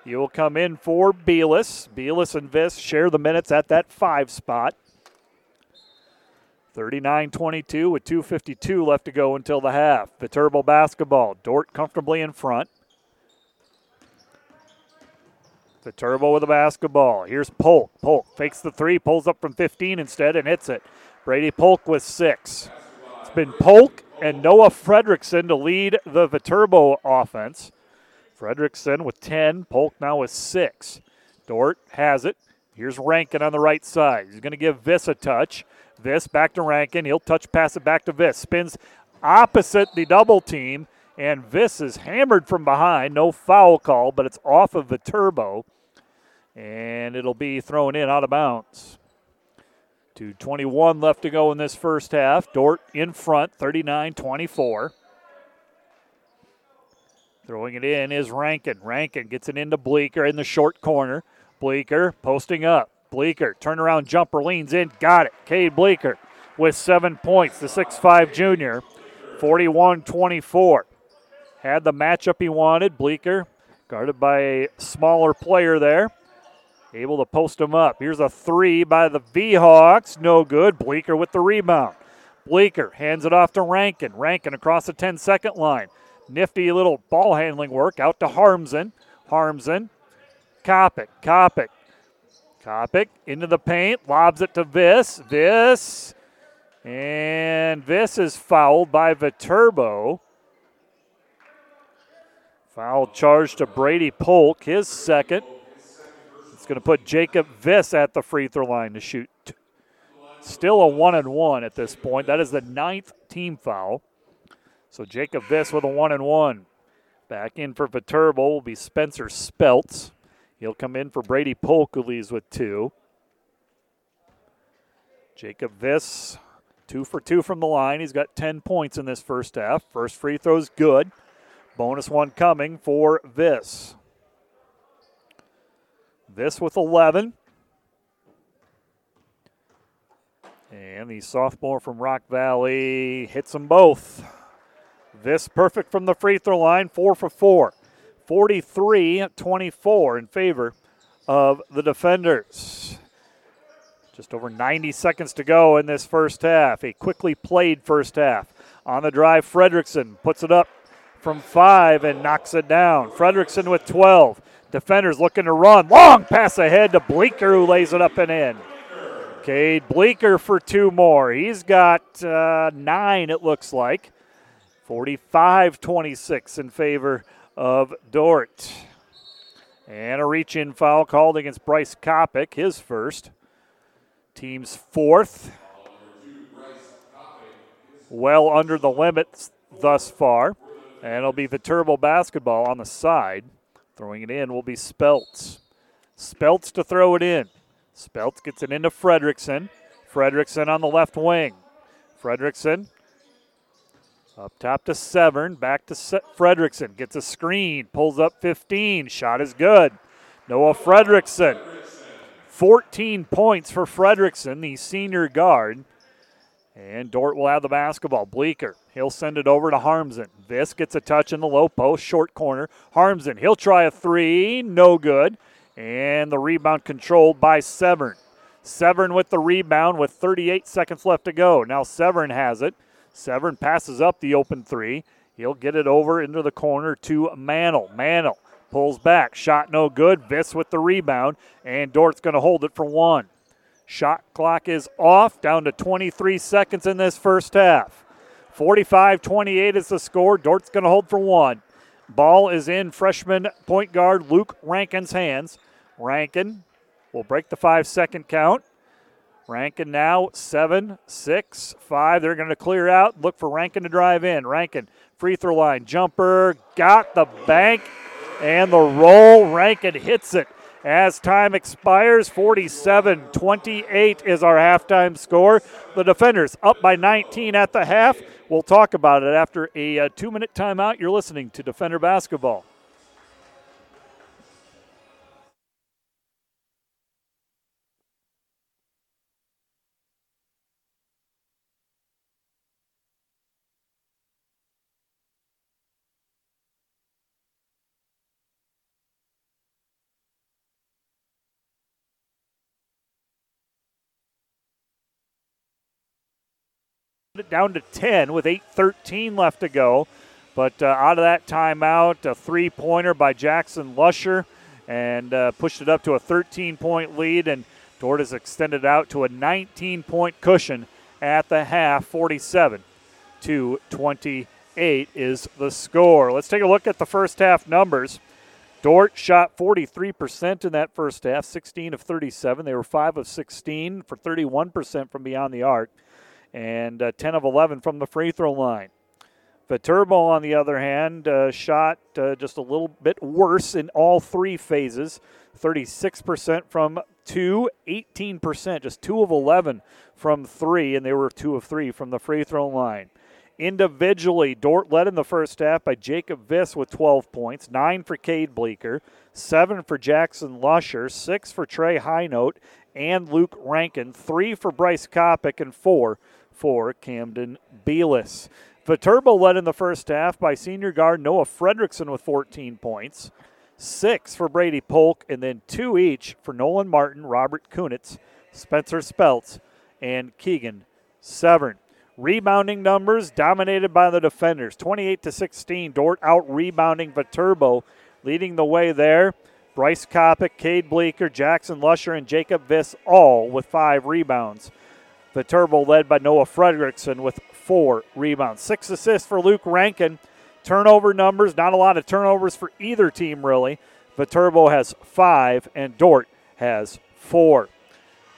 A: Will come in for Beelis. Beelis and Viss share the minutes at that five spot. 39 22 with 2.52 left to go until the half. Viterbo basketball. Dordt comfortably in front. Viterbo with the basketball. Here's Polk. Polk fakes the three, pulls up from 15 instead, and hits it. Brady Polk with six. It's been Polk and Noah Fredrickson to lead the Viterbo offense. Fredrickson with 10, Polk now with six. Dordt has it. Here's Rankin on the right side. He's going to give Viss a touch. Viss back to Rankin. He'll touch pass it back to Viss. Spins opposite the double team, and Viss is hammered from behind. No foul call, but it's off of Viterbo, and it'll be thrown in out of bounds. 2.21 left to go in this first half. Dordt in front, 39 24. Throwing it in is Rankin. Rankin gets it into Bleeker in the short corner. Bleeker posting up. Bleeker, turnaround jumper, leans in, got it. Cade Bleeker with seven points, the six-five junior, 41 24. Had the matchup he wanted. Bleeker, guarded by a smaller player there, able to post him up. Here's a three by the V-Hawks, no good. Bleeker with the rebound. Bleeker hands it off to Rankin. Rankin across the 10 second line. Nifty little ball handling work out to Harmsen. Harmsen, Kopic, Kopic Kopic into the paint, lobs it to Viss. Viss. And Viss is fouled by Viterbo. Foul charge to Brady Polk, his second. It's going to put Jacob Viss at the free throw line to shoot. Still a one and one at this point. That is the ninth team foul. So Jacob Viss with a one and one. Back in for Viterbo will be Spencer Speltz. He'll come in for Brady Polk, who leads with two. Jacob Viss, two for two from the line. He's got 10 points in this first half. First free throw's good. Bonus one coming for Viss. Viss with 11. And the sophomore from Rock Valley hits them both. Viss perfect from the free throw line, four for four. 43 24 in favor of the defenders. Just over 90 seconds to go in this first half. A quickly played first half. On the drive, Fredrickson puts it up from five and knocks it down. Fredrickson with 12. Defenders looking to run. Long pass ahead to Bleeker, who lays it up and in. Cade Bleeker for two more. He's got uh, nine, it looks like. 45 26 in favor of Dordt. And a reach in foul called against Bryce Kopic, his first. Team's fourth. Well under the limits thus far. And it'll be Viterbo basketball on the side. Throwing it in will be Speltz. Speltz to throw it in. Speltz gets it into Fredrickson. Fredrickson on the left wing. Fredrickson up top to Severn, back to Se- Fredrickson. Gets a screen, pulls up 15. Shot is good. Noah Fredrickson. 14 points for Fredrickson, the senior guard. And Dordt will have the basketball. Bleeker, he'll send it over to Harmsen. Viss gets a touch in the low post, short corner. Harmsen, he'll try a three, no good. And the rebound controlled by Severn. Severn with the rebound with 38 seconds left to go. Now Severn has it. Severn passes up the open three. He'll get it over into the corner to Mantle. Mantle pulls back. Shot no good. Viss with the rebound. And Dordt's going to hold it for one. Shot clock is off, down to 23 seconds in this first half. 45 28 is the score. Dordt's going to hold for one. Ball is in freshman point guard Luke Rankin's hands. Rankin will break the five second count. Rankin now seven, six, five. They're going to clear out. Look for Rankin to drive in. Rankin, free throw line, jumper, got the bank and the roll. Rankin hits it as time expires. 47 28 is our halftime score. The defenders up by 19 at the half. We'll talk about it after a, uh, two minute timeout. You're listening to Defender Basketball. Down to 10 with 8.13 left to go. But uh, out of that timeout, a three pointer by Jackson Lusher and uh, pushed it up to a 13 point lead. And has extended out to a 19 point cushion at the half, 47 to 28 is the score. Let's take a look at the first half numbers. Dordt shot 43% in that first half, 16 of 37. They were 5 of 16 for 31% from beyond the arc, and uh, 10 of 11 from the free throw line. Viterbo, on the other hand, uh, shot uh, just a little bit worse in all three phases 36% from two, 18%, just 2 of 11 from three, and they were 2 of 3 from the free throw line. Individually, Dordt led in the first half by Jacob Viss with 12 points, 9 for Cade Bleeker, 7 for Jackson Lusher, 6 for Trey Highnote and Luke Rankin, 3 for Bryce Kopic, and 4 for Camden Beelis. Viterbo led in the first half by senior guard Noah Fredrickson with 14 points, 6 for Brady Polk, and then 2 each for Nolan Martin, Robert Kunitz, Spencer Speltz, and Keegan Severn. Rebounding numbers dominated by the defenders. 28 to 16. Dordt out rebounding Viterbo, leading the way there. Bryce Kopic, Cade Bleeker, Jackson Lusher, and Jacob Viss all with five rebounds. Viterbo led by Noah Fredrickson with four rebounds. Six assists for Luke Rankin. Turnover numbers, not a lot of turnovers for either team, really. Viterbo has five, and Dordt has four.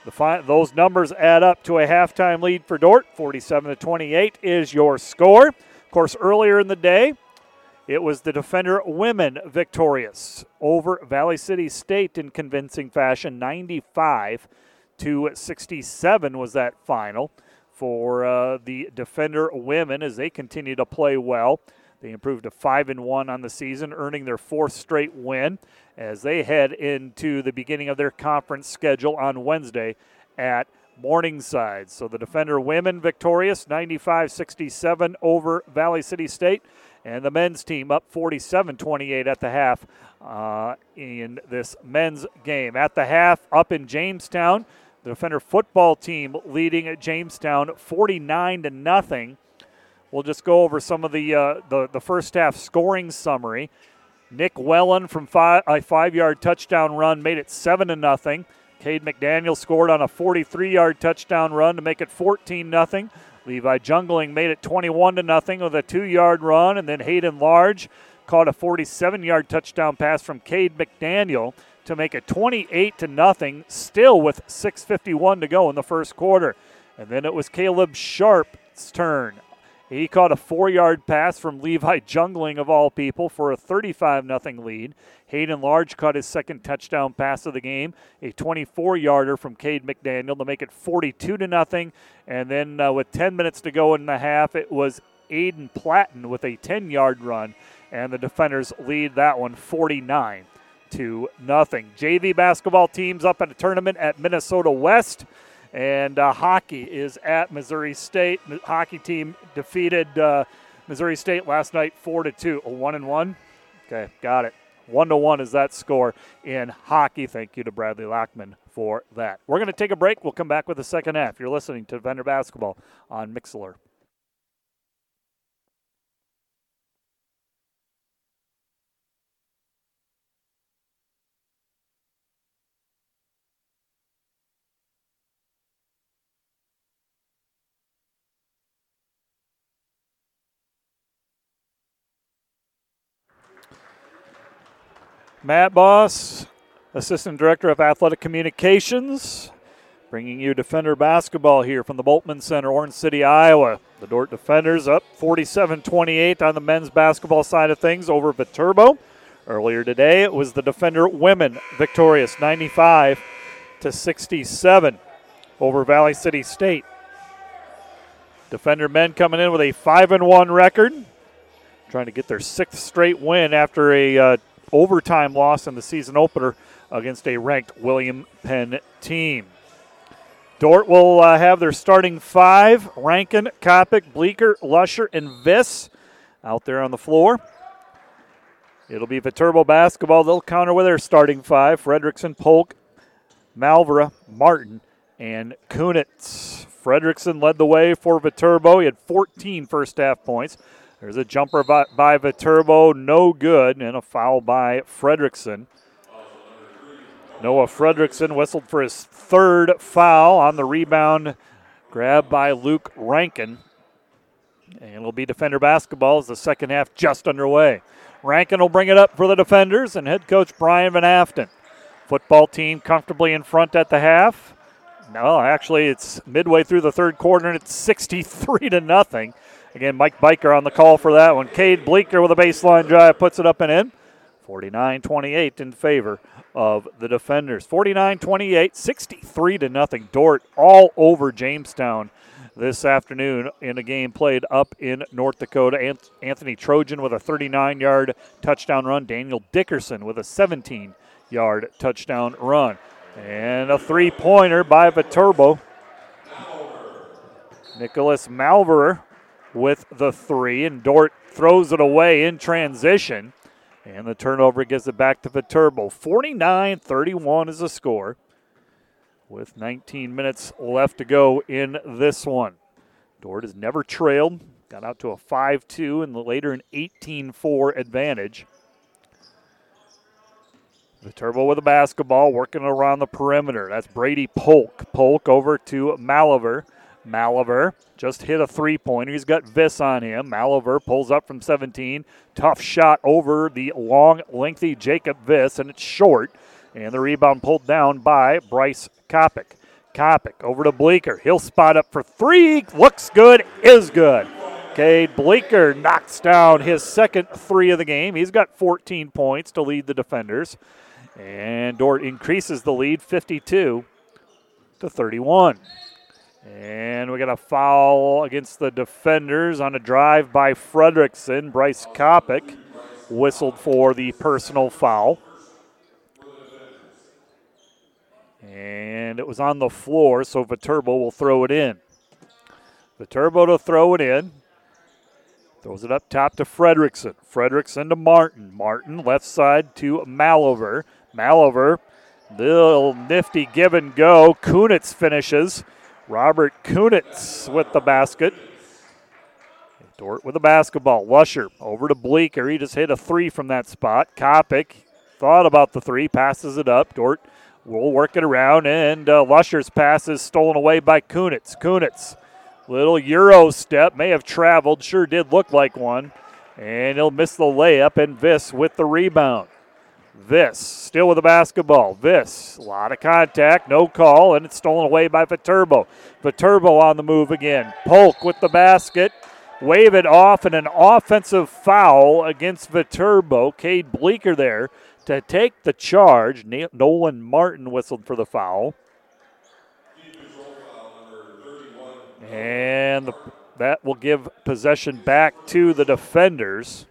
A: The fi- those numbers add up to a halftime lead for Dordt. 47 to 28 is your score. Of course, earlier in the day, it was the defender women victorious over Valley City State in convincing fashion. 95 to 67 was that final for uh, the defender women as they continue to play well. They improved to 5 and 1 on the season, earning their fourth straight win as they head into the beginning of their conference schedule on Wednesday at Morningside. So the Defender women victorious 95 67 over Valley City State, and the men's team up 47 28 at the half uh, in this men's game. At the half, up in Jamestown, the Defender football team leading at Jamestown 49 to nothing. We'll just go over some of the uh, the, the first half scoring summary. Nick Wellen from five, a five-yard touchdown run made it seven to nothing. Cade McDaniel scored on a 43-yard touchdown run to make it 14 nothing. Levi Jungling made it 21 to nothing with a two-yard run, and then Hayden Large caught a 47-yard touchdown pass from Cade McDaniel to make it 28 to nothing. Still with 6:51 to go in the first quarter, and then it was Caleb Sharp's turn he caught a four yard pass from Levi Jungling, of all people, for a 35 0 lead. Hayden Large caught his second touchdown pass of the game, a 24 yarder from Cade McDaniel to make it 42 0. And then uh, with 10 minutes to go in the half, it was Aiden Platten with a 10 yard run, and the defenders lead that one 49 to nothing. JV basketball teams up at a tournament at Minnesota West. And uh, hockey is at Missouri State. Hockey team defeated uh, Missouri State last night, four to two. A one and one. Okay, got it. One to one is that score in hockey. Thank you to Bradley Lockman for that. We're going to take a break. We'll come back with the second half. You're listening to Defender Basketball on Mixlr. Matt Boss, Assistant Director of Athletic Communications, bringing you Defender basketball here from the Bultman Center, Orange City, Iowa. The Dordt Defenders up 47 28 on the men's basketball side of things over Viterbo. Earlier today, it was the Defender women victorious 95 to 67 over Valley City State. Defender men coming in with a 5 and 1 record, trying to get their sixth straight win after a uh, overtime loss in the season opener against a ranked William Penn team. Dordt will uh, have their starting five Rankin, Kopic, Bleeker, Lusher, and Viss out there on the floor. It'll be Viterbo basketball. They'll counter with their starting five Fredrickson, Polk, Malvera, Martin, and Kunitz. Fredrickson led the way for Viterbo. He had 14 first half points. There's a jumper by, by Viterbo, no good, and a foul by Fredrickson. Noah Fredrickson whistled for his third foul on the rebound, grabbed by Luke Rankin. And it'll be defender basketball as the second half just underway. Rankin will bring it up for the defenders and head coach Brian Van Afton. Football team comfortably in front at the half. No, actually, it's midway through the third quarter and it's 63 to nothing. Again, Mike Biker on the call for that one. Cade Bleeker with a baseline drive puts it up and in. 49 28 in favor of the defenders. 49 28, 63 to nothing. Dordt all over Jamestown this afternoon in a game played up in North Dakota. Anthony Trojan with a 39 yard touchdown run. Daniel Dickerson with a 17 yard touchdown run. And a three pointer by Viterbo. Nicholas Malverer with the three, and Dordt throws it away in transition. And the turnover gives it back to Viterbo. 49 31 is the score with 19 minutes left to go in this one. Dordt has never trailed, got out to a 5 2 and later an 18 4 advantage. Viterbo with a basketball, working around the perimeter. That's Brady Polk. Polk over to Malaver. Malaver just hit a three pointer. He's got Viss on him. Malaver pulls up from 17. Tough shot over the long, lengthy Jacob Viss, and it's short. And the rebound pulled down by Bryce Kopic. Kopic over to Bleeker. He'll spot up for three. Looks good, is good. Cade Bleeker knocks down his second three of the game. He's got 14 points to lead the defenders. And Dordt increases the lead 52 to 31. And we got a foul against the defenders on a drive by Fredrickson. Bryce Kopic whistled for the personal foul. And it was on the floor, so Viterbo will throw it in. Viterbo to throw it in. Throws it up top to Fredrickson. Fredrickson to Martin. Martin left side to Malover. Malover, little nifty give and go. Kunitz finishes. Robert Kunitz with the basket. Dordt with the basketball. Lusher over to Bleeker. He just hit a three from that spot. Kopic thought about the three, passes it up. Dordt will work it around, and uh, Lusher's pass is stolen away by Kunitz. Kunitz, little Euro step, may have traveled, sure did look like one, and he'll miss the layup, and Viss with the rebound. Viss still with the basketball. Viss, a lot of contact, no call, and it's stolen away by Viterbo. Viterbo on the move again. Polk with the basket. Wave it off and an offensive foul against Viterbo. Cade Bleeker there to take the charge. Nolan Martin whistled for the foul. And the, that will give possession back to the defenders.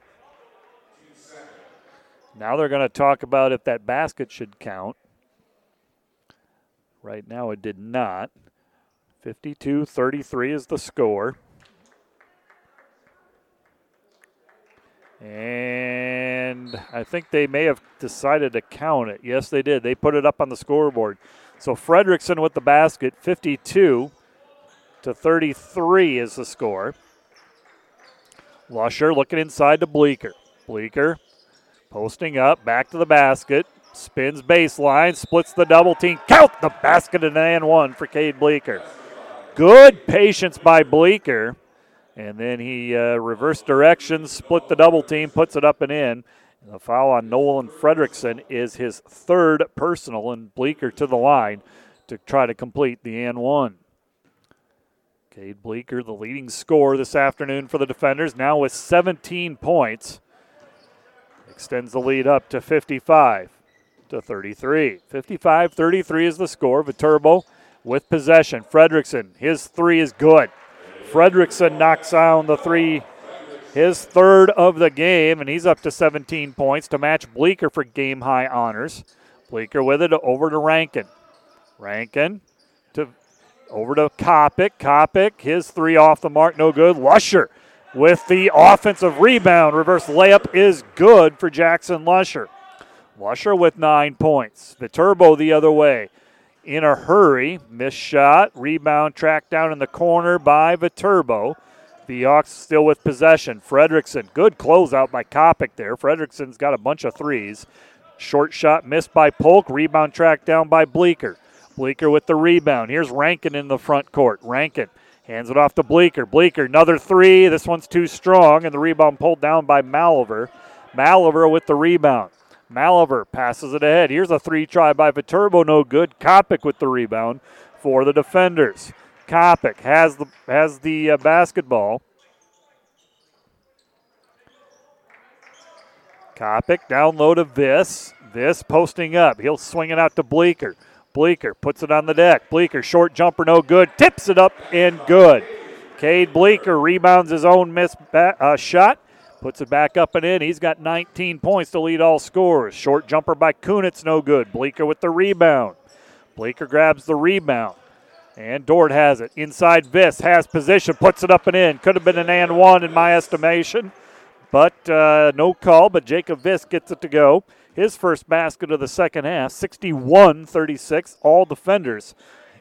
A: Now they're going to talk about if that basket should count. Right now it did not. 52 33 is the score. And I think they may have decided to count it. Yes, they did. They put it up on the scoreboard. So Fredrickson with the basket, 52 to 33 is the score. Lusher looking inside to Bleeker. Bleeker Posting up, back to the basket, spins baseline, splits the double team. Count the basket and and one for Cade Bleeker. Good patience by Bleeker. And then he uh, reversed directions, split the double team, puts it up and in. And the foul on Nolan Fredrickson is his third personal, and Bleeker to the line to try to complete the and one. Cade Bleeker, the leading scorer this afternoon for the defenders, now with 17 points. Extends the lead up to 55 to 33. 55 33 is the score. Viterbo with possession. Fredrickson, his three is good. Fredrickson knocks down the three, his third of the game, and he's up to 17 points to match Bleeker for game high honors. Bleeker with it over to Rankin. Rankin to over to Kopic. Kopic, his three off the mark, no good. Lusher with the offensive rebound. Reverse layup is good for Jackson Lusher. Lusher with nine points. Viterbo the other way. in a hurry. Missed shot. Rebound tracked down in the corner by Viterbo. The Hawks still with possession. Fredrickson, good closeout by Kopic there. Fredrickson's got a bunch of threes. Short shot missed by Polk. Rebound tracked down by Bleeker. Bleeker with the rebound. Here's Rankin in the front court. Rankin hands it off to Bleeker. Bleeker, another three. This one's too strong, and the rebound pulled down by Maliver. Maliver with the rebound. Maliver passes it ahead. Here's a three try by Viterbo, no good. Kopic with the rebound for the defenders. Kopic has the has the uh, basketball. Kopic down low to this. Viss posting up. He'll swing it out to Bleeker. Bleeker puts it on the deck. Bleeker, short jumper, no good. Tips it up and good. Cade Bleeker rebounds his own missed uh, shot. Puts it back up and in. He's got 19 points to lead all scorers. Short jumper by Kunitz, no good. Bleeker with the rebound. Bleeker grabs the rebound. And Dordt has it. Inside Viss has position, puts it up and in. Could have been an and one in my estimation. But uh, no call, but Jacob Viss gets it to go. His first basket of the second half, 61 36. All defenders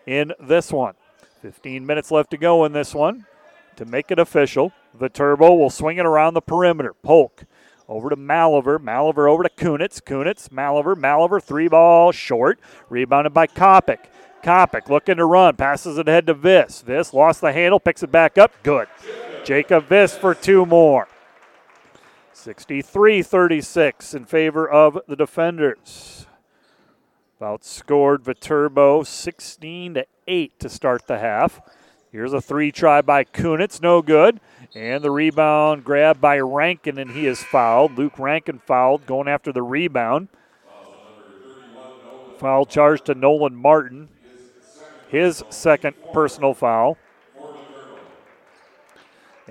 A: in this one. 15 minutes left to go in this one. To make it official, Viterbo will swing it around the perimeter. Polk over to Maliver. Maliver over to Kunitz. Kunitz, Maliver, Maliver, three ball short. Rebounded by Kopic. Kopic looking to run, passes it ahead to Viss. Viss lost the handle, picks it back up. Good. Jacob Viss for two more. 63 36 in favor of the defenders. Outscored Viterbo 16 to 8 to start the half. Here's a three try by Kunitz, no good. And the rebound grab by Rankin, and he is fouled. Luke Rankin fouled, going after the rebound. Foul charge to Nolan Martin. His second personal foul.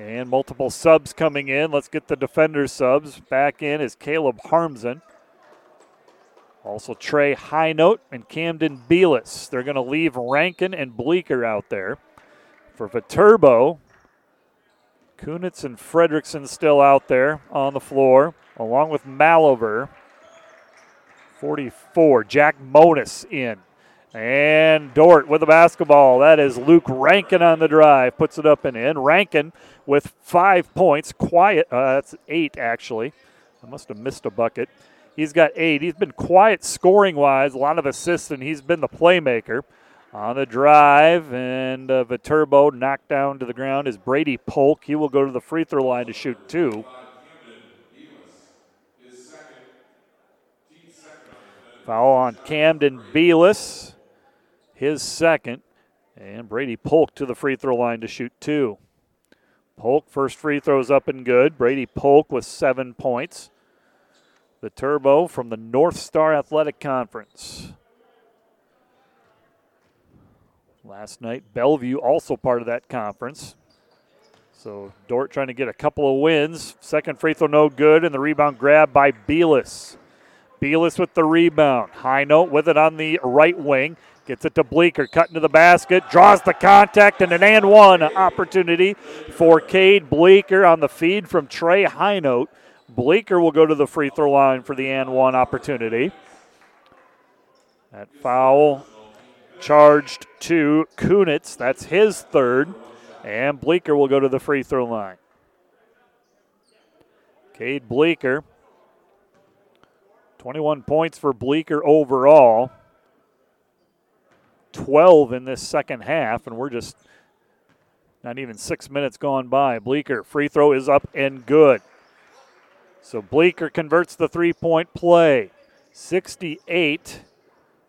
A: And multiple subs coming in. Let's get the defender subs. Back in is Caleb Harmsen. Also Trey Highnote and Camden Beelis. They're going to leave Rankin and Bleeker out there. For Viterbo, Kunitz and Fredrickson still out there on the floor, along with Malover. 44. Jack Monis in. And Dordt with the basketball. That is Luke Rankin on the drive. Puts it up and in. Rankin with five points. Quiet. Uh, that's eight, actually. I must have missed a bucket. He's got eight. He's been quiet scoring wise, a lot of assists, and he's been the playmaker. On the drive, and uh, Viterbo knocked down to the ground is Brady Polk. He will go to the free throw line to shoot two. Foul on Camden Beelis, his second. And Brady Polk to the free throw line to shoot two. Polk, first free throws up and good. Brady Polk with seven points. Viterbo from the North Star Athletic Conference. Last night, Bellevue also part of that conference. So Dordt trying to get a couple of wins. Second free throw no good, and the rebound grab by Beelis. Beelis with the rebound. Highnote with it on the right wing. Gets it to Bleeker, cutting to the basket, draws the contact, and an and one opportunity for Cade Bleeker on the feed from Trey Highnote. Bleeker will go to the free throw line for the and one opportunity. That foul charged to Kunitz. That's his third. And Bleeker will go to the free throw line. Cade Bleeker. 21 points for Bleeker overall. 12 in this second half, and we're just not even six minutes gone by. Bleeker, free throw is up and good. So Bleeker converts the three point play. 68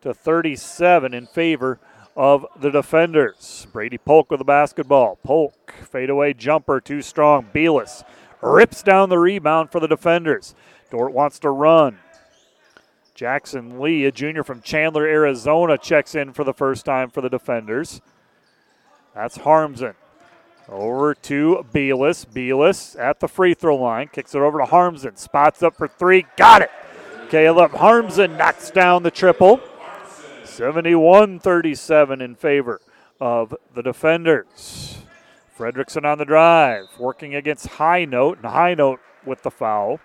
A: to 37 in favor of the defenders. Brady Polk with the basketball. Polk, fadeaway jumper, too strong. Beelis rips down the rebound for the defenders. Dordt wants to run. Jackson Lee, a junior from Chandler, Arizona, checks in for the first time for the defenders. That's Harmsen. Over to Beelis. Beelis at the free throw line. Kicks it over to Harmsen. Spots up for three. Got it. Caleb Harmsen knocks down the triple. 71 37 in favor of the defenders. Fredrickson on the drive, working against Highnote, and Highnote with the foul.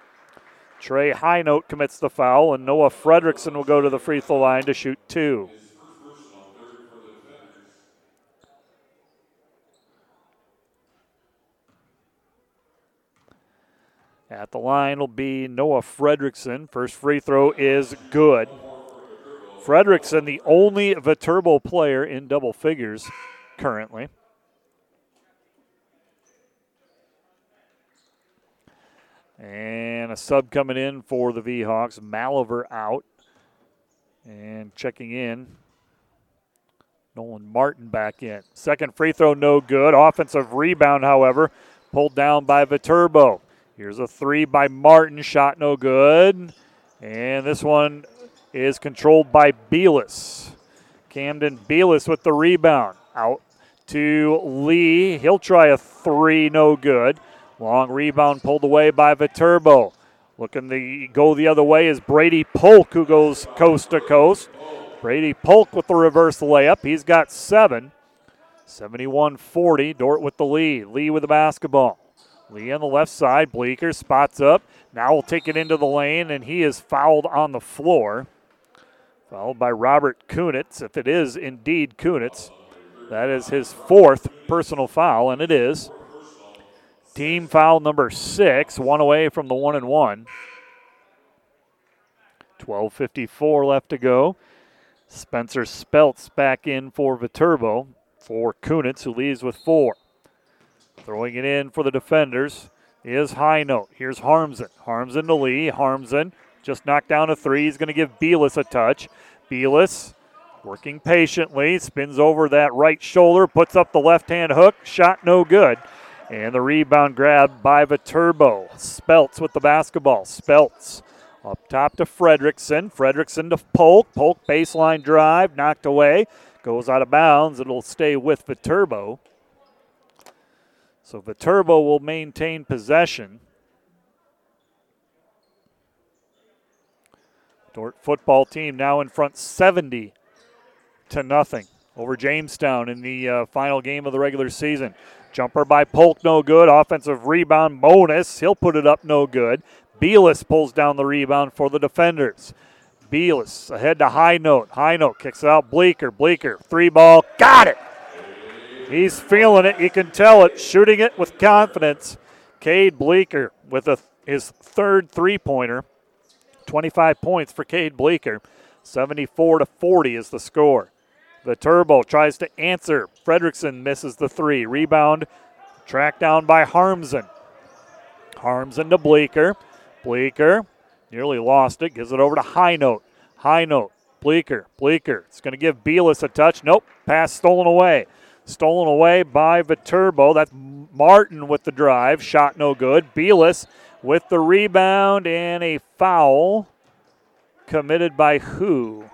A: Trey Highnote commits the foul, and Noah Fredrickson will go to the free throw line to shoot two. At the line will be Noah Fredrickson. First free throw is good. Fredrickson, the only Viterbo player in double figures currently. And a sub coming in for the V-Hawks. Maliver out. And checking in, Nolan Martin back in. Second free throw, no good. Offensive rebound, however, pulled down by Viterbo. Here's a three by Martin, shot no good. And this one is controlled by Beelis. Camden Beelis with the rebound. Out to Lee. He'll try a three, no good. Long rebound pulled away by Viterbo. Looking to go the other way is Brady Polk, who goes coast to coast. Brady Polk with the reverse layup. He's got seven. 71 40. Dordt with the lead. Lee with the basketball. Lee on the left side. Bleeker spots up. Now we'll take it into the lane, and he is fouled on the floor. Fouled by Robert Kunitz. If it is indeed Kunitz, that is his fourth personal foul, and it is. Team foul number six, one away from the one and one. 12.54 left to go. Spencer Speltz back in for Viterbo for Kunitz, who leaves with four. Throwing it in for the defenders is Highnote. Here's Harmsen. Harmsen to Lee. Harmsen just knocked down a three. He's going to give Beelis a touch. Beelis working patiently, spins over that right shoulder, puts up the left hand hook. Shot no good. And the rebound grab by Viterbo. Speltz with the basketball. Speltz up top to Fredrickson. Fredrickson to Polk. Polk baseline drive, knocked away. Goes out of bounds. It'll stay with Viterbo. So Viterbo will maintain possession. Dordt football team now in front 70 to nothing over Jamestown in the uh, final game of the regular season. Jumper by Polk, no good. Offensive rebound, Monis. He'll put it up, no good. Beelis pulls down the rebound for the defenders. Beelis ahead to Highnote. High Note kicks it out. Bleeker. Bleeker. Three ball. Got it. He's feeling it. You can tell it. Shooting it with confidence. Cade Bleeker with a, his third three pointer. 25 points for Cade Bleeker. 74 to 40 is the score. Viterbo tries to answer. Fredrickson misses the three. Rebound tracked down by Harmsen. Harmsen to Bleeker. Bleeker nearly lost it. Gives it over to Highnote. High Note. Bleeker. Bleeker. It's going to give Beelis a touch. Nope. Pass stolen away. Stolen away by Viterbo. That's Martin with the drive. Shot no good. Beelis with the rebound and a foul committed by who?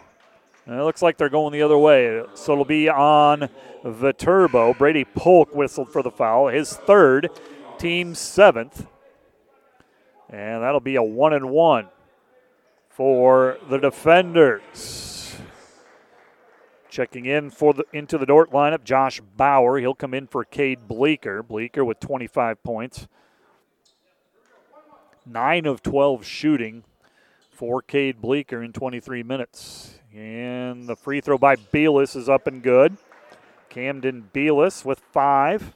A: And it looks like they're going the other way. So it'll be on Viterbo. Brady Polk whistled for the foul, his third, team seventh. And that'll be a one and one for the defenders. Checking in for the into the Dordt lineup, Josh Bauer. He'll come in for Cade Bleeker. Bleeker with 25 points. Nine of 12 shooting for Cade Bleeker in 23 minutes. And the free throw by Beelis is up and good. Camden Beelis with five.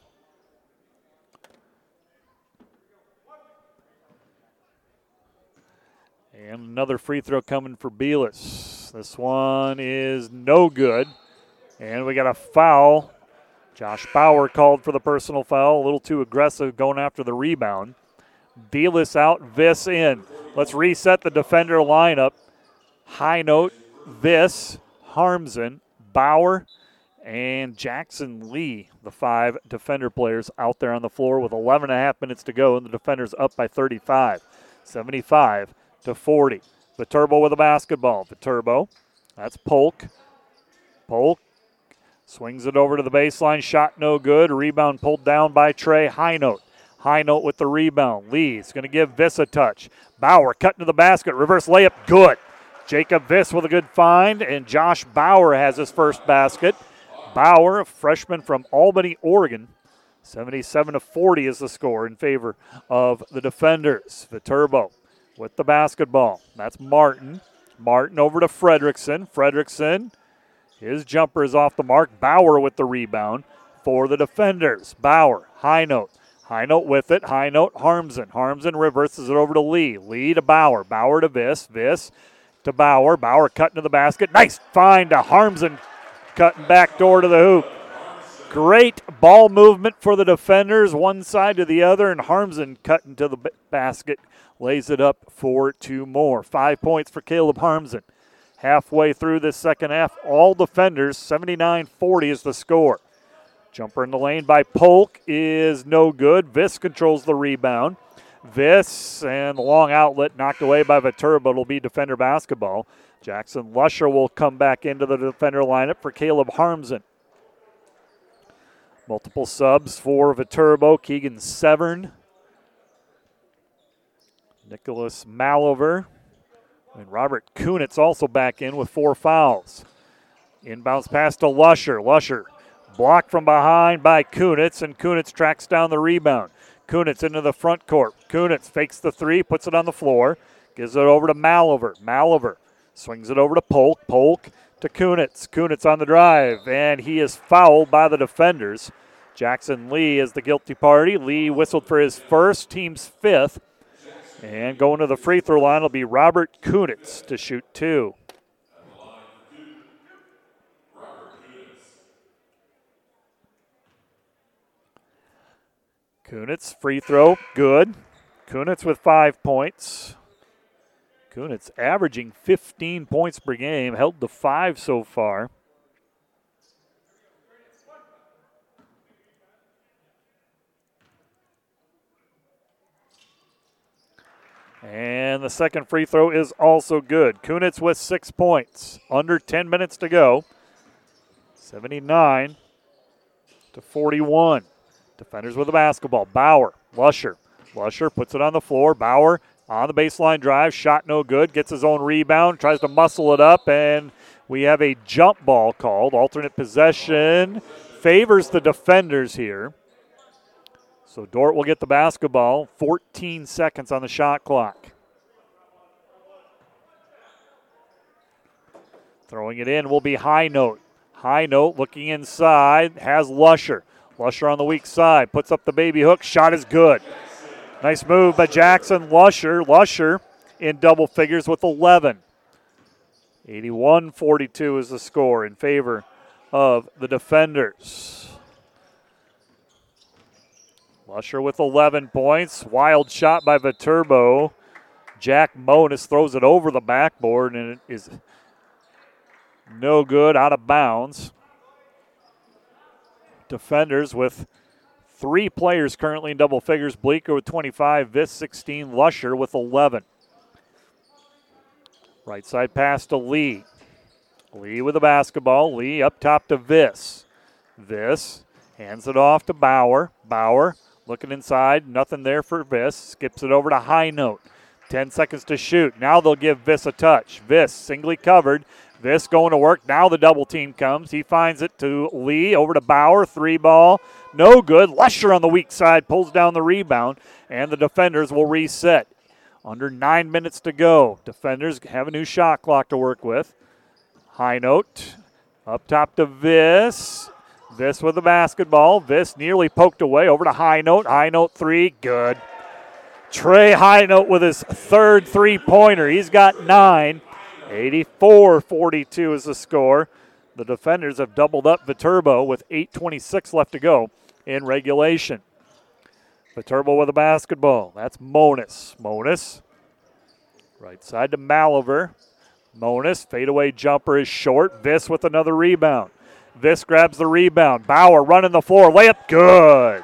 A: And another free throw coming for Beelis. This one is no good. And we got a foul. Josh Bauer called for the personal foul. A little too aggressive going after the rebound. Beelis out, Viss in. Let's reset the defender lineup. Highnote, Viss, Harmsen, Bauer, and Jackson Lee, the five defender players out there on the floor with 11 and a half minutes to go, and the defenders up by 35, 75 to 40. Viterbo with a basketball. Viterbo, that's Polk. Polk swings it over to the baseline, shot no good. Rebound pulled down by Trey Highnote. High note with the rebound. Lee's going to give Viss a touch. Bauer cutting to the basket. Reverse layup. Good. Jacob Viss with a good find, and Josh Bauer has his first basket. Bauer, a freshman from Albany, Oregon. 77 to 40 is the score in favor of the defenders. Viterbo with the basketball. That's Martin. Martin over to Fredrickson. Fredrickson, his jumper is off the mark. Bauer with the rebound for the defenders. Bauer, Highnote. High note with it. Highnote Harmsen. Harmsen reverses it over to Lee. Lee to Bauer. Bauer to Viss. Viss to Bauer. Bauer cutting to the basket. Nice find to Harmsen cutting back door to the hoop. Great ball movement for the defenders, one side to the other, and Harmsen cutting to the basket, lays it up for two more. Five points for Caleb Harmsen. Halfway through this second half, all defenders, 79 40 is the score. Jumper in the lane by Polk is no good. Viss controls the rebound. Viss and the long outlet knocked away by Viterbo. It'll be defender basketball. Jackson Lusher will come back into the defender lineup for Caleb Harmsen. Multiple subs for Viterbo. Keegan Severn. Nicholas Malover. And Robert Kunitz also back in with four fouls. Inbounds pass to Lusher. Lusher blocked from behind by Kunitz, and Kunitz tracks down the rebound. Kunitz into the front court. Kunitz fakes the three, puts it on the floor, gives it over to Malover. Malover swings it over to Polk. Polk to Kunitz. Kunitz on the drive, and he is fouled by the defenders. Jackson Lee is the guilty party. Lee whistled for his first, team's fifth. And going to the free throw line will be Robert Kunitz to shoot two. Kunitz, free throw, good. Kunitz with five points. Kunitz averaging 15 points per game, held to five so far. And the second free throw is also good. Kunitz with six points. Under 10 minutes to go. 79 to 41. Defenders with the basketball. Bauer, Lusher. Lusher puts it on the floor. Bauer on the baseline drive. Shot no good. Gets his own rebound. Tries to muscle it up. And we have a jump ball called. Alternate possession favors the defenders here. So Dordt will get the basketball. 14 seconds on the shot clock. Throwing it in will be Highnote. High Note looking inside has Lusher. Lusher on the weak side puts up the baby hook. Shot is good. Nice move by Jackson Lusher. Lusher in double figures with 11. 81 42 is the score in favor of the defenders. Lusher with 11 points. Wild shot by Viterbo. Jack Monis throws it over the backboard and it is no good, out of bounds. Defenders with three players currently in double figures Bleeker with 25, Viss 16, Lusher with 11. Right side pass to Lee. Lee with the basketball. Lee up top to Viss. Viss hands it off to Bauer. Bauer Looking inside, nothing there for Viss. Skips it over to Highnote. 10 seconds to shoot. Now they'll give Viss a touch. Viss singly covered. Viss going to work. Now the double team comes. He finds it to Lee. Over to Bauer. Three ball. No good. Lusher on the weak side pulls down the rebound, and the defenders will reset. Under nine minutes to go. Defenders have a new shot clock to work with. Highnote. Up top to Viss. Viss with the basketball. Viss nearly poked away over to Highnote. High Note three, good. Trey Highnote with his third three pointer. He's got nine. 84 42 is the score. The defenders have doubled up Viterbo with 8.26 left to go in regulation. Viterbo with the basketball. That's Monis. Monis. Right side to Malover. Monis. Fadeaway jumper is short. Viss with another rebound. Viss grabs the rebound. Bauer running the floor. Layup good.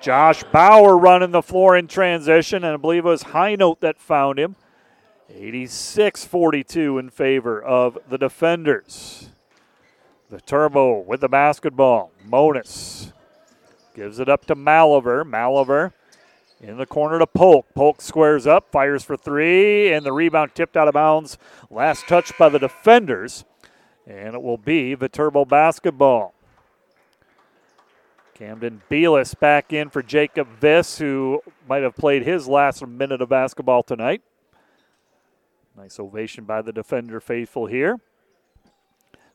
A: Josh Bauer running the floor in transition, and I believe it was Highnote that found him. 86 42 in favor of the defenders. Viterbo with the basketball. Monis gives it up to Maliver. Maliver in the corner to Polk. Polk squares up, fires for three, and the rebound tipped out of bounds. Last touch by the defenders. And it will be Viterbo basketball. Camden Beelis back in for Jacob Viss, who might have played his last minute of basketball tonight. Nice ovation by the defender faithful here.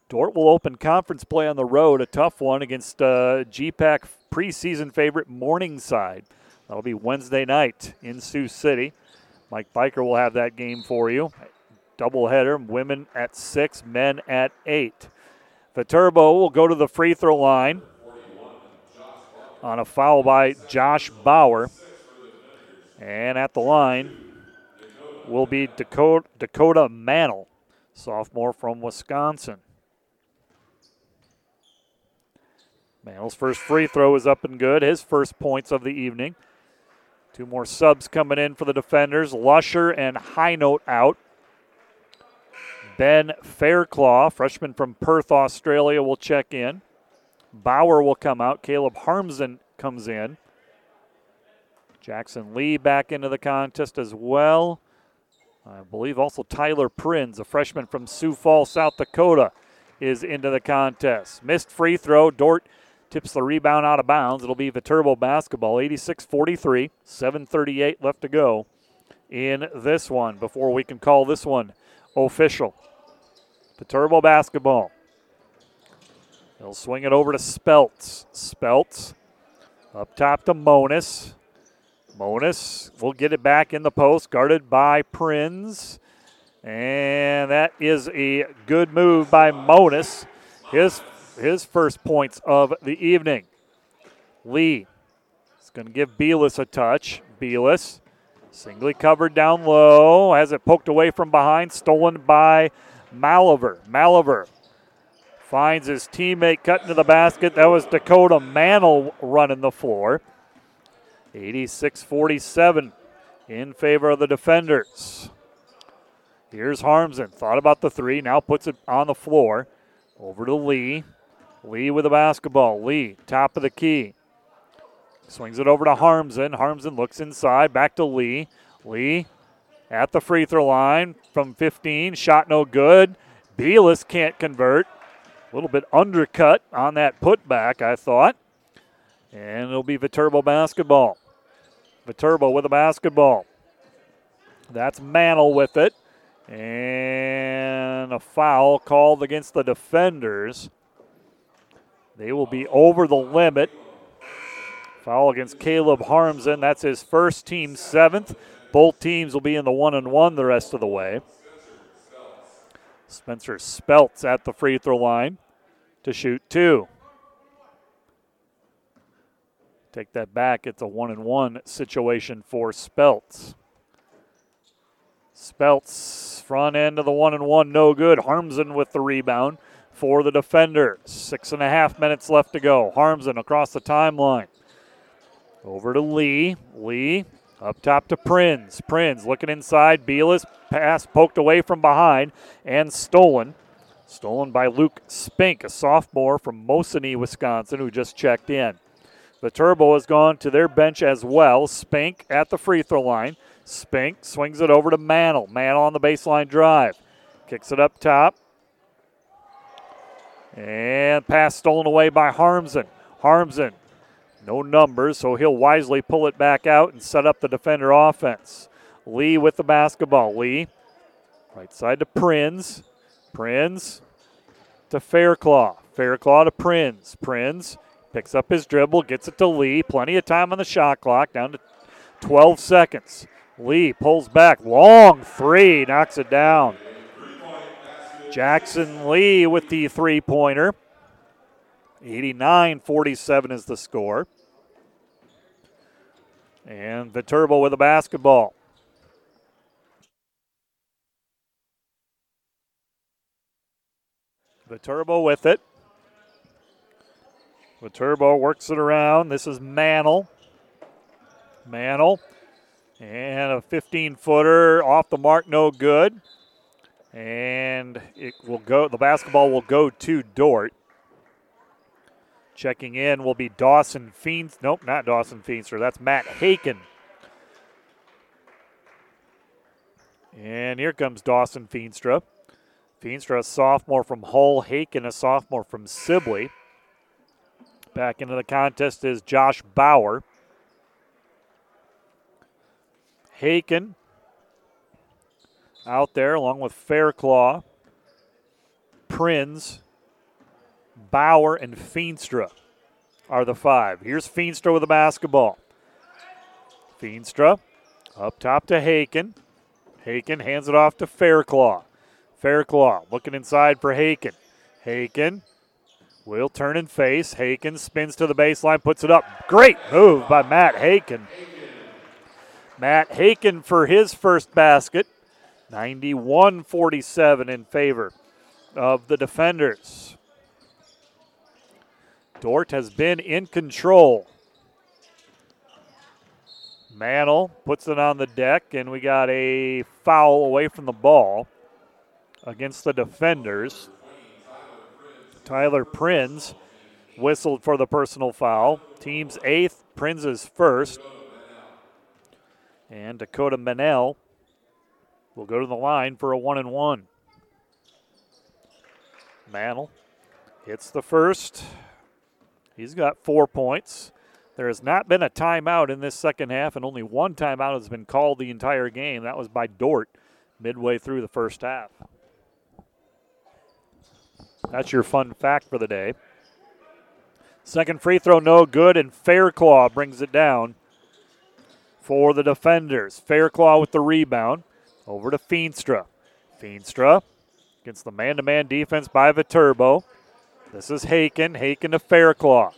A: Dordt will open conference play on the road, a tough one against uh, GPAC preseason favorite Morningside. That'll be Wednesday night in Sioux City. Mike Biker will have that game for you. Doubleheader, women at six, men at eight. Viterbo will go to the free throw line on a foul by Josh Bauer. And at the line will be Dakota, Dakota Mantle, sophomore from Wisconsin. Mantle's first free throw is up and good, his first points of the evening. Two more subs coming in for the defenders. Lusher and Highnote out. Ben Fairclaw, freshman from Perth, Australia, will check in. Bauer will come out. Caleb Harmsen comes in. Jackson Lee back into the contest as well. I believe also Tyler Prinz, a freshman from Sioux Falls, South Dakota, is into the contest. Missed free throw. Dordt tips the rebound out of bounds. It'll be Viterbo basketball, 86 43, 7.38 left to go in this one before we can call this one official. Viterbo basketball. He'll swing it over to Speltz. Speltz up top to Monis. Monis will get it back in the post, guarded by Prinz. And that is a good move by Monis. His, his first points of the evening. Lee is going to give Beelis a touch. Beelis, singly covered down low, has it poked away from behind, stolen by Maliver. Maliver finds his teammate cutting to the basket. That was Dakota Mantle running the floor. 86 47 in favor of the defenders. Here's Harmsen. Thought about the three, now puts it on the floor. Over to Lee. Lee with the basketball. Lee, top of the key. Swings it over to Harmsen. Harmsen looks inside. Back to Lee. Lee at the free throw line from 15. Shot no good. Beelis can't convert. A little bit undercut on that putback, I thought. And it'll be Viterbo basketball. Viterbo with a basketball. That's Mantle with it. And a foul called against the defenders. They will be over the limit. Foul against Caleb Harmsen. That's his first team seventh. Both teams will be in the one and one the rest of the way. Spencer Speltz at the free throw line to shoot two. Take that back. It's a one and one situation for Speltz. Speltz front end of the one and one, no good. Harmsen with the rebound for the defender. Six and a half minutes left to go. Harmsen across the timeline. Over to Lee. Lee up top to Prinz. Prinz looking inside. Beelis pass poked away from behind and stolen. Stolen by Luke Spink, a sophomore from Mosinee, Wisconsin, who just checked in. Viterbo has gone to their bench as well. Spink at the free throw line. Spink swings it over to Mantle. Mantle on the baseline drive. Kicks it up top. And pass stolen away by Harmsen. Harmsen, no numbers, so he'll wisely pull it back out and set up the defender offense. Lee with the basketball. Lee, right side to Prinz. Prinz to Fairclaw. Fairclaw to Prinz. Prinz picks up his dribble, gets it to Lee. Plenty of time on the shot clock, down to 12 seconds. Lee pulls back, long three, knocks it down. Jackson Lee with the three pointer. 89 47 is the score. And Viterbo with a basketball. Viterbo with it. Viterbo works it around. This is Mantle. Mantle. And a 15 footer off the mark, no good. And it will go, the basketball will go to Dordt. Checking in will be Dawson Feens. Nope, not Dawson Feenstra. That's Matt Haken. And here comes Dawson Feenstra. Feenstra, a sophomore from Hull. Haken, a sophomore from Sibley. Back into the contest is Josh Bauer. Haken out there along with Fairclaw. Prinz Bauer, and Feenstra are the five. Here's Feenstra with the basketball. Feenstra up top to Haken. Haken hands it off to Fairclaw. Fairclaw looking inside for Haken. Haken will turn and face. Haken spins to the baseline, puts it up. Great move by Matt Haken. Matt Haken for his first basket. 91 47 in favor of the defenders. Dordt has been in control. Mantle puts it on the deck, and we got a foul away from the ball against the defenders. Tyler Prinz whistled for the personal foul. Team's eighth, Prinz is first. And Dakota Mantle will go to the line for a one and one. Mantle hits the first. He's got four points. There has not been a timeout in this second half, and only one timeout has been called the entire game. That was by Dordt midway through the first half. That's your fun fact for the day. Second free throw, no good, and Fairclaw brings it down for the defenders. Fairclaw with the rebound. Over to Feenstra. Feenstra against the man to man defense by Viterbo. This is Haken. Haken to Fairclaw.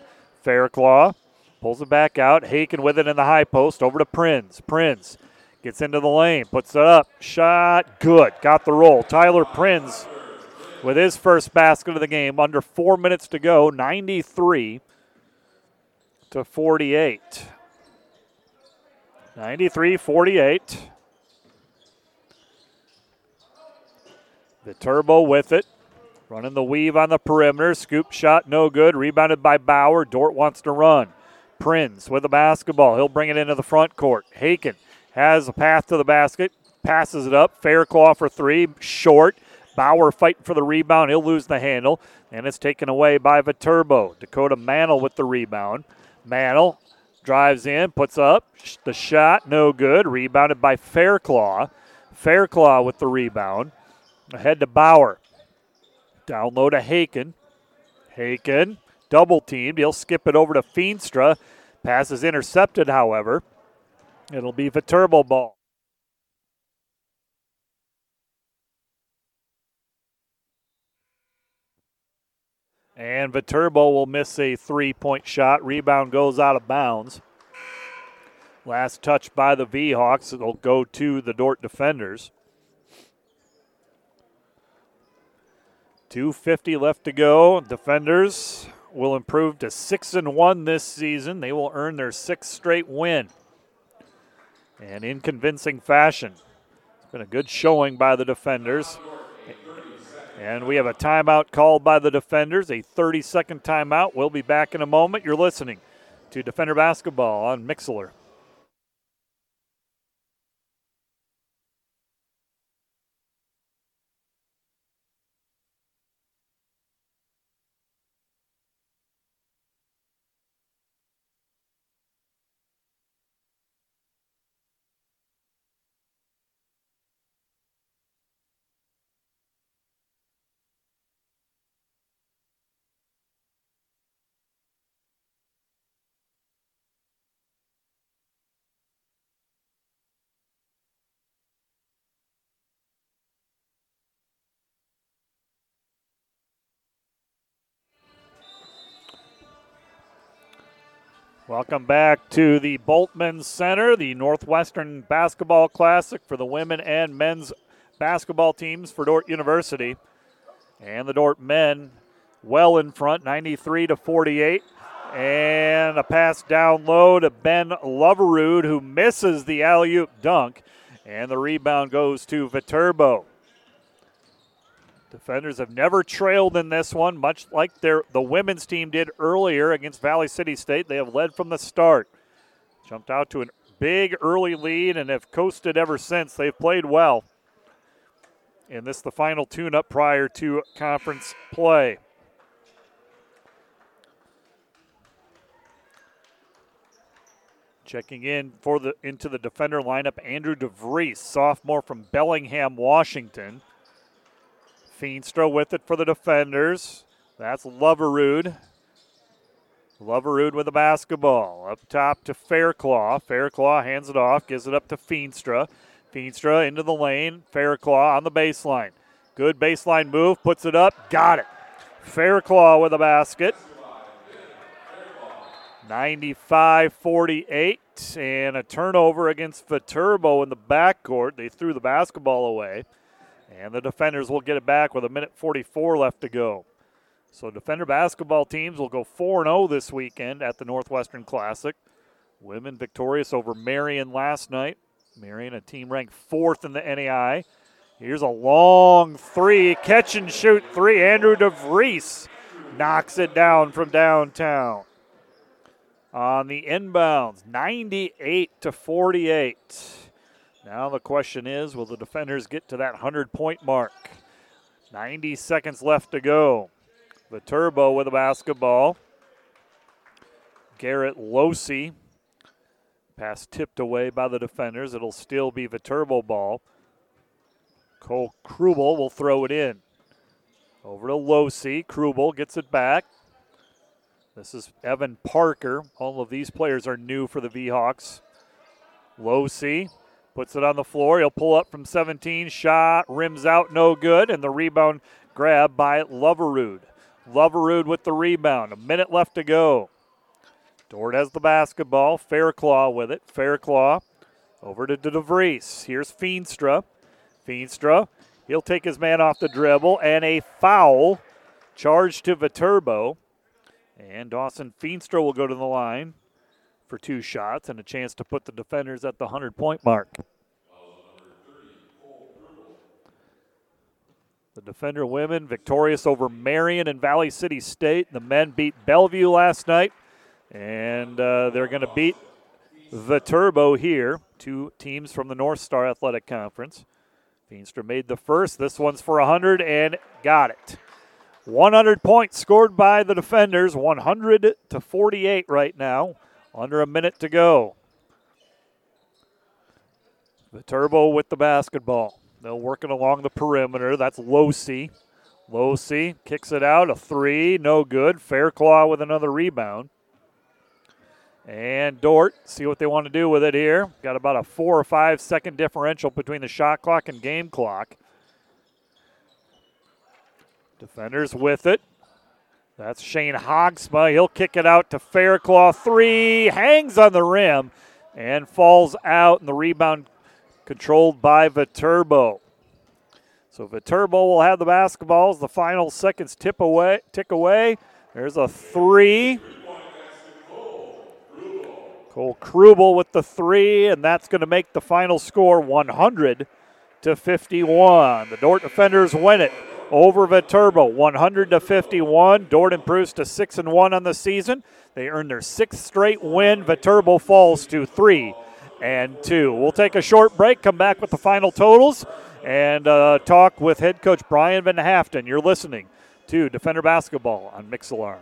A: Fairclaw pulls it back out. Haken with it in the high post. Over to Prinz. Prinz gets into the lane. Puts it up. Shot. Good. Got the roll. Tyler Prinz with his first basket of the game. Under four minutes to go. 93 to 48. 93 48. Viterbo with it. Running the weave on the perimeter. Scoop shot, no good. Rebounded by Bauer. Dordt wants to run. Prinz with the basketball. He'll bring it into the front court. Haken has a path to the basket. Passes it up. Fairclaw for three. Short. Bauer fighting for the rebound. He'll lose the handle. And it's taken away by Viterbo. Dakota Mantle with the rebound. Mantle drives in, puts up the shot, no good. Rebounded by Fairclaw. Fairclaw with the rebound. Ahead to Bauer. Down low to Haken. Haken double teamed. He'll skip it over to Feenstra. Pass is intercepted, however. It'll be Viterbo ball. And Viterbo will miss a three point shot. Rebound goes out of bounds. Last touch by the V Hawks. It'll go to the Dordt defenders. 250 left to go. Defenders will improve to 6 and 1 this season. They will earn their sixth straight win. And in convincing fashion. It's been a good showing by the defenders. And we have a timeout called by the defenders, a 30 second timeout. We'll be back in a moment. You're listening to Defender Basketball on Mixlr. Welcome back to the Bultman Center, the Northwestern Basketball Classic for the women and men's basketball teams for Dordt University. And the Dordt men well in front, 93 to 48. And a pass down low to Ben Loverud, who misses the alley oop dunk. And the rebound goes to Viterbo. Defenders have never trailed in this one, much like their the women's team did earlier against Valley City State. They have led from the start. Jumped out to a big early lead and have coasted ever since. They've played well. And this the final tune-up prior to conference play. Checking in for the into the defender lineup, Andrew DeVries, sophomore from Bellingham, Washington. Feenstra with it for the defenders. That's Loverud. Loverud with the basketball. Up top to Fairclaw. Fairclaw hands it off, gives it up to Feenstra. Feenstra into the lane. Fairclaw on the baseline. Good baseline move, puts it up, got it. Fairclaw with a basket. 95 48, and a turnover against Viterbo in the backcourt. They threw the basketball away, and the defenders will get it back with a minute 44 left to go. So, defender basketball teams will go 4 0 this weekend at the Northwestern Classic. Women victorious over Marian last night. Marian, a team ranked fourth in the NAI. Here's a long three, catch and shoot three. Andrew DeVries knocks it down from downtown. On the inbounds, 98 to 48. Now the question is will the defenders get to that 100 point mark? 90 seconds left to go. Viterbo with a basketball. Garrett Losey. Pass tipped away by the defenders. It'll still be Viterbo ball. Cole Krubel will throw it in. Over to Losey. Krubel gets it back. This is Evan Parker. All of these players are new for the V-Hawks. Losey puts it on the floor. He'll pull up from 17. Shot rims out, no good. And the rebound grab by Loverud. Loverud with the rebound. A minute left to go. Dordt has the basketball. Fairclaw with it. Fairclaw over to DeVries. Here's Feenstra. Feenstra. He'll take his man off the dribble and a foul charged to Viterbo. And Dawson Feenstra will go to the line for two shots and a chance to put the defenders at the 100 point mark. The defender women victorious over Marian and Valley City State. The men beat Bellevue last night, and uh, they're going to beat Viterbo here. Two teams from the North Star Athletic Conference. Feenstra made the first. This one's for 100 and got it. 100 points scored by the defenders, 100 to 48 right now, under a minute to go. Viterbo with the basketball. They're working along the perimeter. That's Losey. Losey kicks it out. A three, no good. Fairclaw with another rebound. And Dordt, see what they want to do with it here. Got about a four or five second differential between the shot clock and game clock. Defenders with it. That's Shane Hogsma. He'll kick it out to Fairclaw. Three hangs on the rim and falls out, and the rebound controlled by Viterbo. So Viterbo will have the basketballs. The final seconds tip away, tick away. There's a three. Cole Krubel with the three, and that's going to make the final score 100 to 51. The Dordt defenders win it over Viterbo, 100 to 51. Dordt improves to six and one on the season. They earn their sixth straight win. Viterbo falls to three and two. We'll take a short break. Come back with the final totals and uh, talk with head coach Brian Van Haften. You're listening to Defender Basketball on Mixlr.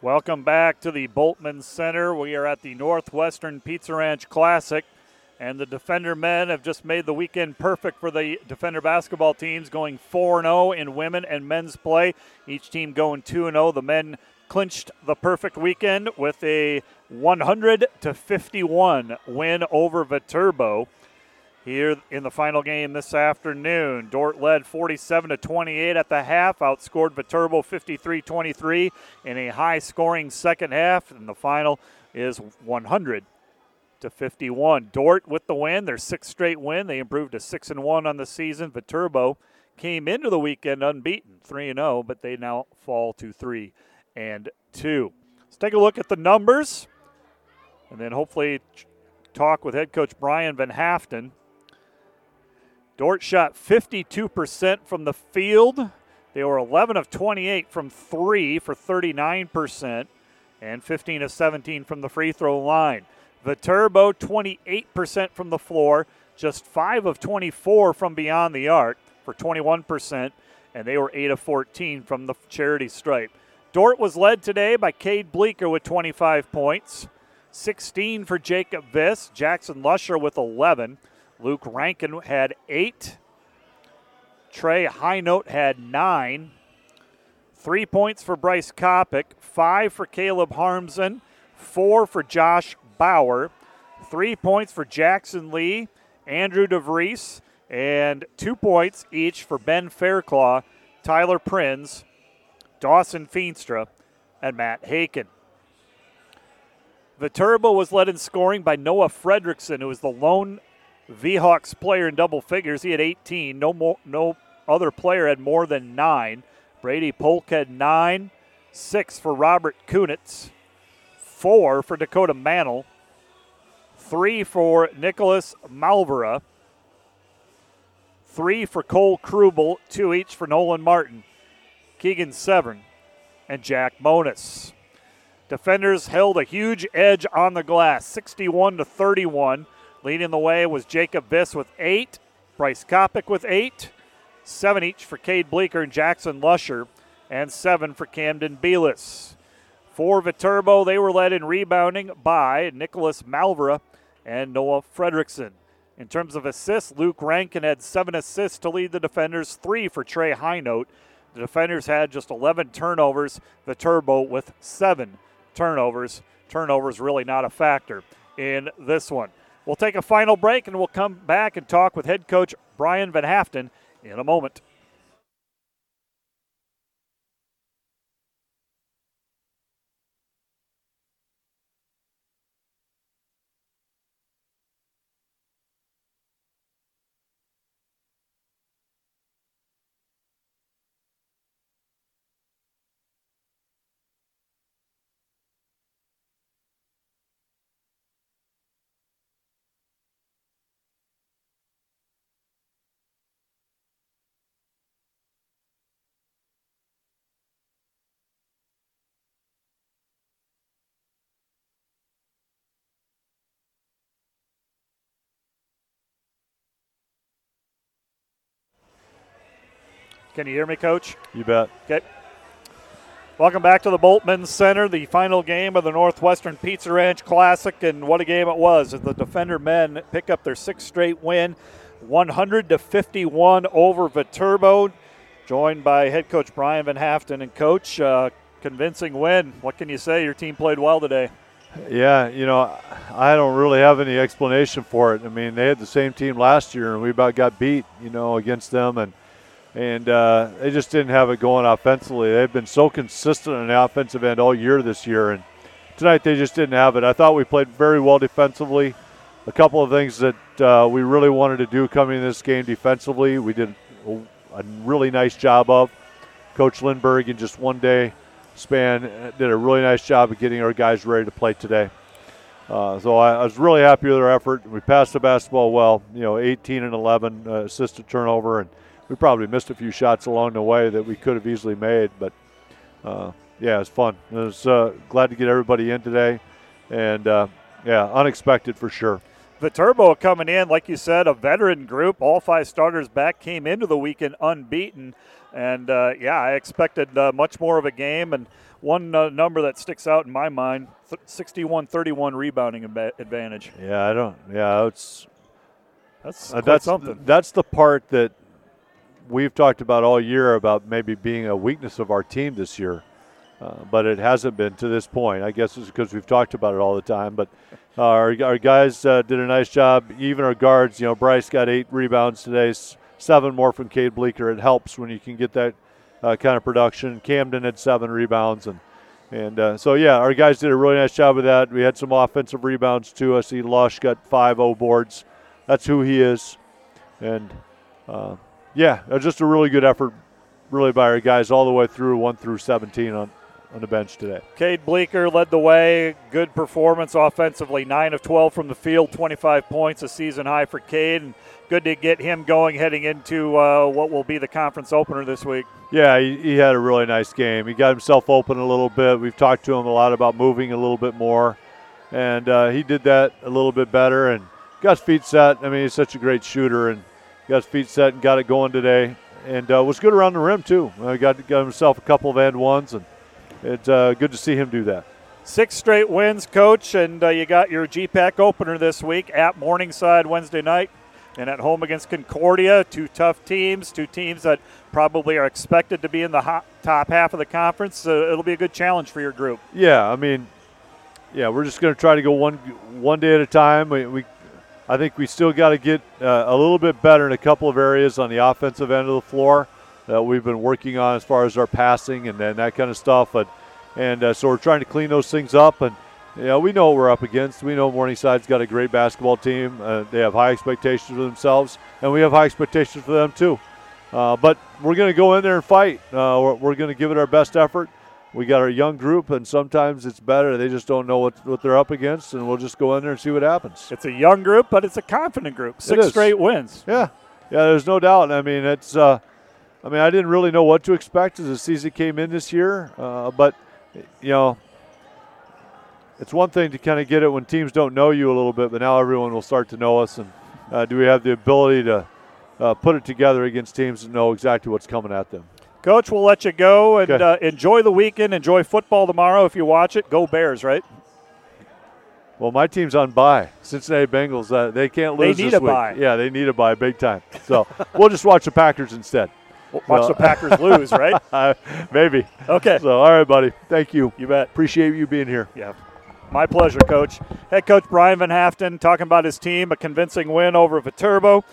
A: Welcome back to the Bultman Center. We are at the Northwestern Pizza Ranch Classic, and the Defender men have just made the weekend perfect for the Defender basketball teams, going 4 0 in women and men's play. Each team going 2 0. The men clinched the perfect weekend with a 100 to 51 win over Viterbo. Here in the final game this afternoon. Dordt led 47 to 28 at the half, outscored Viterbo 53-23 in a high-scoring second half, and the final is 100 to 51. Dordt with the win, their sixth straight win. They improved to six and one on the season. Viterbo came into the weekend unbeaten, three and zero, but they now fall to three and two. Let's take a look at the numbers, and then hopefully talk with head coach Brian Van Haften Dordt shot 52% from the field. They were 11 of 28 from three for 39%, and 15 of 17 from the free throw line. Viterbo 28% from the floor, just 5 of 24 from beyond the arc for 21%, and they were 8 of 14 from the charity stripe. Dordt was led today by Cade Bleeker with 25 points, 16 for Jacob Viss, Jackson Lusher with 11. Luke Rankin had eight. Trey Highnote had nine. Three points for Bryce Kopic, five for Caleb Harmsen, four for Josh Bauer, three points for Jackson Lee, Andrew DeVries, and two points each for Ben Fairclaw, Tyler Prinz, Dawson Feenstra, and Matt Haken. Viterbo was led in scoring by Noah Fredrickson, who was the lone V-Hawks player in double figures. He had 18. No more, no other player had more than nine. Brady Polk had nine, six for Robert Kunitz, four for Dakota Mantle, three for Nicholas Malvera, three for Cole Krubel, two each for Nolan Martin, Keegan Severn, and Jack Monis. Defenders held a huge edge on the glass, 61 to 31. Leading the way was Jacob Viss with eight, Bryce Kopic with eight, seven each for Cade Bleeker and Jackson Lusher, and seven for Camden Beelis. For Viterbo, they were led in rebounding by Nicholas Malvera and Noah Fredrickson. In terms of assists, Luke Rankin had seven assists to lead the defenders, three for Trey Highnote. The defenders had just 11 turnovers, Viterbo with seven turnovers. Turnovers really not a factor in this one. We'll take a final break and we'll come back and talk with head coach Brian Van Haften in a moment. Can you hear me, Coach?
D: You bet.
A: Okay. Welcome back to the Bultman Center, the final game of the Northwestern Pizza Ranch Classic, and what a game it was! As the Defender men pick up their sixth straight win, 100 to 51 over Viterbo, joined by head coach Brian Van Haften and coach. Uh, convincing win. What can you say? Your team played well today.
D: Yeah, you know, I don't really have any explanation for it. I mean, they had the same team last year, and we about got beat, you know, against them, and and uh, they just didn't have it going offensively. They've been so consistent on the offensive end all year this year, and tonight they just didn't have it. I thought we played very well defensively. A couple of things that uh, we really wanted to do coming in this game defensively, we did a really nice job of. Coach Lindberg in just one day span did a really nice job of getting our guys ready to play today. Uh, so I, I, was really happy with our effort. We passed the basketball well. You know, 18 and 11 uh, assisted turnover, and we probably missed a few shots along the way that we could have easily made. But uh, yeah, it was fun. It was uh, glad to get everybody in today, and uh, yeah, unexpected for sure.
A: Viterbo coming in, like you said, a veteran group. All five starters back came into the weekend unbeaten, and uh, yeah, I expected uh, much more of a game. And one uh, number that sticks out in my mind: 61-31 rebounding advantage.
D: Yeah, I don't. Yeah, it's
A: that's that's something.
D: That's the part that we've talked about all year about maybe being a weakness of our team this year. uh, but it hasn't been to this point. I guess it's because we've talked about it all the time. But uh, our, our guys uh, did a nice job. Even our guards, you know, Bryce got eight rebounds today, seven more from Cade Bleeker. It helps when you can get that uh, kind of production. Camden had seven rebounds, and and uh, so yeah, our guys did a really nice job of that. We had some offensive rebounds too. I see Lush got five O boards. That's who he is, and uh, yeah, just a really good effort, really by our guys all the way through one through 17 on on the bench today.
A: Cade Bleeker led the way. Good performance offensively. 9 of 12 from the field, 25 points, a season high for Cade. And good to get him going heading into uh, what will be the conference opener this week.
D: Yeah, he, he, had a really nice game. He got himself open a little bit. We've talked to him a lot about moving a little bit more. And uh, he did that a little bit better and got his feet set. I mean, he's such a great shooter and got his feet set and got it going today. And uh, was good around the rim, too. Uh, got, got himself a couple of and ones and – it's uh, good to see him do that.
A: Six straight wins, coach, and uh, you got your GPAC opener this week at Morningside Wednesday night and at home against Concordia. Two tough teams, two teams that probably are expected to be in the hot, top half of the conference. Uh, it'll be a good challenge for your group.
D: Yeah, I mean, yeah, we're just going to try to go one one day at a time. We, we I think we still got to get uh, a little bit better in a couple of areas on the offensive end of the floor that we've been working on as far as our passing and, and that kind of stuff. But and uh, so we're trying to clean those things up. And you know, we know what we're up against. We know Morningside's got a great basketball team. Uh, they have high expectations for themselves, and we have high expectations for them too. Uh, but we're going to go in there and fight. Uh, we're, we're going to give it our best effort. We got our young group, and sometimes it's better. They just don't know what, what they're up against, and we'll just go in there and see what happens.
A: It's a young group, but it's a confident group. Six straight wins.
D: Yeah, yeah. There's no doubt. I mean, it's uh, I mean, I didn't really know what to expect as the season came in this year, uh, but you know, it's one thing to kind of get it when teams don't know you a little bit, but now everyone will start to know us. And uh, do we have the ability to uh, put it together against teams and know exactly what's coming at them?
A: Coach, we'll let you go and. Uh, enjoy the weekend. Enjoy football tomorrow if you watch it. Go Bears, right?
D: Well, my team's on bye. Cincinnati Bengals. Uh, they can't lose.
A: They need
D: a
A: week. bye.
D: Yeah, they need a bye big time. So (laughs) we'll just watch the Packers instead.
A: Watch the Packers lose, right? (laughs)
D: Maybe.
A: Okay.
D: So, all right, buddy. Thank you.
A: You bet.
D: Appreciate you being here.
A: Yeah. My pleasure, Coach. Head coach Brian Van Haften talking about his team, a convincing win over Viterbo.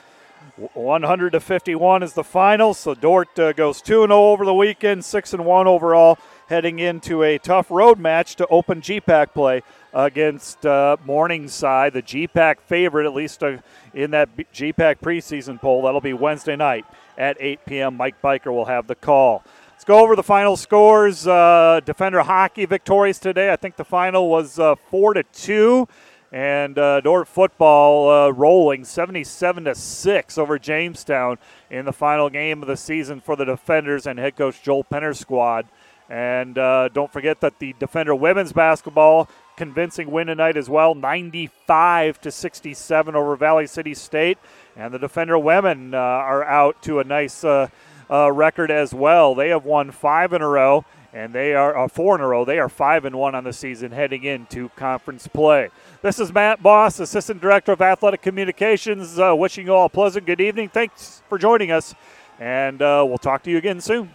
A: 100 to 51 is the final. So Dordt uh, goes 2 0 over the weekend, 6 and 1 overall, heading into a tough road match to open GPAC play against uh, Morningside, the GPAC favorite, at least uh, in that GPAC preseason poll. That'll be Wednesday night at 8 p.m. Mike Biker will have the call. Let's go over the final scores. Uh, Defender hockey victorious today. I think the final was uh, four to two, and uh, football uh, rolling 77 to six over Jamestown in the final game of the season for the Defenders and head coach Joel Penner's squad. And uh, don't forget that the Defender women's basketball convincing win tonight as well, 95 to 67 over Valley City State. And the Defender women uh, are out to a nice uh, uh, record as well. They have won five in a row, and they are uh, four in a row. They are five and one on the season heading into conference play. This is Matt Boss, Assistant Director of Athletic Communications, uh, wishing you all a pleasant good evening. Thanks for joining us, and uh, we'll talk to you again soon.